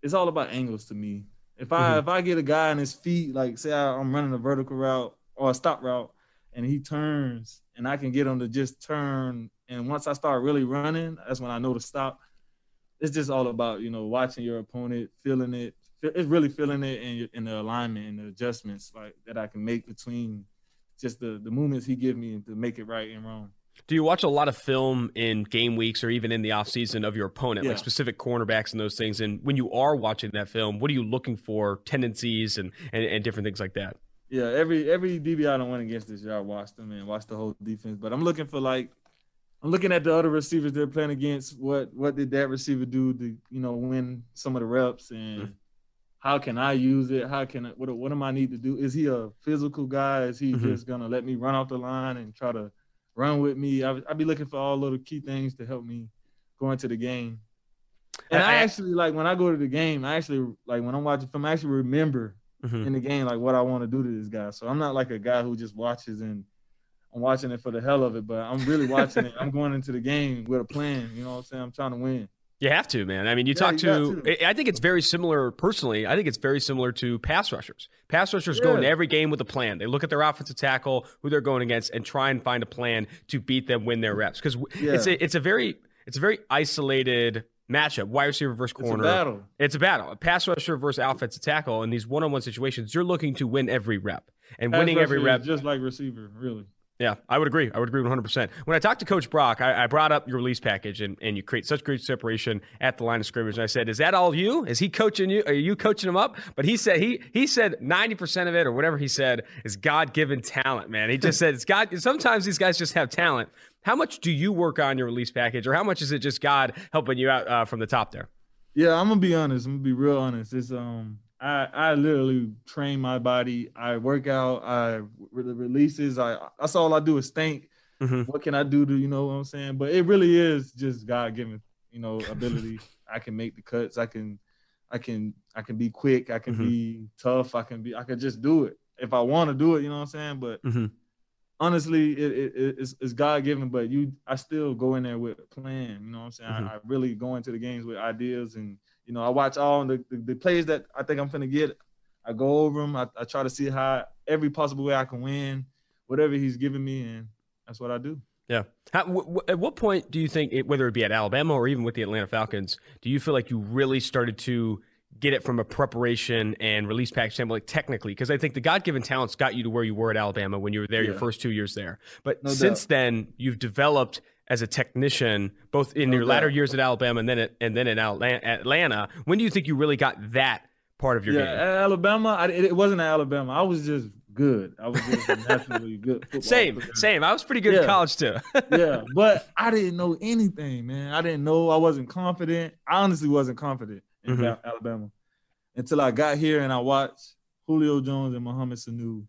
[SPEAKER 6] it's all about angles to me. If I mm-hmm. if I get a guy on his feet, like say I, I'm running a vertical route or a stop route, and he turns and I can get him to just turn. And once I start really running, that's when I know to stop. it's just all about you know watching your opponent, feeling it. It's really feeling it in, in the alignment and the adjustments like that I can make between just the the movements he give me to make it right and wrong.
[SPEAKER 1] Do you watch a lot of film in game weeks or even in the off season of your opponent, yeah. like specific cornerbacks and those things? And when you are watching that film, what are you looking for tendencies and, and, and different things like that?
[SPEAKER 6] Yeah, every every DB I don't win against this year, I watch them and watch the whole defense. But I'm looking for like I'm looking at the other receivers they're playing against. What what did that receiver do to you know win some of the reps and mm-hmm. how can I use it? How can I, what what am I need to do? Is he a physical guy? Is he mm-hmm. just gonna let me run off the line and try to run with me. I I be looking for all little key things to help me go into the game. And I, I actually like when I go to the game, I actually like when I'm watching film, I actually remember mm-hmm. in the game like what I want to do to this guy. So I'm not like a guy who just watches and I'm watching it for the hell of it, but I'm really watching it. I'm [LAUGHS] going into the game with a plan. You know what I'm saying? I'm trying to win.
[SPEAKER 1] You have to, man. I mean, you yeah, talk you to, I think it's very similar, personally, I think it's very similar to pass rushers. Pass rushers yeah. go into every game with a plan. They look at their offensive tackle, who they're going against, and try and find a plan to beat them, win their reps. Because yeah. it's, a, it's a very it's a very isolated matchup. Wide receiver versus corner.
[SPEAKER 6] It's a battle.
[SPEAKER 1] It's a battle. A pass rusher versus offensive tackle. In these one on one situations, you're looking to win every rep. And pass winning every rep.
[SPEAKER 6] just like receiver, really.
[SPEAKER 1] Yeah, I would agree. I would agree 100%. When I talked to Coach Brock, I, I, brought up your release package and, and you create such great separation at the line of scrimmage. And I said, Is that all you? Is he coaching you? Are you coaching him up? But he said he he said 90% of it or whatever he said is God given talent, man. He just said it's God. Sometimes these guys just have talent. How much do you work on your release package or how much is it just God helping you out uh, from the top there?
[SPEAKER 6] Yeah, I'm gonna be honest. I'm gonna be real honest. It's um I, I literally train my body. I work out. I the releases. I that's all I do is think. Mm-hmm. What can I do to you know what I'm saying? But it really is just God given you know [LAUGHS] ability. I can make the cuts. I can, I can, I can be quick. I can mm-hmm. be tough. I can be. I can just do it if I want to do it. You know what I'm saying? But mm-hmm. Honestly, it, it, it's, it's God given. But you, I still go in there with a plan. You know what I'm saying? I, mm-hmm. I really go into the games with ideas and you know, I watch all the, the, the plays that I think I'm gonna get. I go over them. I, I try to see how every possible way I can win, whatever he's giving me, and that's what I do.
[SPEAKER 1] Yeah. How, w- at what point do you think, it, whether it be at Alabama or even with the Atlanta Falcons, do you feel like you really started to get it from a preparation and release package standpoint, like technically? Because I think the God given talents got you to where you were at Alabama when you were there yeah. your first two years there. But no since doubt. then, you've developed as a technician, both in no your doubt. latter years at Alabama and then at, and then in Atlanta. When do you think you really got that part of your
[SPEAKER 6] yeah,
[SPEAKER 1] game?
[SPEAKER 6] Alabama, I, it wasn't Alabama. I was just good. I was just [LAUGHS] naturally good.
[SPEAKER 1] Same, player. same. I was pretty good yeah. in college too. [LAUGHS]
[SPEAKER 6] yeah, but I didn't know anything, man. I didn't know. I wasn't confident. I honestly wasn't confident in mm-hmm. Alabama until I got here and I watched Julio Jones and Mohamed Sanu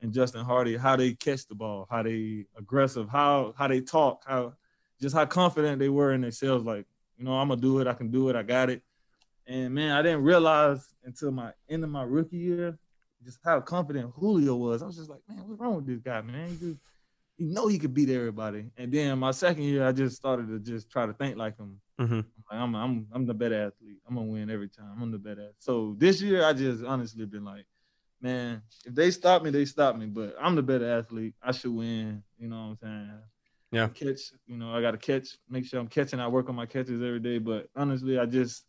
[SPEAKER 6] and Justin Hardy how they catch the ball, how they aggressive, how how they talk, how just how confident they were in themselves. Like, you know, I'm gonna do it. I can do it. I got it. And man, I didn't realize until my end of my rookie year just how confident Julio was. I was just like, man, what's wrong with this guy, man? He just, you know he could beat everybody. And then my second year, I just started to just try to think like him. Mm-hmm. Like, I'm, I'm, I'm the better athlete. I'm gonna win every time. I'm the better. Athlete. So this year, I just honestly been like, man, if they stop me, they stop me. But I'm the better athlete. I should win. You know what I'm saying?
[SPEAKER 1] Yeah.
[SPEAKER 6] Catch, you know, I got to catch, make sure I'm catching. I work on my catches every day. But honestly, I just,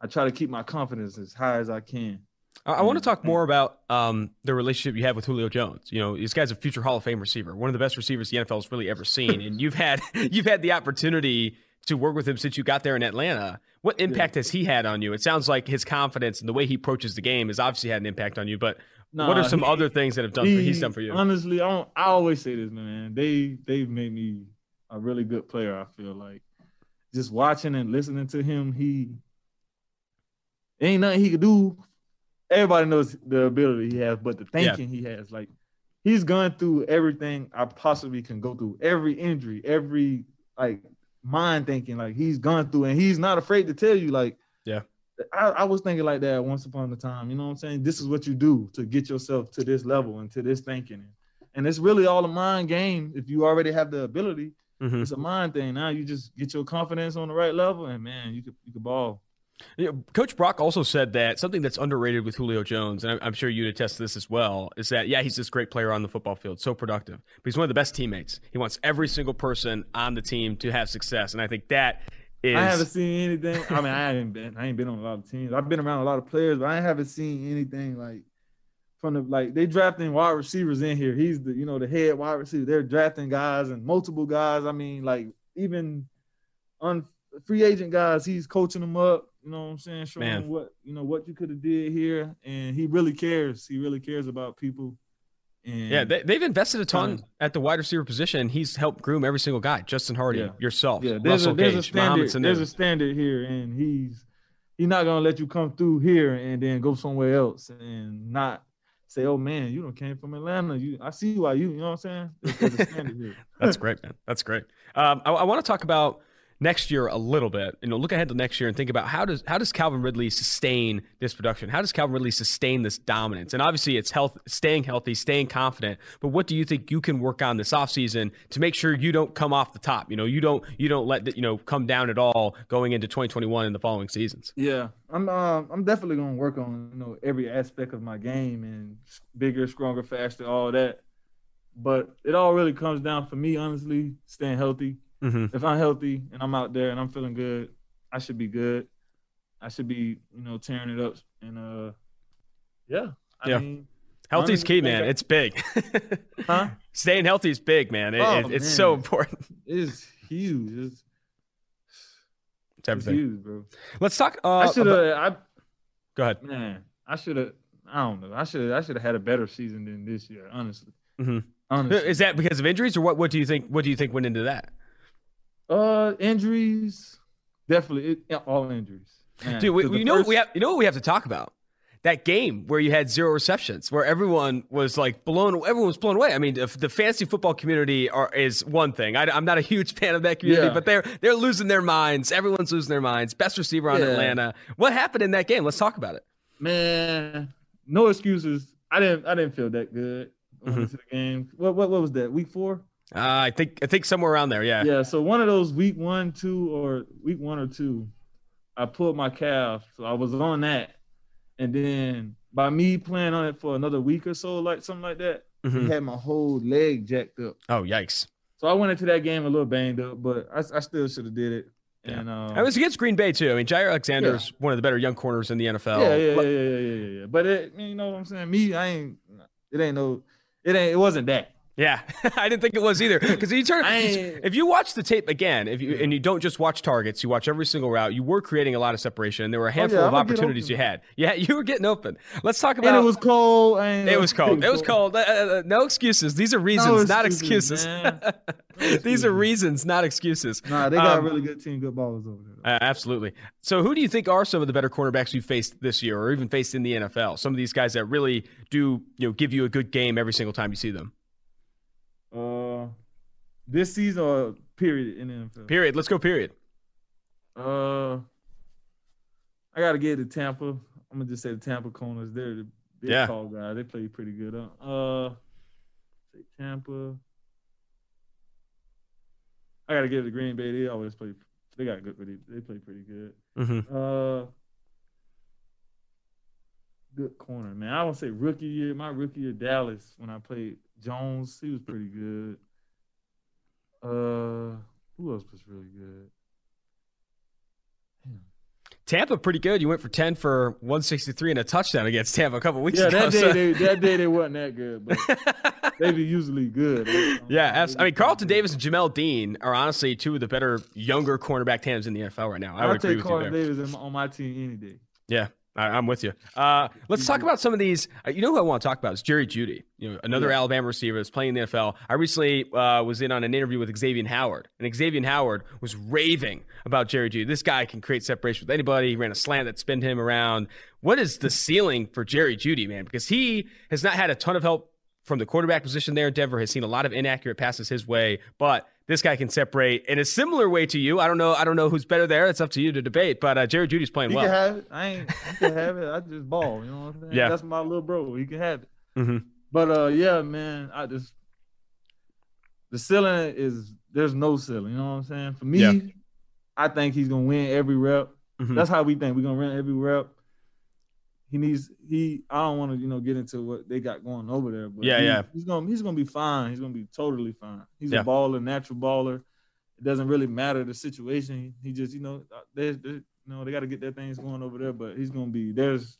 [SPEAKER 6] I try to keep my confidence as high as I can.
[SPEAKER 1] I, I want to talk more about um, the relationship you have with Julio Jones. You know, this guy's a future Hall of Fame receiver, one of the best receivers the NFL's really ever seen, and you've had [LAUGHS] you've had the opportunity to work with him since you got there in Atlanta. What impact yeah. has he had on you? It sounds like his confidence and the way he approaches the game has obviously had an impact on you. But Nah, what are some he, other things that have done he, for, he's done for you?
[SPEAKER 6] Honestly, I don't, I always say this, man. They they've made me a really good player. I feel like just watching and listening to him, he ain't nothing he could do. Everybody knows the ability he has, but the thinking yeah. he has, like he's gone through everything I possibly can go through, every injury, every like mind thinking, like he's gone through, and he's not afraid to tell you, like,
[SPEAKER 1] yeah,
[SPEAKER 6] I, I, was thinking like that once upon a time. You know what I'm saying? This is what you do to get yourself to this level and to this thinking. And it's really all a mind game. If you already have the ability, mm-hmm. it's a mind thing. Now you just get your confidence on the right level, and man, you could you could ball.
[SPEAKER 1] Coach Brock also said that something that's underrated with Julio Jones, and I'm sure you'd attest to this as well, is that yeah, he's this great player on the football field, so productive, but he's one of the best teammates. He wants every single person on the team to have success, and I think that is.
[SPEAKER 6] I haven't seen anything. I mean, I haven't been. I ain't been on a lot of teams. I've been around a lot of players, but I haven't seen anything like from the like they drafting wide receivers in here. He's the you know the head wide receiver. They're drafting guys and multiple guys. I mean, like even on free agent guys, he's coaching them up. You know what I'm saying? Man. them what you know what you could have did here, and he really cares. He really cares about people.
[SPEAKER 1] And yeah, they, have invested a ton um, at the wide receiver position. He's helped groom every single guy. Justin Hardy, yeah. yourself, yeah. There's Russell a, there's Gage, a
[SPEAKER 6] standard. There's a standard here, and he's he's not gonna let you come through here and then go somewhere else and not say, "Oh man, you don't came from Atlanta. You, I see why you." You know what I'm saying? [LAUGHS]
[SPEAKER 1] That's great, man. That's great. Um, I, I want to talk about next year a little bit. You know, look ahead to next year and think about how does how does Calvin Ridley sustain this production? How does Calvin Ridley sustain this dominance? And obviously, it's health, staying healthy, staying confident. But what do you think you can work on this offseason to make sure you don't come off the top? You know, you don't you don't let the, you know come down at all going into 2021 and the following seasons.
[SPEAKER 6] Yeah, I'm uh, I'm definitely going to work on you know every aspect of my game and bigger, stronger, faster, all that. But it all really comes down for me, honestly, staying healthy Mm-hmm. If I'm healthy and I'm out there and I'm feeling good, I should be good. I should be, you know, tearing it up. And uh, yeah, I yeah. Mean,
[SPEAKER 1] Healthy's key, man. It's big. [LAUGHS] huh? Staying healthy is big, man. It, oh, it, it's man. so important.
[SPEAKER 6] It's huge. It's,
[SPEAKER 1] it's everything.
[SPEAKER 6] It's huge, bro.
[SPEAKER 1] Let's talk. Uh,
[SPEAKER 6] I should have. I
[SPEAKER 1] go ahead,
[SPEAKER 6] man. I should have. I don't know. I should. I should have had a better season than this year. Honestly. Mm-hmm. Honestly.
[SPEAKER 1] Is that because of injuries, or what? What do you think? What do you think went into that?
[SPEAKER 6] Uh, injuries, definitely it, all injuries.
[SPEAKER 1] Man. Dude, we, you know first... we have. You know what we have to talk about? That game where you had zero receptions, where everyone was like blown, everyone was blown away. I mean, the, the fantasy football community are, is one thing. I, am not a huge [LAUGHS] fan of that community, yeah. but they're they're losing their minds. Everyone's losing their minds. Best receiver on yeah. Atlanta. What happened in that game? Let's talk about it.
[SPEAKER 6] Man, no excuses. I didn't I didn't feel that good mm-hmm. into the game. What, what what was that? Week four?
[SPEAKER 1] Uh, I think I think somewhere around there, yeah.
[SPEAKER 6] Yeah, so one of those week one, two, or week one or two, I pulled my calf, so I was on that, and then by me playing on it for another week or so, like something like that, mm-hmm. had my whole leg jacked up.
[SPEAKER 1] Oh yikes!
[SPEAKER 6] So I went into that game a little banged up, but I, I still should have did it. Yeah. And um,
[SPEAKER 1] it was against Green Bay too. I mean, Jaire Alexander is yeah. one of the better young corners in the NFL.
[SPEAKER 6] Yeah, yeah, yeah, yeah, yeah, yeah. But it, you know what I'm saying? Me, I ain't. It ain't no. It ain't. It wasn't that.
[SPEAKER 1] Yeah, [LAUGHS] I didn't think it was either. Because you turn, if you watch the tape again, if you and you don't just watch targets, you watch every single route. You were creating a lot of separation, and there were a handful oh, yeah, of opportunities you had. [LAUGHS] Yeah, you were getting open. Let's talk about.
[SPEAKER 6] And it was cold.
[SPEAKER 1] it was [LAUGHS] cold. It was cold. Uh, no excuses. These are reasons, no not excuses. These are reasons, not excuses.
[SPEAKER 6] Nah, they got um, a really good team, good ballers over there.
[SPEAKER 1] Uh, absolutely. So, who do you think are some of the better cornerbacks you faced this year, or even faced in the NFL? Some of these guys that really do, you know, give you a good game every single time you see them.
[SPEAKER 6] Uh, this season or period in the NFL?
[SPEAKER 1] Period. Let's go. Period.
[SPEAKER 6] Uh, I gotta get to Tampa. I'm gonna just say the Tampa Corners. They're the big yeah. tall guys. They play pretty good. Uh, say Tampa. I gotta give it to Green Bay. They always play. They got good. They, they play pretty good. Mm-hmm. Uh, good corner, man. I would say rookie year. My rookie year, Dallas, when I played Jones, he was pretty good. Uh, who else was really good?
[SPEAKER 1] Damn. Tampa pretty good. You went for ten for one sixty three and a touchdown against Tampa a couple weeks
[SPEAKER 6] yeah,
[SPEAKER 1] ago.
[SPEAKER 6] Yeah, that day so. they, that day they wasn't that good, but [LAUGHS] they be usually good.
[SPEAKER 1] yeah, I mean Carlton Davis and Jamel Dean are honestly two of the better younger cornerback tandems in the NFL right now. I
[SPEAKER 6] I'll
[SPEAKER 1] would
[SPEAKER 6] take
[SPEAKER 1] agree
[SPEAKER 6] Carlton
[SPEAKER 1] with you
[SPEAKER 6] Davis on my team any day.
[SPEAKER 1] Yeah, I, am with you. Uh, let's talk about some of these. Uh, you know who I want to talk about is Jerry Jeudy. You know, another yeah. Alabama receiver that's playing in the NFL. I recently uh, was in on an interview with Xavier Howard, and Xavier Howard was raving about Jerry Jeudy. This guy can create separation with anybody. He ran a slant that spinned him around. What is the ceiling for Jerry Jeudy, man? Because he has not had a ton of help from the quarterback position there in Denver. Has seen a lot of inaccurate passes his way, but this guy can separate in a similar way to you. I don't know. I don't know who's better there. It's up to you to debate. But uh, Jerry Jeudy's playing
[SPEAKER 6] he
[SPEAKER 1] well.
[SPEAKER 6] He can have it. I ain't. He can have it. I just ball. You know what I'm saying? Yeah. That's my little bro. He can have it. Mm-hmm. But uh, yeah, man. I just the ceiling is there's no ceiling. You know what I'm saying? For me, yeah. I think he's gonna win every rep. Mm-hmm. That's how we think. We're gonna win every rep he needs he I don't want to you know get into what they got going over there, but
[SPEAKER 1] yeah,
[SPEAKER 6] he,
[SPEAKER 1] yeah,
[SPEAKER 6] he's gonna he's gonna be fine. He's gonna be totally fine. He's yeah. a baller, natural baller. it doesn't really matter the situation. He just, you know, there's, you know, they got to get their things going over there, but he's gonna be there's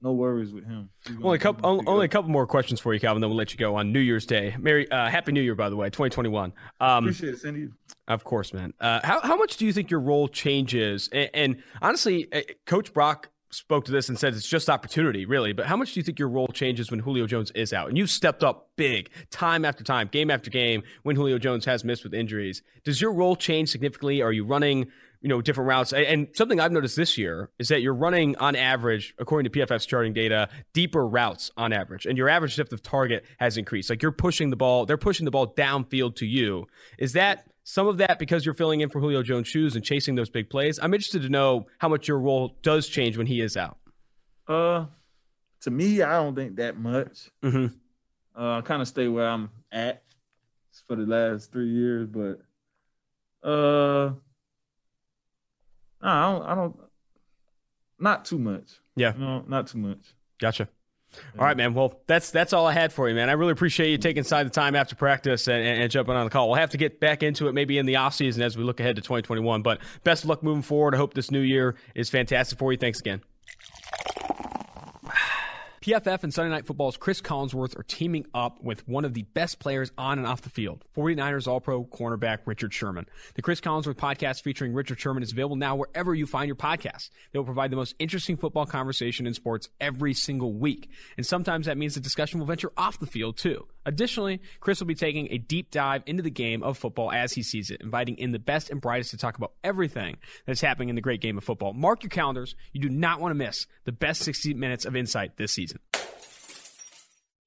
[SPEAKER 6] no worries with him.
[SPEAKER 1] Only a couple, only, only a couple more questions for you, Calvin. Then we'll let you go on New Year's Day. Merry, uh, Happy New Year, by the way, 2021.
[SPEAKER 6] Um, Appreciate it, Cindy.
[SPEAKER 1] Of course, man. Uh, how how much do you think your role changes? And, and honestly, uh, Coach Brock spoke to this and said it's just opportunity, really. But how much do you think your role changes when Julio Jones is out? And you've stepped up big time after time, game after game, when Julio Jones has missed with injuries. Does your role change significantly? Are you running, you know, different routes? And something I've noticed this year is that you're running on average, according to PFF's charting data, deeper routes on average. And your average depth of target has increased. Like you're pushing the ball, they're pushing the ball downfield to you. Is that some of that because you're filling in for Julio Jones' shoes and chasing those big plays. I'm interested to know how much your role does change when he is out.
[SPEAKER 6] Uh, to me, I don't think that much. Mm-hmm. Uh, I kind of stay where I'm at for the last three years, but uh, I don't, I don't, not too much.
[SPEAKER 1] Yeah,
[SPEAKER 6] no, not too much.
[SPEAKER 1] Gotcha. All right, man. Well, that's that's all I had for you, man. I really appreciate you taking side the time after practice and, and, and, jumping on the call. We'll have to get back into it maybe in the off season as we look ahead to 2021. But best of luck moving forward. I hope this new year is fantastic for you. Thanks again. PFF and Sunday Night Football's Chris Collinsworth are teaming up with one of the best players on and off the field, 49ers All Pro cornerback Richard Sherman. The Chris Collinsworth podcast featuring Richard Sherman is available now wherever you find your podcasts. They will provide the most interesting football conversation in sports every single week. And sometimes that means the discussion will venture off the field too. Additionally, Chris will be taking a deep dive into the game of football as he sees it, inviting in the best and brightest to talk about everything that's happening in the great game of football. Mark your calendars. You do not want to miss the best 60 minutes of insight this season.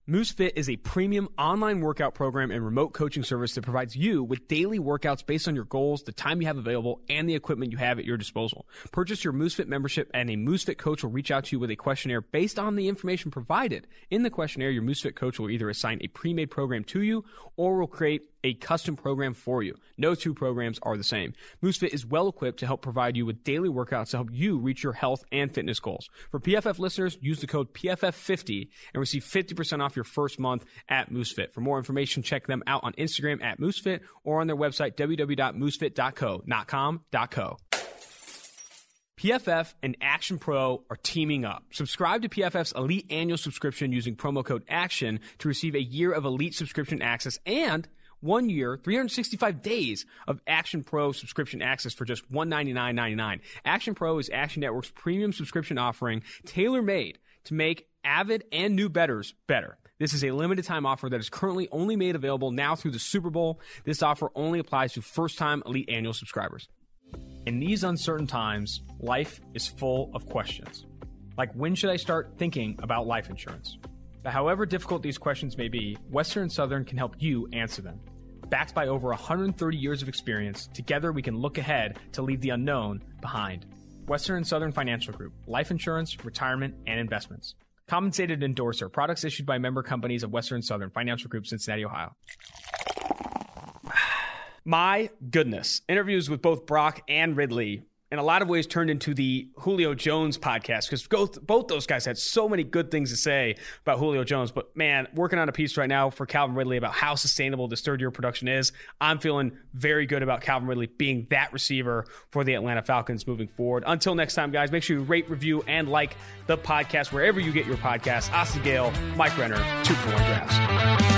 [SPEAKER 1] MooseFit is a premium online workout program and remote coaching service that provides you with daily workouts based on your goals, the time you have available, and the equipment you have at your disposal. Purchase your MooseFit membership and a MooseFit coach will reach out to you with a questionnaire based on the information provided. In the questionnaire, your MooseFit coach will either assign a pre-made program to you or will create a custom program for you. No two programs are the same. MooseFit is well equipped to help provide you with daily workouts to help you reach your health and fitness goals. For PFF listeners, use the code PFF50 and receive 50% off your first month at MooseFit. For more information, check them out on Instagram at MooseFit or on their website www.moosefit.co, not. PFF and Action Pro are teaming up. Subscribe to PFF's Elite Annual Subscription using promo code ACTION to receive a year of Elite subscription access and one year, 365 days of Action Pro subscription access for just $199.99. Action Pro is Action Network's premium subscription offering, tailor made to make avid and new betters better. This is a limited time offer that is currently only made available now through the Super Bowl. This offer only applies to first time Elite Annual subscribers. In these uncertain times, life is full of questions. Like, when should I start thinking about life insurance? But however difficult these questions may be, Western Southern can help you answer them. Backed by over 130 years of experience, together we can look ahead to leave the unknown behind. Western and Southern Financial Group, life insurance, retirement, and investments. Compensated endorser, products issued by member companies of Western and Southern Financial Group, Cincinnati, Ohio. [SIGHS] My goodness. Interviews with both Brock and Ridley in a lot of ways turned into the Julio Jones podcast because both both those guys had so many good things to say about Julio Jones. But man, working on a piece right now for Calvin Ridley about how sustainable this third year production is. I'm feeling very good about Calvin Ridley being that receiver for the Atlanta Falcons moving forward. Until next time, guys, make sure you rate, review, and like the podcast wherever you get your podcasts. Austin Gayle, Mike Renner, two for one drafts.